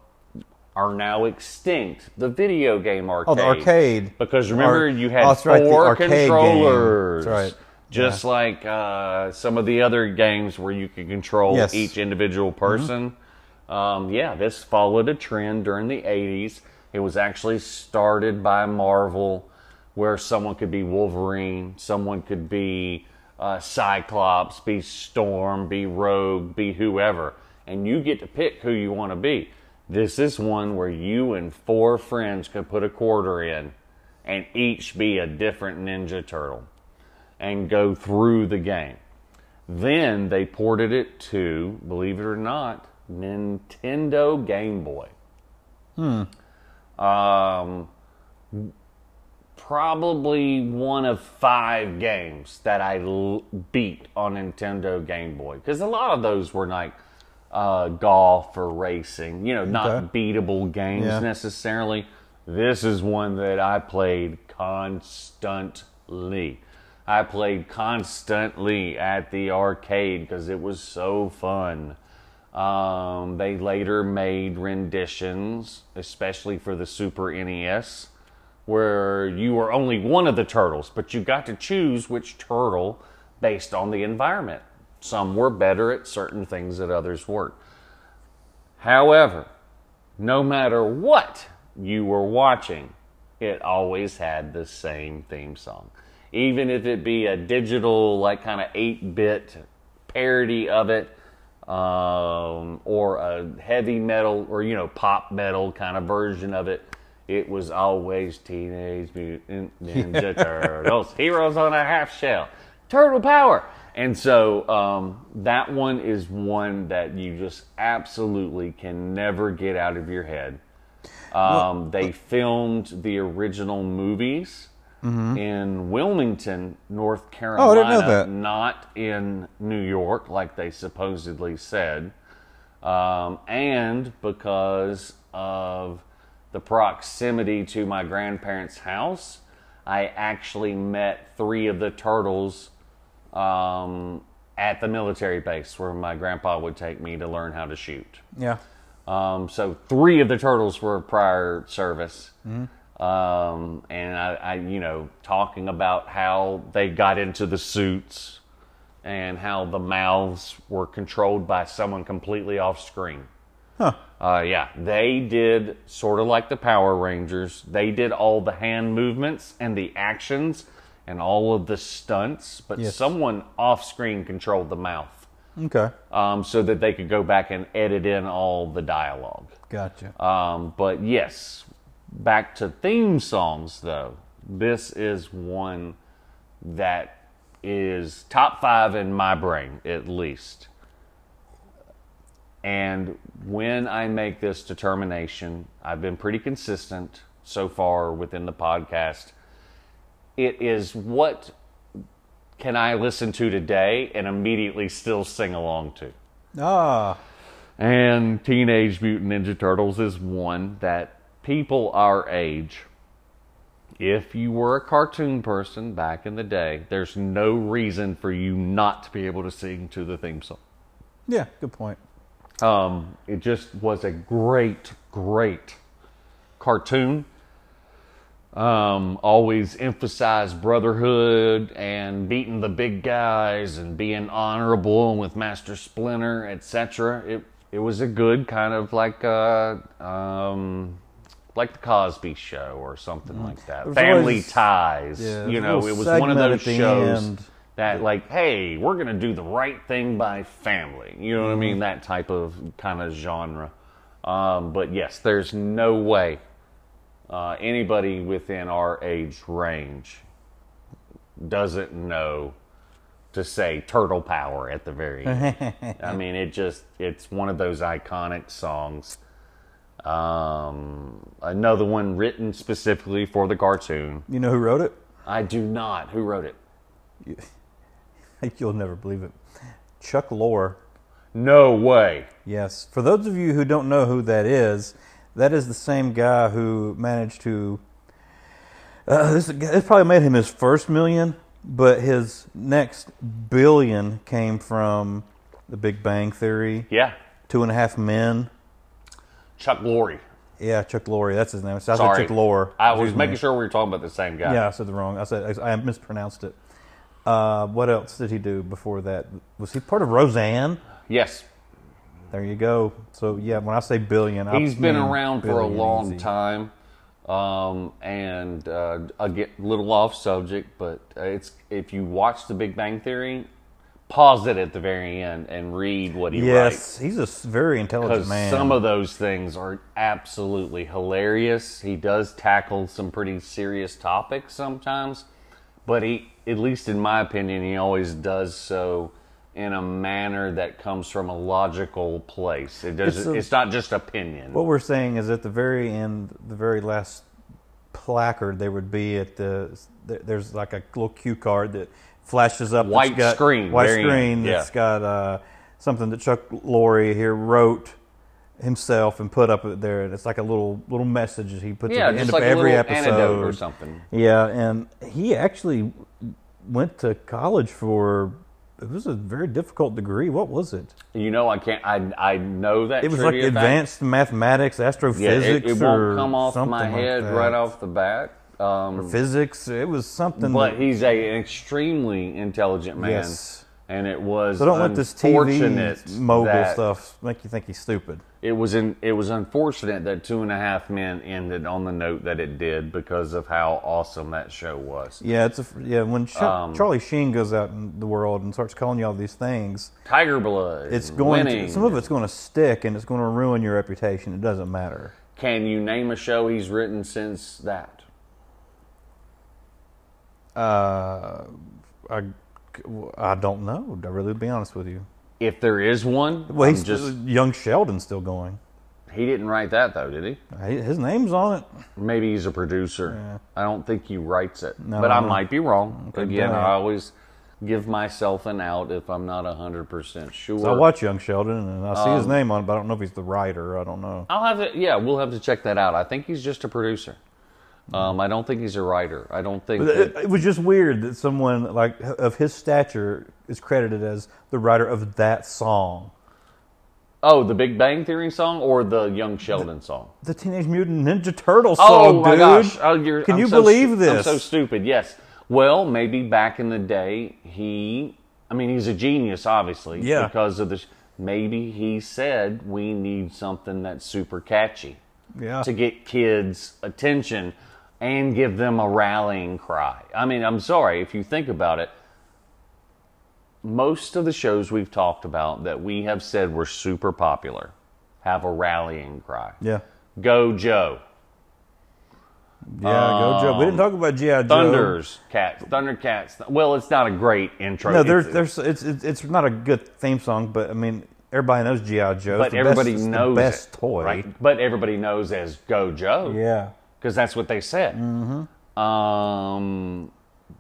are now extinct, the video game arcade. Oh, the arcade. Because remember, Ar- you had oh, that's right, four controllers. That's right. Just like uh, some of the other games where you could control Yes. each individual person. Um, yeah, this followed a trend during the 80s. It was actually started by Marvel, where someone could be Wolverine, someone could be uh, Cyclops, be Storm, be Rogue, be whoever. And you get to pick who you want to be. This is one where you and four friends could put a quarter in and each be a different Ninja Turtle and go through the game. Then they ported it to, believe it or not, Nintendo Game Boy. Hmm. Um, probably one of five games that I l- beat on Nintendo Game Boy because a lot of those were like uh, golf or racing, you know, not Okay. beatable games Yeah. necessarily. This is one that I played constantly. I played constantly at the arcade because it was so fun. Um, they later made renditions, especially for the Super NES, where you were only one of the turtles, but you got to choose which turtle based on the environment. Some were better at certain things that others weren't. However, no matter what you were watching, it always had the same theme song. Even if it be a digital, like kind of 8 bit parody of it, um, or a heavy metal or, you know, pop metal kind of version of it, it was always Teenage Mutant Ninja Turtles, Heroes on a Half Shell, Turtle Power. And so um, that one is one that you just absolutely can never get out of your head. Um, they filmed the original movies in Wilmington, North Carolina, Mm-hmm. Oh, didn't know that. not in New York, like they supposedly said. Um, and because of the proximity to my grandparents' house, I actually met three of the turtles um, at the military base where my grandpa would take me to learn how to shoot. yeah. Um, so three of the turtles were prior service. Hmm. Um, and I, I, you know, talking about how they got into the suits and how the mouths were controlled by someone completely off screen. Huh. Uh, yeah, they did sort of like the Power Rangers. They did all the hand movements and the actions and all of the stunts, but Yes. someone off screen controlled the mouth Okay. um, so that they could go back and edit in all the dialogue. Gotcha. Um, but yes, back to theme songs though. This is one that is top five in my brain, at least. And when I make this determination, I've been pretty consistent so far within the podcast. It is what can I listen to today and immediately still sing along to? ah. And Teenage Mutant Ninja Turtles is one that people our age, if you were a cartoon person back in the day, there's no reason for you not to be able to sing to the theme song. Yeah. Good point. Um, it just was a great, great cartoon. Um, always emphasized brotherhood and beating the big guys and being honorable and with Master Splinter, etc. It it was a good kind of like uh, um, like the Cosby Show or something like that. Family always- Ties. yeah, you know, it was one of those shows end. that like, hey, we're gonna do the right thing by family. You know what I Mm-hmm. mean? That type of kind of genre. Um, but yes, there's no way uh, anybody within our age range doesn't know to say turtle power at the very end. I mean, it just, it's one of those iconic songs. Um, another one written specifically for the cartoon. You know who wrote it? I do not. Who wrote it? You'll never believe it. Chuck Lorre. No way. Yes. For those of you who don't know who that is, that is the same guy who managed to. Uh, this, this probably made him his first million, but his next billion came from The Big Bang Theory, Yeah. Two and a Half Men. Chuck Lorre. Yeah, Chuck Lorre. That's his name. So I said Sorry. Chuck Lorre. I was making me. sure we were talking about the same guy. Yeah, I said the wrong. I said I mispronounced it. Uh, what else did he do before that? Was he part of Roseanne? Yes. There you go. So yeah, when I say billion, He's been around for a long easy. time. Um, and uh, I get a little off subject, but uh, it's if you watch The Big Bang Theory, pause it at the very end and read what he writes. Yes, he's a very intelligent man. some of those things are absolutely hilarious. He does tackle some pretty serious topics sometimes, but he, at least in my opinion, he always does so in a manner that comes from a logical place. It does. It's It's, not just opinion. what we're saying is at the very end, the very last placard, there would be at the there- there's like a little cue card that flashes up. White got- screen, white very screen that's yeah. got uh, something that Chuck Lorre here wrote himself and put up there. And it's like a little little message that he puts yeah, at the end like of every episode or something. Yeah, and he actually went to college for. It was a very difficult degree. What was it? You know, I can't. I I know that It was like trivia fact. advanced mathematics, Yeah, astrophysics, it, it or won't come off my like head that. right off the bat. Um, Physics. It was something. but that- he's a, an extremely intelligent man. Yes. And it was so don't let this TV mogul stuff make you think he's stupid. It was in, it was unfortunate that Two and a Half Men ended on the note that it did because of how awesome that show was. Yeah, it's a yeah. When Ch- Um, Charlie Sheen goes out in the world and starts calling you all these things, Tiger Blood. it's going. To, some of it's going to stick, and it's going to ruin your reputation. It doesn't matter. Can you name a show he's written since that? Uh, I, I don't know. To really be honest with you. If there is one, Well, I'm he's just young Sheldon's still going. he didn't write that though, did he? He- His name's on it. Maybe he's a producer. I don't think he writes it, No, but I no. might be wrong. Could Again. I always give myself an out if I'm not hundred percent sure. So I watch Young Sheldon, and I see Um, his name on it, but I don't know if he's the writer. I don't know. I'll have to. Yeah, we'll have to check that out. I think he's just a producer. Um, I don't think he's a writer. I don't think. That, it, was just weird that someone like of his stature is credited as the writer of that song, oh, the Big Bang Theory song or the Young Sheldon song? the Teenage Mutant Ninja Turtle song. Oh song, my dude. gosh! Oh, you're, Can I'm you so believe stu- this? I'm so stupid. Yes. Well, maybe back in the day, he. I mean, he's a genius, obviously. Yeah. Because of this, Maybe he said we need something that's super catchy yeah, to get kids' attention and give them a rallying cry. I mean, I'm sorry if you think about it. Most of the shows we've talked about that we have said were super popular have a rallying cry. yeah, Go Joe. yeah. Go Joe. We didn't um, talk about GI Joe. Thunders, Cats, Thundercats. Well, it's not a great intro. No, there's, there's, it's, it's, it's not a good theme song, but I mean, everybody knows GI Joe. but everybody best, knows the best it, toy. right? But everybody knows as Go Joe. Yeah, because that's what they said. Mm-hmm. Um,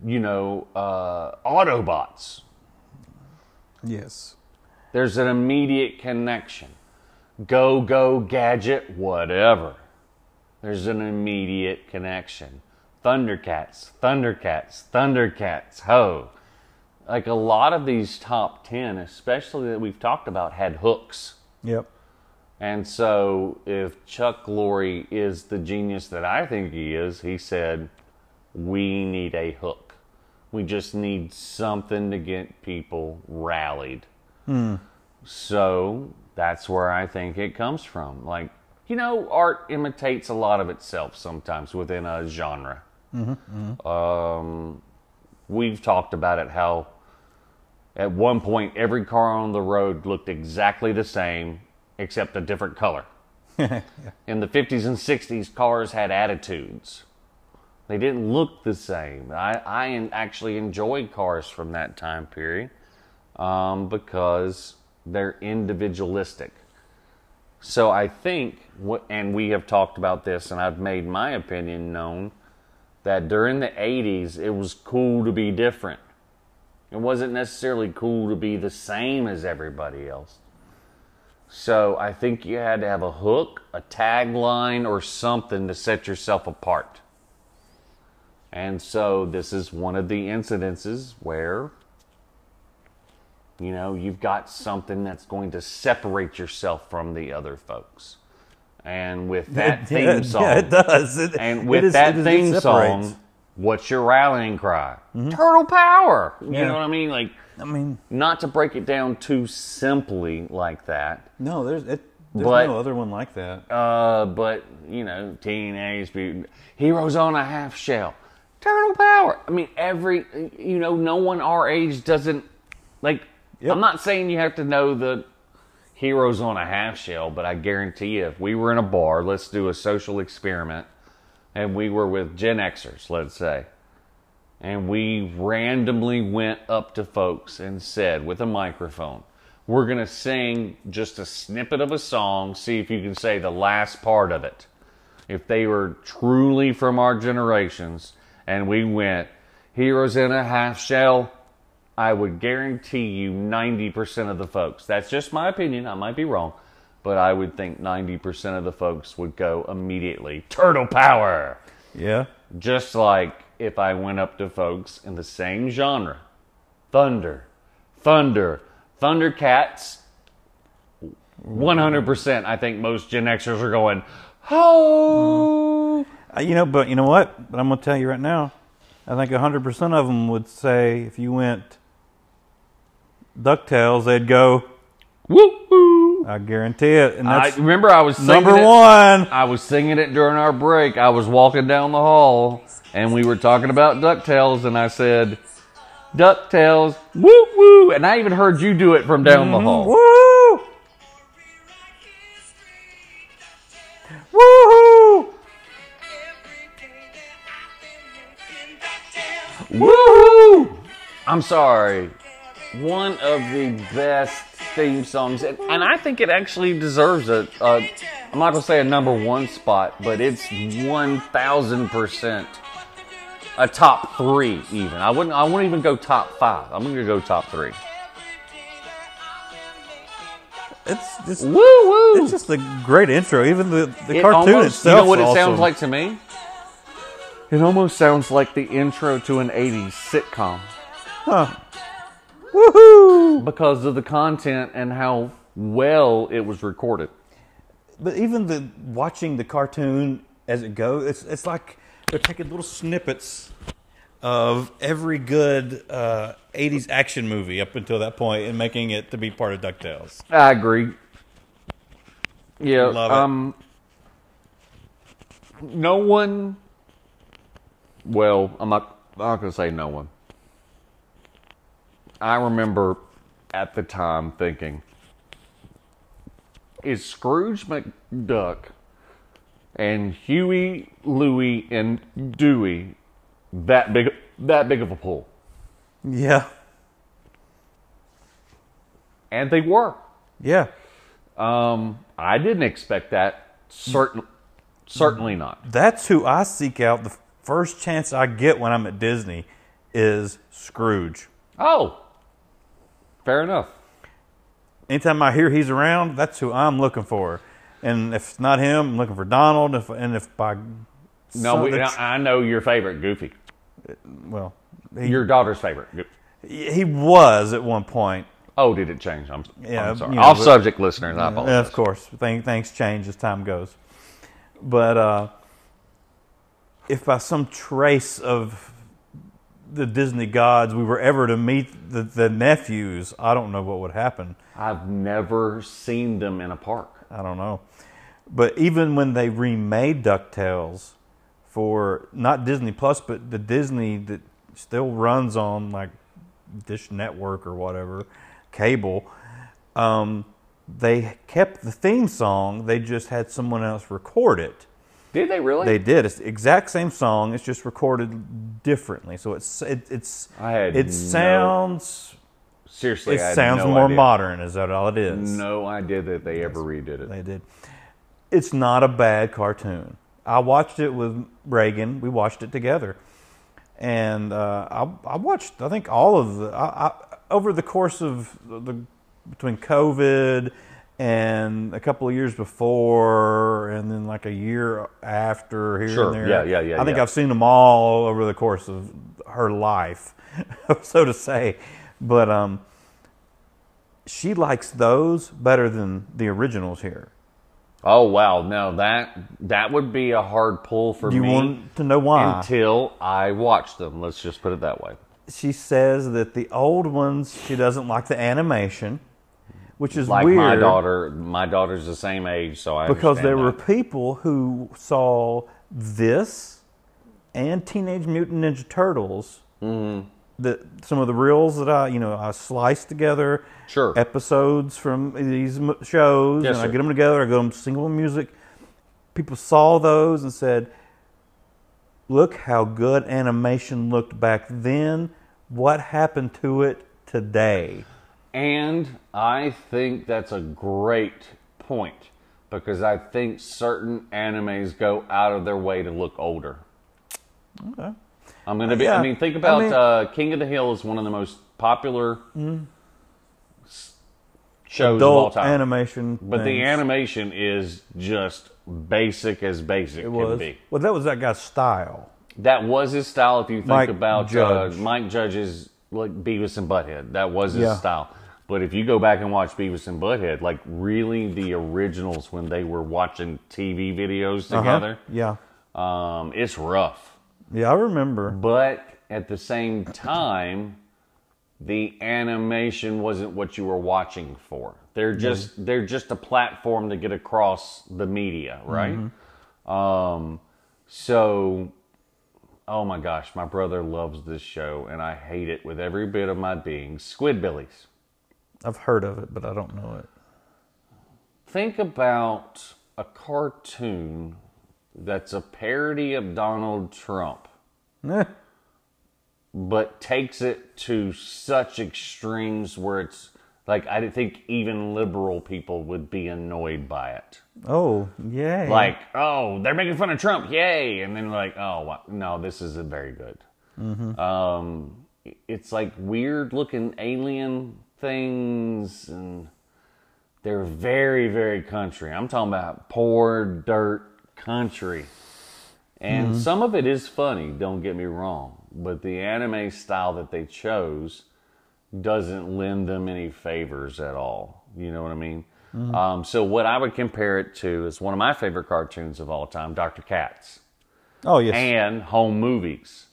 you know, uh, Autobots. yes, There's an immediate connection. Go, go, gadget, whatever. There's an immediate connection. Thundercats, Thundercats, Thundercats, ho. Like a lot of these top 10, especially that we've talked about, had hooks. yep. And so, if Chuck Lorre is the genius that I think he is, he said, We need a hook. We just need something to get people rallied. Hmm. So, that's where I think it comes from. Like, you know, art imitates a lot of itself sometimes within a genre. Mm-hmm, mm-hmm. Um, we've talked about it how at one point every car on the road looked exactly the same except a different color. In the 50s and 60s, cars had attitudes. They didn't look the same. I, I actually enjoy cars from that time period um, because they're individualistic. So I think, and we have talked about this, and I've made my opinion known that during the 80s, it was cool to be different. It wasn't necessarily cool to be the same as everybody else. So I think you had to have a hook, a tagline, or something to set yourself apart. And so this is one of the incidences where, you know, you've got something that's going to separate yourself from the other folks. And with that theme yeah, song, yeah, it does. It- and with is- that theme song, what's your rallying cry? Mm-hmm. Turtle power. You Yeah. know what I mean? Like, I mean, not to break it down too simply like that, no, there's it, there's But- no other one like that. uh, but you know, teenage mutant heroes on a half shell, turtle power. I mean, every you know, no one our age doesn't like. Yep. I'm not saying you have to know the heroes on a half shell, but I guarantee you, if we were in a bar, let's do a social experiment, and we were with Gen Xers, let's say, and we randomly went up to folks and said with a microphone, we're going to sing just a snippet of a song, see if you can say the last part of it. If they were truly from our generations, and we went, Heroes in a Half Shell, I would guarantee you 90% of the folks, that's just my opinion, I might be wrong, but I would think 90% of the folks would go immediately, Turtle Power! Yeah, Just like if I went up to folks in the same genre Thunder, Thunder, Thundercats. 100%, I think most Gen Xers are going, ho! Uh, you know, but you know what? But I'm gonna tell you right now. I think 100 percent of them would say if you went Ducktales, they'd go. Woo woo! I guarantee it. And I that's remember I was singing number it- one. I was singing it during our break. I was walking down the hall and we were talking about DuckTales and I said, DuckTales, woo woo! And I even heard you do it from down the mm-hmm. hall. Woo! Woohoo! Woohoo! I'm sorry. One of the best theme songs, and, and I think it actually deserves a, a. I'm not gonna say a number one spot, but it's one thousand percent a top three. Even I wouldn't. I wouldn't even go top five. I'm gonna go top three. It's just Woo woo! it's just a great intro. Even the, the It cartoon almost, itself. You know what it awesome. sounds like to me? It almost sounds like the intro to an '80s sitcom. Huh. Woohoo! because of the content and how well it was recorded. But even the watching the cartoon as it goes, it's it's like they're taking little snippets of every good uh, '80s action movie up until that point and making it to be part of Ducktales. I agree. Yeah, Love it. um no one well, I'm not I'm not going to say no one. I remember at the time thinking is Scrooge McDuck and Huey, Louie and Dewey that big that big of a pull? Yeah, And they were. yeah. Um, I didn't expect that. Certain, certainly not. That's who I seek out the first chance I get when I'm at Disney is Scrooge. Oh, fair enough. Anytime I hear he's around, that's who I'm looking for. And if it's not him, I'm looking for Donald. If, and if by No, we, I know your favorite, Goofy. well, he, Your daughter's favorite. He was at one point. Oh, did it change? I'm, Yeah, I'm sorry. you know, Off but- subject, listeners. I apologize. Of course, Thing, things change as time goes. But uh, if by some trace of the Disney gods we were ever to meet the, the nephews, I don't know what would happen. I've never seen them in a park. I don't know. But even when they remade DuckTales for not Disney Plus, but the Disney that still runs on like Dish Network or whatever, cable, um, they kept the theme song. They just had someone else record it. Did they really? They did. It's the exact same song. It's just recorded differently. So it's it, it's I had it no- sounds Seriously, it sounds no more idea. modern. Is that all it is? No idea that they ever redid it. They did. It's not a bad cartoon. I watched it with Reagan. We watched it together, and uh, I, I watched. I think all of the I, I, over the course of the between COVID and a couple of years before, and then like a year after here Sure. and there. Yeah, yeah, yeah, I think yeah. I've seen them all over the course of her life, so to say. But um, she likes those better than the originals here. Oh wow, no that that would be a hard pull for Do you me want to know why? until I watched them. Let's just put it that way. she says that the old ones she doesn't like the animation, which is Like weird my daughter, my daughter's the same age, so I because there understand were people who saw this and Teenage Mutant Ninja Turtles. Mm-hmm. The, some of the reels that I, you know, I sliced together Sure. episodes from these shows, Yes, and I sir. get them together. I go them single music. People saw those and said, "Look how good animation looked back then. What happened to it today?" And I think that's a great point because I think certain animes go out of their way to look older. Okay. I'm gonna be. Yeah. I mean, think I about mean- uh, King of the Hill is one of the most popular s- shows Adult of all time. animation, but the animation is just basic as basic it can was be. well, that was that guy's style. That was his style. If you think Mike about Judge. Uh, Mike Judge's like Beavis and Butthead, that was his Yeah. style. But if you go back and watch Beavis and Butthead, like really the originals when they were watching TV videos Uh-huh. together, Yeah, um, it's rough. Yeah, I remember. But at the same time, the animation wasn't what you were watching for. They're just they're just a platform to get across the media, right? Um, so, oh my gosh, my brother loves this show, and I hate it with every bit of my being. Squidbillies. I've heard of it, but I don't know it. Think about a cartoon that's a parody of Donald Trump. Eh, but takes it to such extremes where it's like I think even liberal people would be annoyed by it. Oh, yay! Like, oh, they're making fun of Trump, yay! And then like, oh, no, this isn't very good. Um, it's like weird looking alien things, and they're very, very country. I'm talking about poor dirt country. And some of it is funny, don't get me wrong, but the anime style that they chose doesn't lend them any favors at all. You know what I mean? Um, so, what I would compare it to is one of my favorite cartoons of all time, Dr. Katz, oh yes, and Home Movies,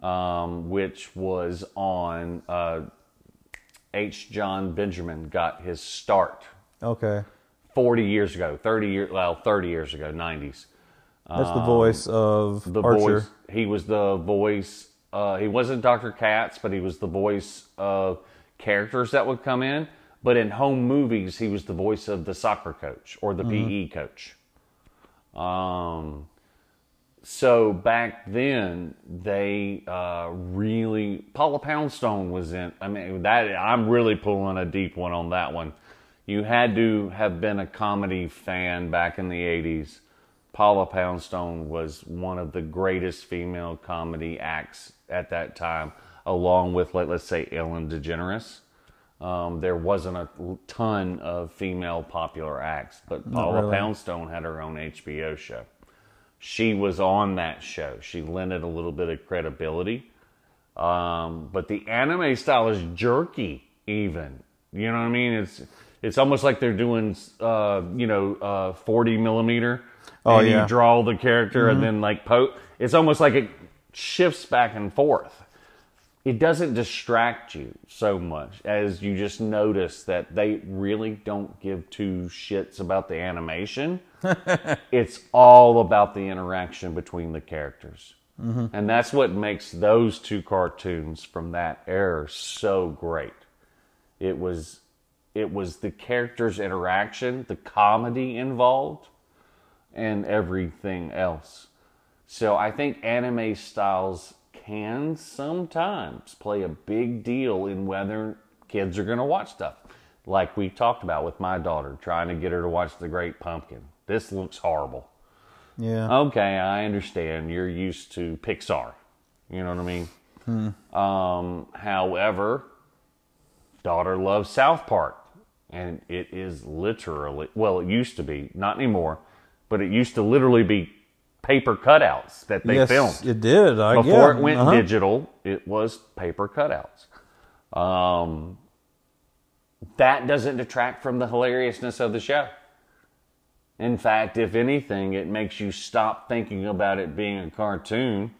um, which was on uh, H. John Benjamin got his start okay. 40 years ago, 30 years, well, 30 years ago, 90s. That's the voice of Um, the Archer. voice. He was the voice. Uh, he wasn't Dr. Katz, but he was the voice of characters that would come in. But in home movies, he was the voice of the soccer coach or the PE coach. Um, so back then, they uh, really Paula Poundstone was in. I mean, that I'm really pulling a deep one on that one. You had to have been a comedy fan back in the '80s. Paula Poundstone was one of the greatest female comedy acts at that time, along with, like, let's say, Ellen DeGeneres. Um, there wasn't a ton of female popular acts, but Paula really. Poundstone had her own HBO show. She was on that show. She lent it a little bit of credibility. Um, but the anime style is jerky, even. You know what I mean? It's it's almost like they're doing, uh, you know, uh, 40 millimeter. Oh, and yeah. Mm-hmm. you draw the character and then like po It's almost like it shifts back and forth it doesn't distract you so much as you just notice that they really don't give two shits about the animation. it's all about the interaction between the characters. And that's what makes those two cartoons from that era so great. It was it was the characters' interaction, the comedy involved, and everything else. So I think anime styles can sometimes play a big deal in whether kids are going to watch stuff. Like we talked about with my daughter, trying to get her to watch The Great Pumpkin. This looks horrible. Yeah. Okay, I understand. You're used to Pixar. You know what I mean? Um, however, daughter loves South Park. And it is literally, well, it used to be, not anymore, but it used to literally be paper cutouts that they yes, filmed. it did. I Before it went uh-huh. digital, it was paper cutouts. Um, that doesn't detract from the hilariousness of the show. In fact, if anything, it makes you stop thinking about it being a cartoon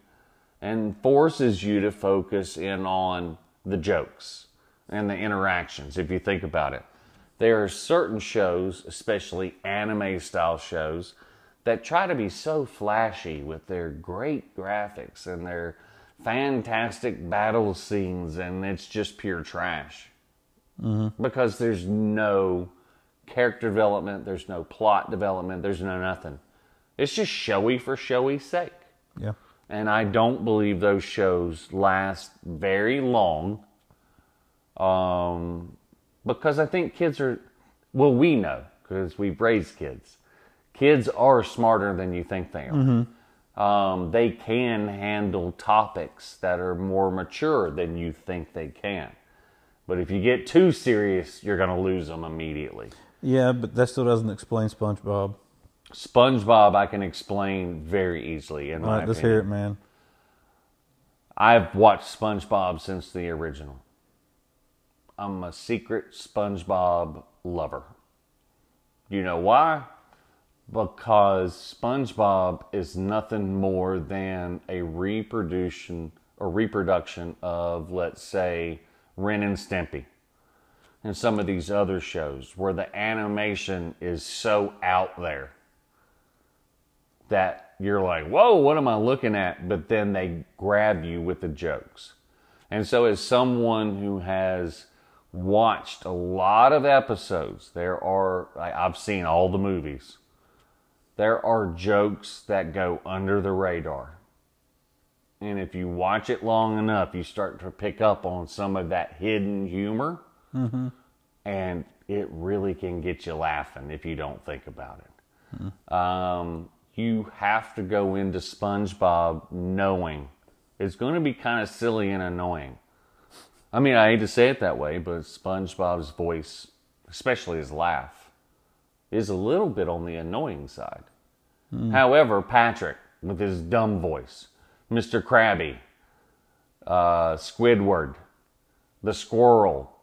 and forces you to focus in on the jokes and the interactions, if you think about it. There are certain shows, especially anime style shows, that try to be so flashy with their great graphics and their fantastic battle scenes, and it's just pure trash. Because there's no character development, there's no plot development, there's no nothing. It's just showy for showy's sake. Yeah. And I don't believe those shows last very long. Um, because I think kids are, well, we know because we've raised kids. Kids are smarter than you think they are. Um, they can handle topics that are more mature than you think they can. But if you get too serious, you're going to lose them immediately. Yeah, but that still doesn't explain SpongeBob. SpongeBob, I can explain very easily. In All my right, let's opinion. hear it, man. I've watched SpongeBob since the original. I'm a secret SpongeBob lover. You know why? Because SpongeBob is nothing more than a reproduction or reproduction of, let's say, Ren and Stimpy and some of these other shows where the animation is so out there that you're like, whoa, what am I looking at? But then they grab you with the jokes. And so, as someone who has watched a lot of episodes, there are, I've seen all the movies, there are jokes that go under the radar. And if you watch it long enough, you start to pick up on some of that hidden humor. And it really can get you laughing if you don't think about it. Um, you have to go into SpongeBob knowing it's going to be kind of silly and annoying. I mean, I hate to say it that way, but SpongeBob's voice, especially his laugh, is a little bit on the annoying side. However, Patrick, with his dumb voice, Mr. Krabby, uh, Squidward, the squirrel,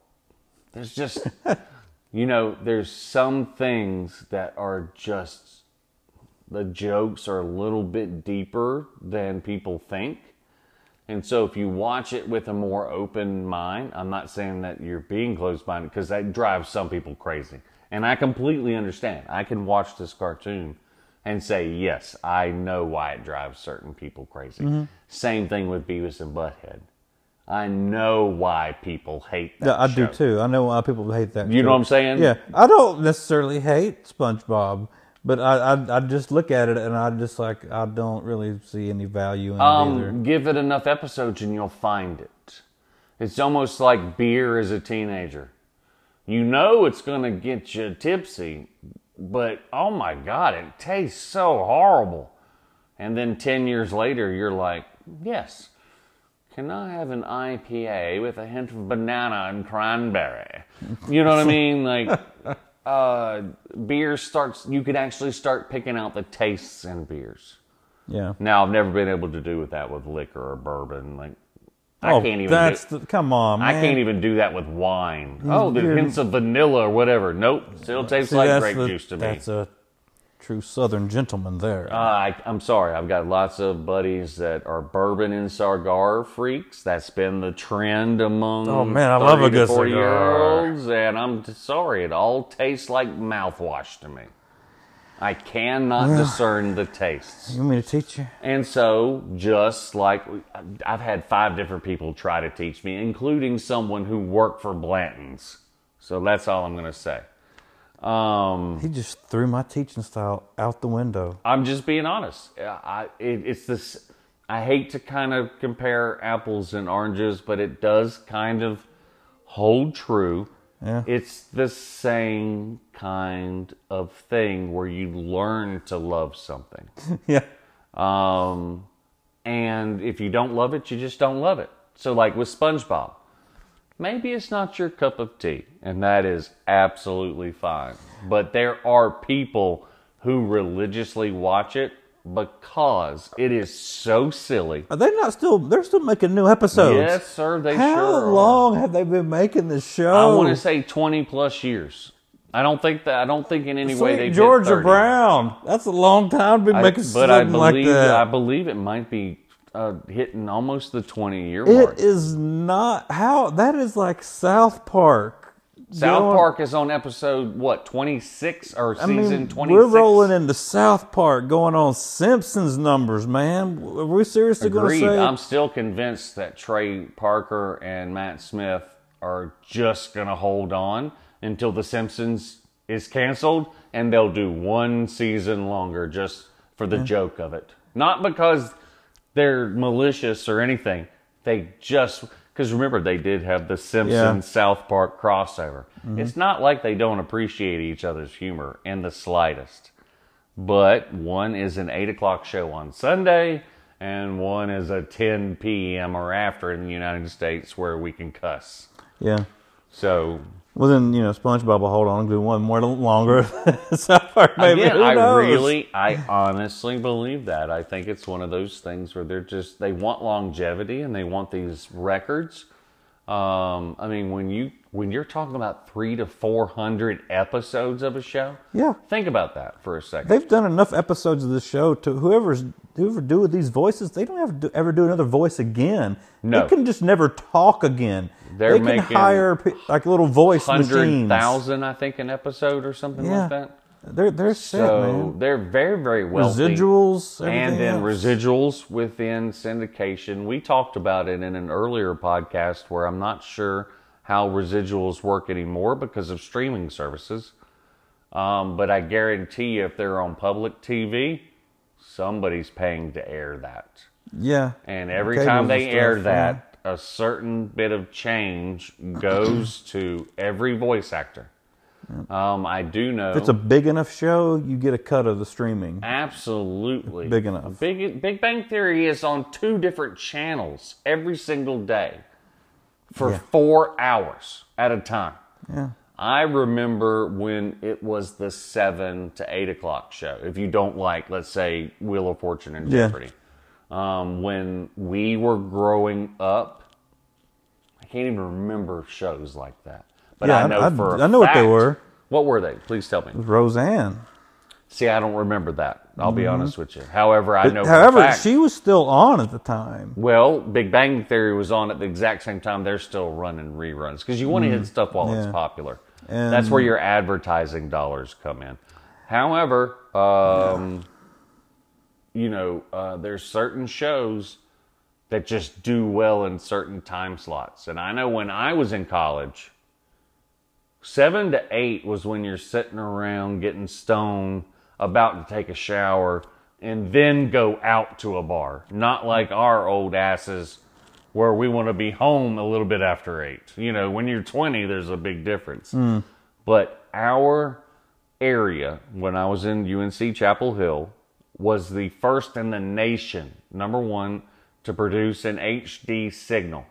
there's just, you know, there's some things that are just, the jokes are a little bit deeper than people think. And so if you watch it with a more open mind, I'm not saying that you're being closed minded because that drives some people crazy. And I completely understand. I can watch this cartoon and say, yes, I know why it drives certain people crazy. Mm-hmm. Same thing with Beavis and Butthead. I know why people hate that. Yeah, I do too. I know why people hate that. You know what I'm saying? Yeah, I don't necessarily hate SpongeBob, but I, I I just look at it and I just like I don't really see any value in it either. Um, give it enough episodes and you'll find it. It's almost like beer as a teenager. You know it's going to get you tipsy, but oh my God, it tastes so horrible. And then 10 years later, you're like, yes, can I have an IPA with a hint of banana and cranberry? You know what I mean? Like, uh, beer starts, you can actually start picking out the tastes in beers. Yeah. Now I've never been able to do with that with liquor or bourbon. Like I oh, can't even. that's do, the, come on, man. I can't even do that with wine. Oh, the hints of vanilla or whatever. Nope, still tastes See, like grape the- juice to me. That's a true Southern gentleman there. Uh, I, I'm sorry. I've got lots of buddies that are bourbon and cigar freaks. That's been the trend among Oh, man, I love a good 40 year cigar. olds, and I'm sorry. It all tastes like mouthwash to me. I cannot discern the tastes. you want me to teach you? And so, just like I've had five different people try to teach me, including someone who worked for Blanton's. So that's all I'm going to say. Um, He just threw my teaching style out the window. I'm just being honest. I, it, it's this. I hate to kind of compare apples and oranges, but it does kind of hold true. Yeah. It's the same kind of thing where you learn to love something. yeah. Um, and if you don't love it, you just don't love it. So, like with SpongeBob, maybe it's not your cup of tea, and that is absolutely fine. But there are people who religiously watch it because it is so silly. Are they not still? They're still making new episodes. Yes, sir, they How sure are. long have they been making this show? I want to say 20 plus years. I don't think that, I don't think in any way Sweet they Georgia 30. Brown. That's a long time to be I- making but I something like that. I believe it might be uh, hitting almost the 20 year mark. It is not how that is like South Park. South Going- Park is on episode what twenty six or I season mean, twenty six. we're rolling into South Park, going on Simpsons numbers, man. Are we seriously going to say? I'm still convinced that Trey Parker and Matt Smith are just gonna hold on until The Simpsons is canceled, and they'll do one season longer just for the joke of it. Not because they're malicious or anything. They just because remember they did have the Simpsons South Park crossover. Mm-hmm. It's not like they don't appreciate each other's humor in the slightest. But one is an eight o'clock show on Sunday, and one is a 10 p.m. or after in the United States where we can cuss. yeah. So Well, then you know, SpongeBob will hold on and do one more longer. South Park, maybe. Again, I really, I honestly believe that. I think it's one of those things where they're just they want longevity and they want these records. Um, I mean, when you when you're talking about three to four hundred episodes of a show, Yeah. think about that for a second. They've done enough episodes of this show to whoever's whoever do with these voices, they don't have to ever do another voice again. No. They can just never talk again. They're they can making hire like little voice Hundred machines. thousand, I think, an episode or something Yeah. like that. They're they're set, So man. they're very, very wealthy. Residuals, and then else. residuals within syndication. We talked about it in an earlier podcast where I'm not sure how residuals work anymore because of streaming services. Um, but I guarantee you, if they're on public TV, somebody's paying to air that. Yeah. And every time they stuff, air yeah. that, a certain bit of change goes to every voice actor. Um, I do know. If it's a big enough show, you get a cut of the streaming. Absolutely. Big enough. Big Big Bang Theory is on two different channels every single day for Yeah. four hours at a time. Yeah. I remember when it was the seven to eight o'clock show. If you don't like, let's say, Wheel of Fortune and Yeah. Jeopardy, um, when we were growing up, I can't even remember shows like that. But Yeah, I know I- for a I know what they were. What were they? Please tell me. Roseanne. See, I don't remember that. I'll be honest with you. However, I know. for a Mm-hmm. However, fact- she was still on at the time. Well, Big Bang Theory was on at the exact same time. They're still running reruns because you want to hit stuff while it's Mm. popular. And- That's where your advertising dollars come in. However, um, you know, uh, there's certain shows that just do well in certain time slots. And I know when I was in college, seven to eight was when you're sitting around getting stoned, about to take a shower, and then go out to a bar. Not like our old asses where we want to be home a little bit after eight. You know, when you're 20, there's a big difference. Hmm. But our area, when I was in UNC Chapel Hill, was the first in the nation, number one, to produce an HD signal.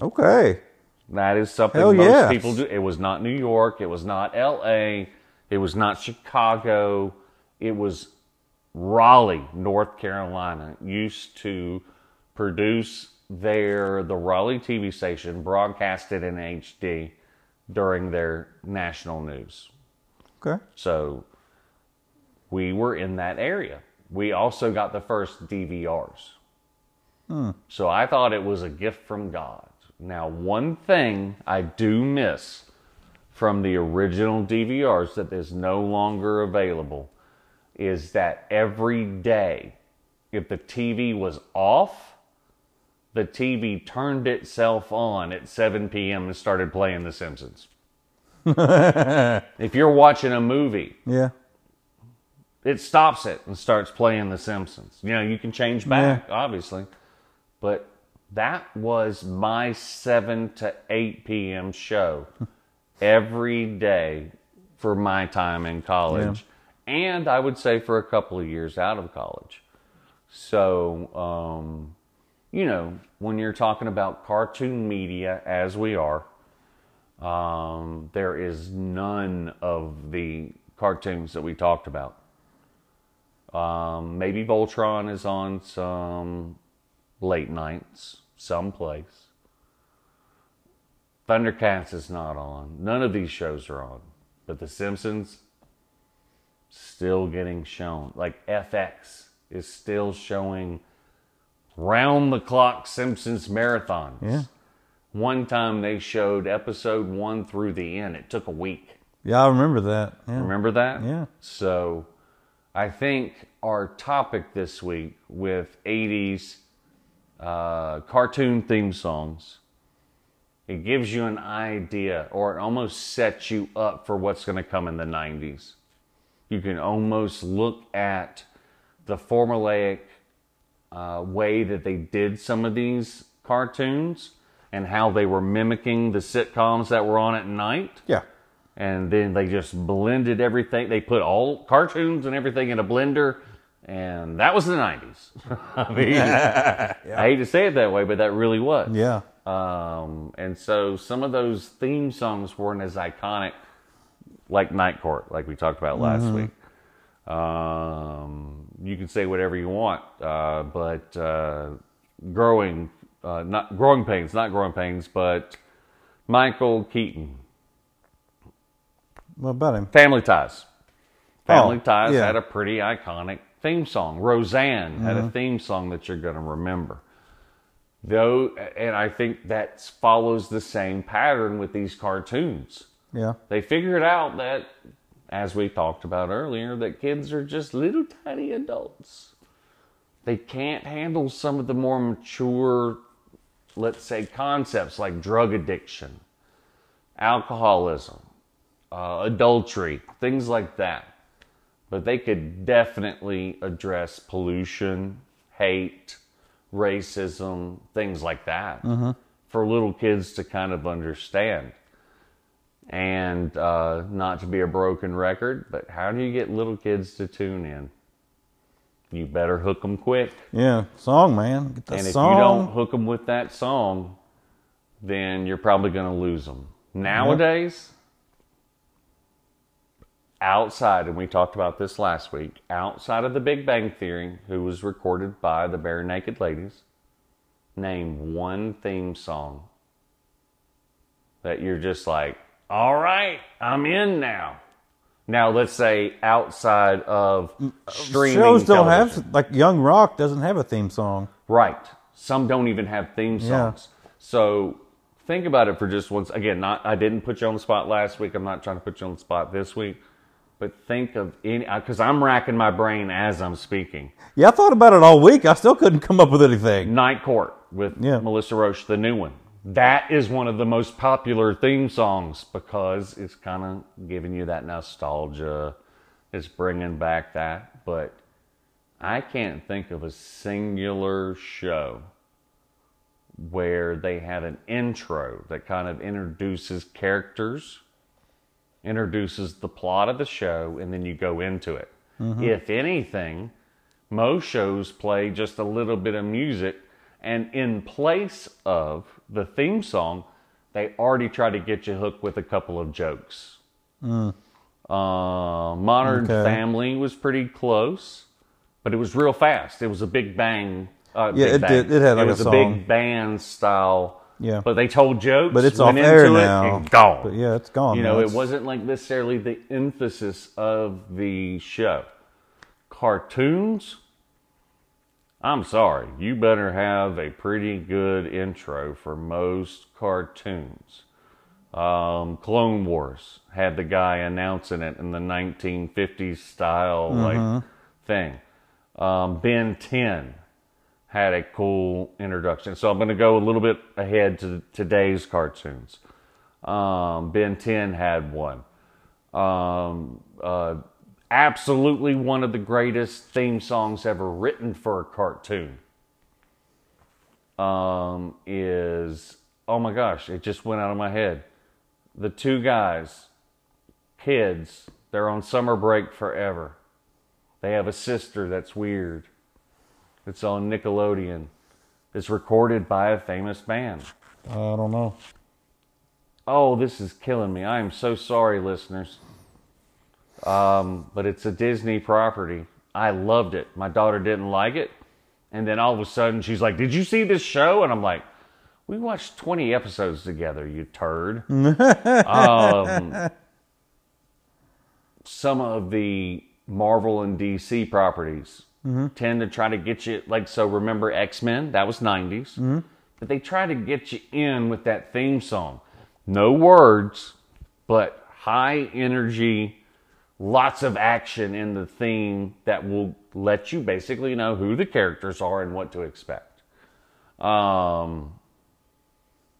Okay. That is something Hell most yes. people do. It was not New York. It was not L.A. It was not Chicago. It was Raleigh, North Carolina. Used to produce their the Raleigh TV station broadcasted in HD during their national news. Okay. So we were in that area. We also got the first DVRs. Hmm. So I thought it was a gift from God. Now, one thing I do miss from the original DVRs that is no longer available is that every day, if the TV was off, the TV turned itself on at 7 p.m. and started playing The Simpsons. if you're watching a movie, Yeah. it stops it and starts playing The Simpsons. You know, you can change back, obviously, but that was my 7 to 8 p.m. show every day for my time in college. And I would say for a couple of years out of college. So, um, you know, when you're talking about cartoon media, as we are, um, there is none of the cartoons that we talked about. Um, maybe Voltron is on some late nights, someplace. Thundercats is not on. None of these shows are on. But The Simpsons, still getting shown. Like FX is still showing round the clock Simpsons marathons. Yeah. One time they showed episode one through the end. It took a week. Yeah, I remember that. Yeah. Remember that? Yeah. So I think our topic this week with 80s uh, cartoon theme songs, it gives you an idea or it almost sets you up for what's going to come in the 90s. You can almost look at the formulaic uh, way that they did some of these cartoons and how they were mimicking the sitcoms that were on at night Yeah. and then they just blended everything. They put all cartoons and everything in a blender, and that was the '90s. I mean, I hate to say it that way, but that really was. Yeah. Um, and so some of those theme songs weren't as iconic, like Night Court, like we talked about last week. Um, you can say whatever you want, uh, but uh, growing, uh, not growing pains, not growing pains, but Michael Keaton. What about him? Family Ties. Family Oh, Ties yeah. had a pretty iconic theme song. Roseanne had Mm-hmm. a theme song that you're going to remember. Though, and I think that follows the same pattern with these cartoons. Yeah. They figured out that, as we talked about earlier, that kids are just little tiny adults. They can't handle some of the more mature, let's say, concepts like drug addiction, alcoholism, uh, adultery, things like that. But they could definitely address pollution, hate, racism, things like that for little kids to kind of understand. And uh, not to be a broken record, but how do you get little kids to tune in? You better hook them quick. Yeah. Song, man. Get that And if song. you don't hook them with that song, then you're probably going to lose them. Nowadays, outside, and we talked about this last week, outside of the Big Bang Theory, who was recorded by the Barenaked Ladies, name one theme song that you're just like, all right, I'm in now. Now, let's say outside of streaming Shows don't television. have like Young Rock doesn't have a theme song. Right. Some don't even have theme Yeah. songs. So think about it for just once. Again, not I didn't put you on the spot last week. I'm not trying to put you on the spot this week. But think of any uh, because I'm racking my brain as I'm speaking. Yeah, I thought about it all week. I still couldn't come up with anything. Night Court with Yeah. Melissa Rauch, the new one. That is one of the most popular theme songs because it's kind of giving you that nostalgia. It's bringing back that. But I can't think of a singular show where they have an intro that kind of introduces characters, introduces the plot of the show, and then you go into it. Mm-hmm. If anything, most shows play just a little bit of music, and in place of the theme song, they already try to get you hooked with a couple of jokes. Uh, Modern Okay. Family was pretty close, but it was real fast. It was a big bang. Uh, Yeah, big it bang. did- it had like it was a, song. big band style. Yeah. but they told jokes. But it's off air it, now. and gone. But yeah, it's gone. You now. know, it wasn't like necessarily the emphasis of the show. Cartoons, I'm sorry, you better have a pretty good intro for most cartoons. Um, Clone Wars had the guy announcing it in the 1950s style like thing. Um, Ben 10 had a cool introduction. So I'm going to go a little bit ahead to today's cartoons. Um, ben 10 had one. Um, uh, absolutely one of the greatest theme songs ever written for a cartoon um, is oh my gosh, it just went out of my head. The two guys, kids, they're on summer break forever. They have a sister that's weird. It's on Nickelodeon. It's recorded by a famous band. I don't know. Oh, this is killing me. I am so sorry, listeners. Um, but it's a Disney property. I loved it. My daughter didn't like it. And then all of a sudden she's like, Did you see this show? And I'm like, We watched 20 episodes together, you turd. um, some of the Marvel and DC properties tend to try to get you, like, so remember X Men? That was 90s. But they try to get you in with that theme song. No words, but high energy lots of action in the theme that will let you basically know who the characters are and what to expect. Um,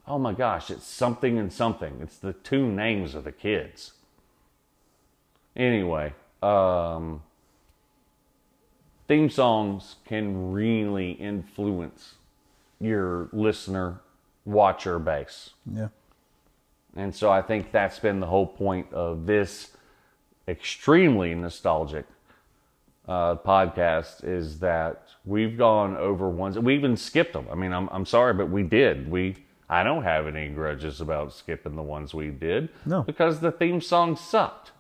oh my gosh, it's something and something. It's the two names of the kids. Anyway, um, theme songs can really influence your listener watcher base. Yeah. And so I think that's been the whole point of this extremely nostalgic uh, podcast is that we've gone over ones we even skipped them. I mean, I'm I'm sorry, but we did. We I don't have any grudges about skipping the ones we did. No. because the theme song sucked.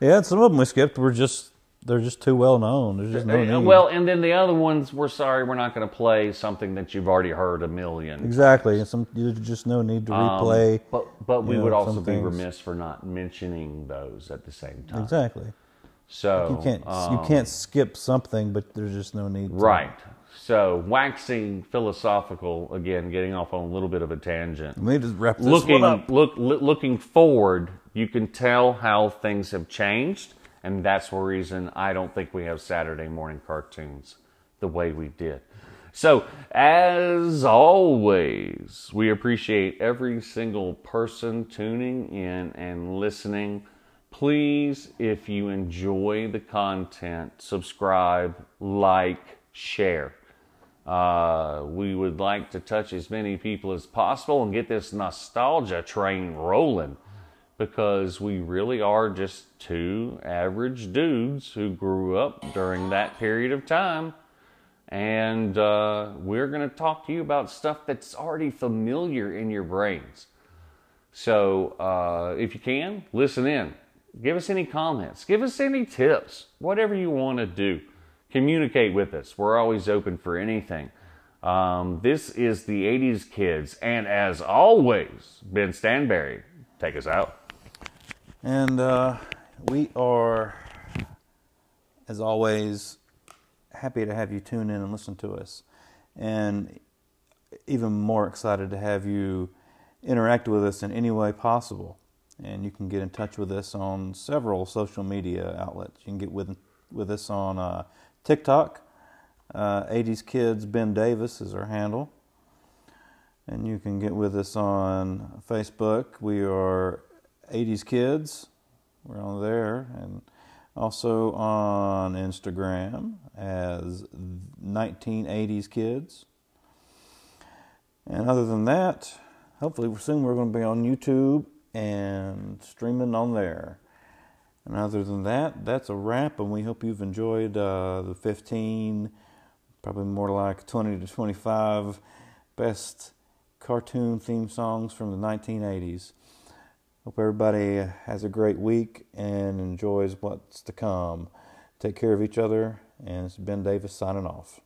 Yeah, some of them we skipped were just they're just too well known. There's just no need. Well, and then the other ones, we're sorry, we're not going to play something that you've already heard a million. exactly. And some there's just no need to Um, replay. but but we know, would also be things. remiss for not mentioning those at the same time. exactly. So You can't um, you can't skip something, but there's just no need. To. Right. So waxing philosophical again, getting off on a little bit of a tangent. Let me just wrap this Looking one up. look loo- looking forward, you can tell how things have changed, and that's the reason I don't think we have Saturday morning cartoons the way we did. So, as always, we appreciate every single person tuning in and listening. Please, if you enjoy the content, subscribe, like, share. Uh, we would like to touch as many people as possible and get this nostalgia train rolling because we really are just two average dudes who grew up during that period of time. And uh, we're going to talk to you about stuff that's already familiar in your brains. So uh, if you can, listen in. Give us any comments. Give us any tips. Whatever you want to do. Communicate with us. We're always open for anything. Um, this is the 80s Kids. And as always, Ben Stanberry, take us out. And uh, we are, as always, happy to have you tune in and listen to us. And even more excited to have you interact with us in any way possible. And you can get in touch with us on several social media outlets. You can get with, with us on uh, TikTok. Uh, 80s Kids Ben Davis is our handle. And you can get with us on Facebook. We are 80s Kids. We're on there. And also on Instagram as 1980s Kids. And other than that, hopefully soon we're going to be on YouTube and streaming on there. And other than that, that's a wrap. And we hope you've enjoyed uh, the 15, probably more like 20 to 25 best cartoon theme songs from the 1980s. Hope everybody has a great week and enjoys what's to come. Take care of each other, and it's Ben Davis signing off.